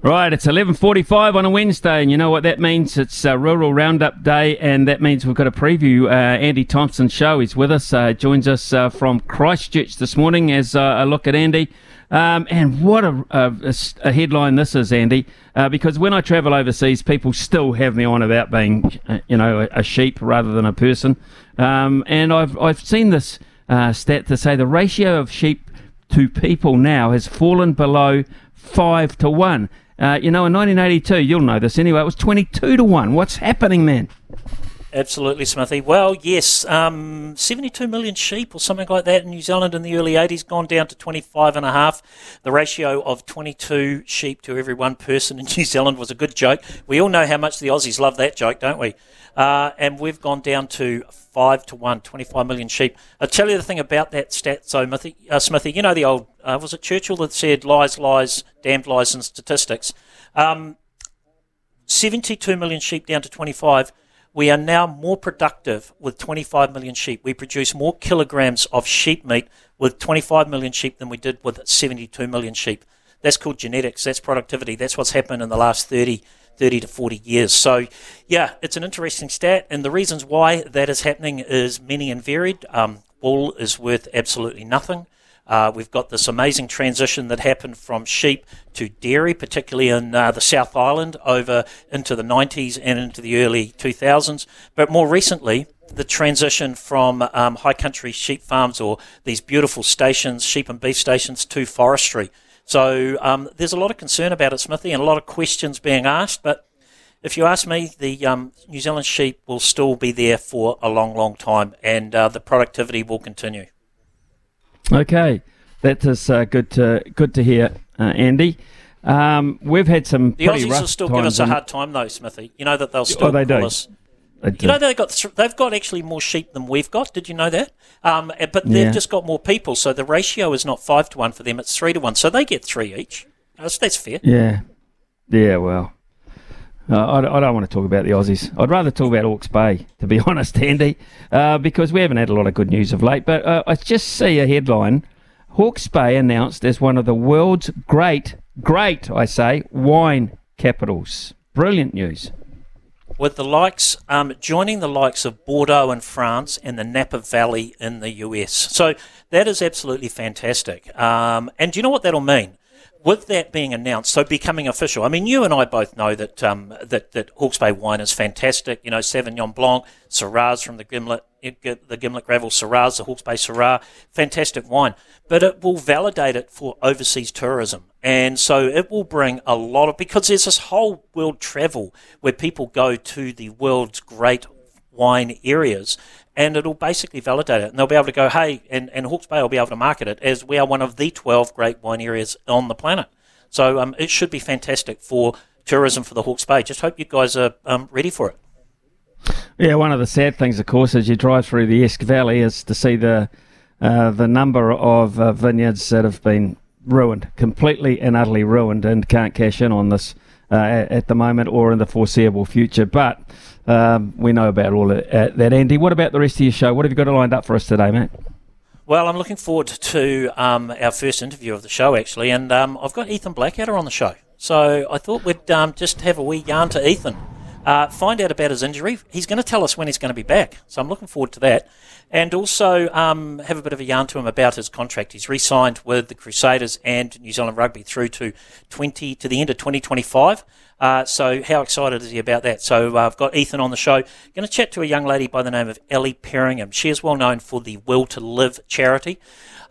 Right, it's 11:45 on a Wednesday, and you know what that means? It's uh, Rural Roundup Day, and that means we've got a preview. Uh, Andy Thompson's show. He's with us. Uh, joins us uh, from Christchurch this morning as uh, I look at Andy. Um, and what a headline this is, Andy! Uh, because when I travel overseas, people still have me on about being, uh, you know, a, a sheep rather than a person. Um, and I've I've seen this uh, stat to say the ratio of sheep to people now has fallen below five to one. Uh, you know, in 1982, you'll know this anyway. It was 22 to one. What's happening, man? Absolutely, Smithy. Well, yes, um, 72 million sheep or something like that in New Zealand in the early 80s, gone down to 25 and a half. The ratio of 22 sheep to every one person in <laughs> New Zealand was a good joke. We all know how much the Aussies love that joke, don't we? Uh, and we've gone down to 5 to 1, 25 million sheep. I'll tell you the thing about that stat, so Smithy, uh, Smithy you know the old, uh, was it Churchill that said lies, lies, damned lies and statistics? Um, 72 million sheep down to 25 we are now more productive with 25 million sheep. We produce more kilograms of sheep meat with 25 million sheep than we did with 72 million sheep. That's called genetics. That's productivity. That's what's happened in the last 30, 30 to 40 years. So, yeah, it's an interesting stat. And the reasons why that is happening is many and varied. Um, wool is worth absolutely nothing. Uh, we've got this amazing transition that happened from sheep to dairy, particularly in uh, the South Island over into the 90s and into the early 2000s. But more recently, the transition from um, high country sheep farms or these beautiful stations, sheep and beef stations, to forestry. So um, there's a lot of concern about it, Smithy, and a lot of questions being asked. But if you ask me, the um, New Zealand sheep will still be there for a long, long time, and uh, the productivity will continue. Okay, that is uh, good to good to hear, uh, Andy. Um, we've had some the Aussies will still give us a hard time though, Smithy. You know that they'll still Oh, they do. us. You know they've got they've got actually more sheep than we've got. Did you know that? Um, eh, but they've Yeah. just got more people, so the ratio is not five to one for them; it's three to one. So they get three each. That's, that's fair. Yeah, yeah. Well, uh, I, I don't want to talk about the Aussies. I'd rather talk about Hawke's Bay, to be <laughs> honest, Andy, uh, because we haven't had a lot of good news of late. But uh, I just see a headline: Hawke's Bay announced as one of the world's great, great, I say, wine capitals. Brilliant news. With the likes um, joining the likes of Bordeaux in France and the Napa Valley in the US. So that is absolutely fantastic. Um, and do you know what that'll mean? With that being announced, so becoming official. I mean, you and I both know that um, that that Hawke's Bay wine is fantastic. You know, Sauvignon Blanc, Syrahs from the Gimblett, the Gimblett Gravel Syrahs, the Hawke's Bay Syrah, fantastic wine. But it will validate it for overseas tourism, and so it will bring a lot of because there's this whole world travel where people go to the world's great wine areas and it'll basically validate it. And they'll be able to go hey and, and Hawke's Bay will be able to market it as we are one of the 12 great wine areas on the planet. So um, it should be fantastic for tourism for the Hawke's Bay. Just hope you guys are um, ready for it. Yeah, one of the sad things, of course, as you drive through the Esk Valley, is to see the uh, the number of uh, vineyards that have been ruined, completely and utterly ruined, and can't cash in on this uh, at, at the moment or in the foreseeable future. But um, we know about all of that. Andy, what about the rest of your show? What have you got lined up for us today, mate? Well, I'm looking forward to um, our first interview of the show, actually, and um, I've got Ethan Blackadder on the show. So I thought we'd um, just have a wee yarn to Ethan, uh, find out about his injury. He's going to tell us when he's going to be back, so I'm looking forward to that. And also um, have a bit of a yarn to him about his contract. He's re-signed with the Crusaders and New Zealand Rugby through to 20 to the end of 2025. Uh, so how excited is he about that? So uh, I've got Ethan on the show. Going to chat to a young lady by the name of Elle Perriam. She is well known for the Will to Live charity.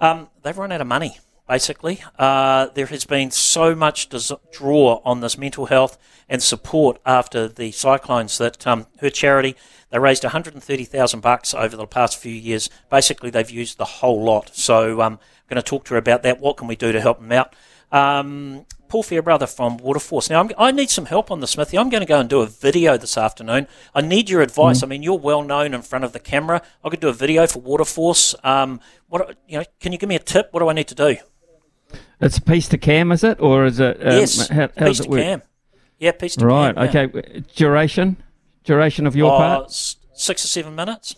Um, they've run out of money, basically. Uh, there has been so much des- draw on this mental health and support after the cyclones that um, her charity they raised 130,000 bucks over the past few years. Basically, they've used the whole lot. So um, I'm going to talk to her about that. What can we do to help them out? Um, Paul Fairbrother from Waterforce. Now, I'm, I need some help on this, Smithy. I'm going to go and do a video this afternoon. I need your advice. Mm. I mean, you're well known in front of the camera. I could do a video for Waterforce. Um, what you know? Can you give me a tip? What do I need to do? It's piece to cam, is it, or is it? Um, yes, how, how piece to work? cam. Yeah, piece to Right. cam. yeah. Okay. Duration. Duration of your Oh, part. six or seven minutes.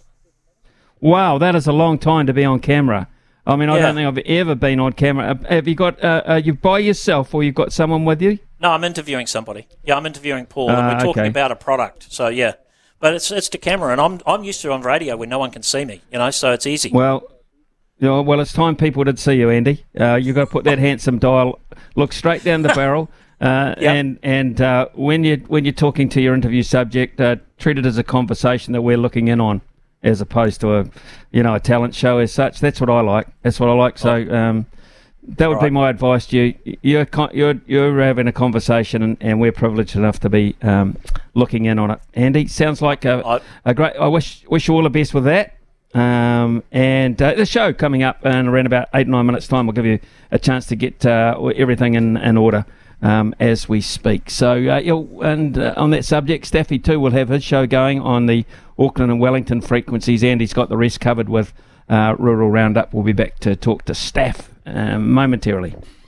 Wow, that is a long time to be on camera. I mean, I don't think I've ever been on camera. Uh, Have you got? Uh, uh, you by yourself, or you've got someone with you? No, I'm interviewing somebody. Yeah, I'm interviewing Paul, and Ah, we're talking okay. about a product. So yeah, but it's it's to camera, and I'm I'm used to on radio where no one can see me. You know, so it's easy. Well, know, well, it's time people did see you, Andy. Uh, you got to put that <laughs> handsome dial, look straight down the barrel, uh, Yep. and and uh, when you when you're talking to your interview subject, uh, treat it as a conversation that we're looking in on, as opposed to a, you know, a talent show as such. That's what I like. That's what I like. So. Um, That would be my advice to you. You're con- you're you're having a conversation, and, and we're privileged enough to be um, looking in on it. Andy, sounds like a, a great. I wish wish you all the best with that. Um, and uh, the show coming up in around about eight nine minutes time will give you a chance to get uh, everything in, in order um, as we speak. So uh, and uh, on that subject, Staffy too will have his show going on the Auckland and Wellington frequencies. Andy's got the rest covered with uh, Rural Roundup. We'll be back to talk to staff um, momentarily.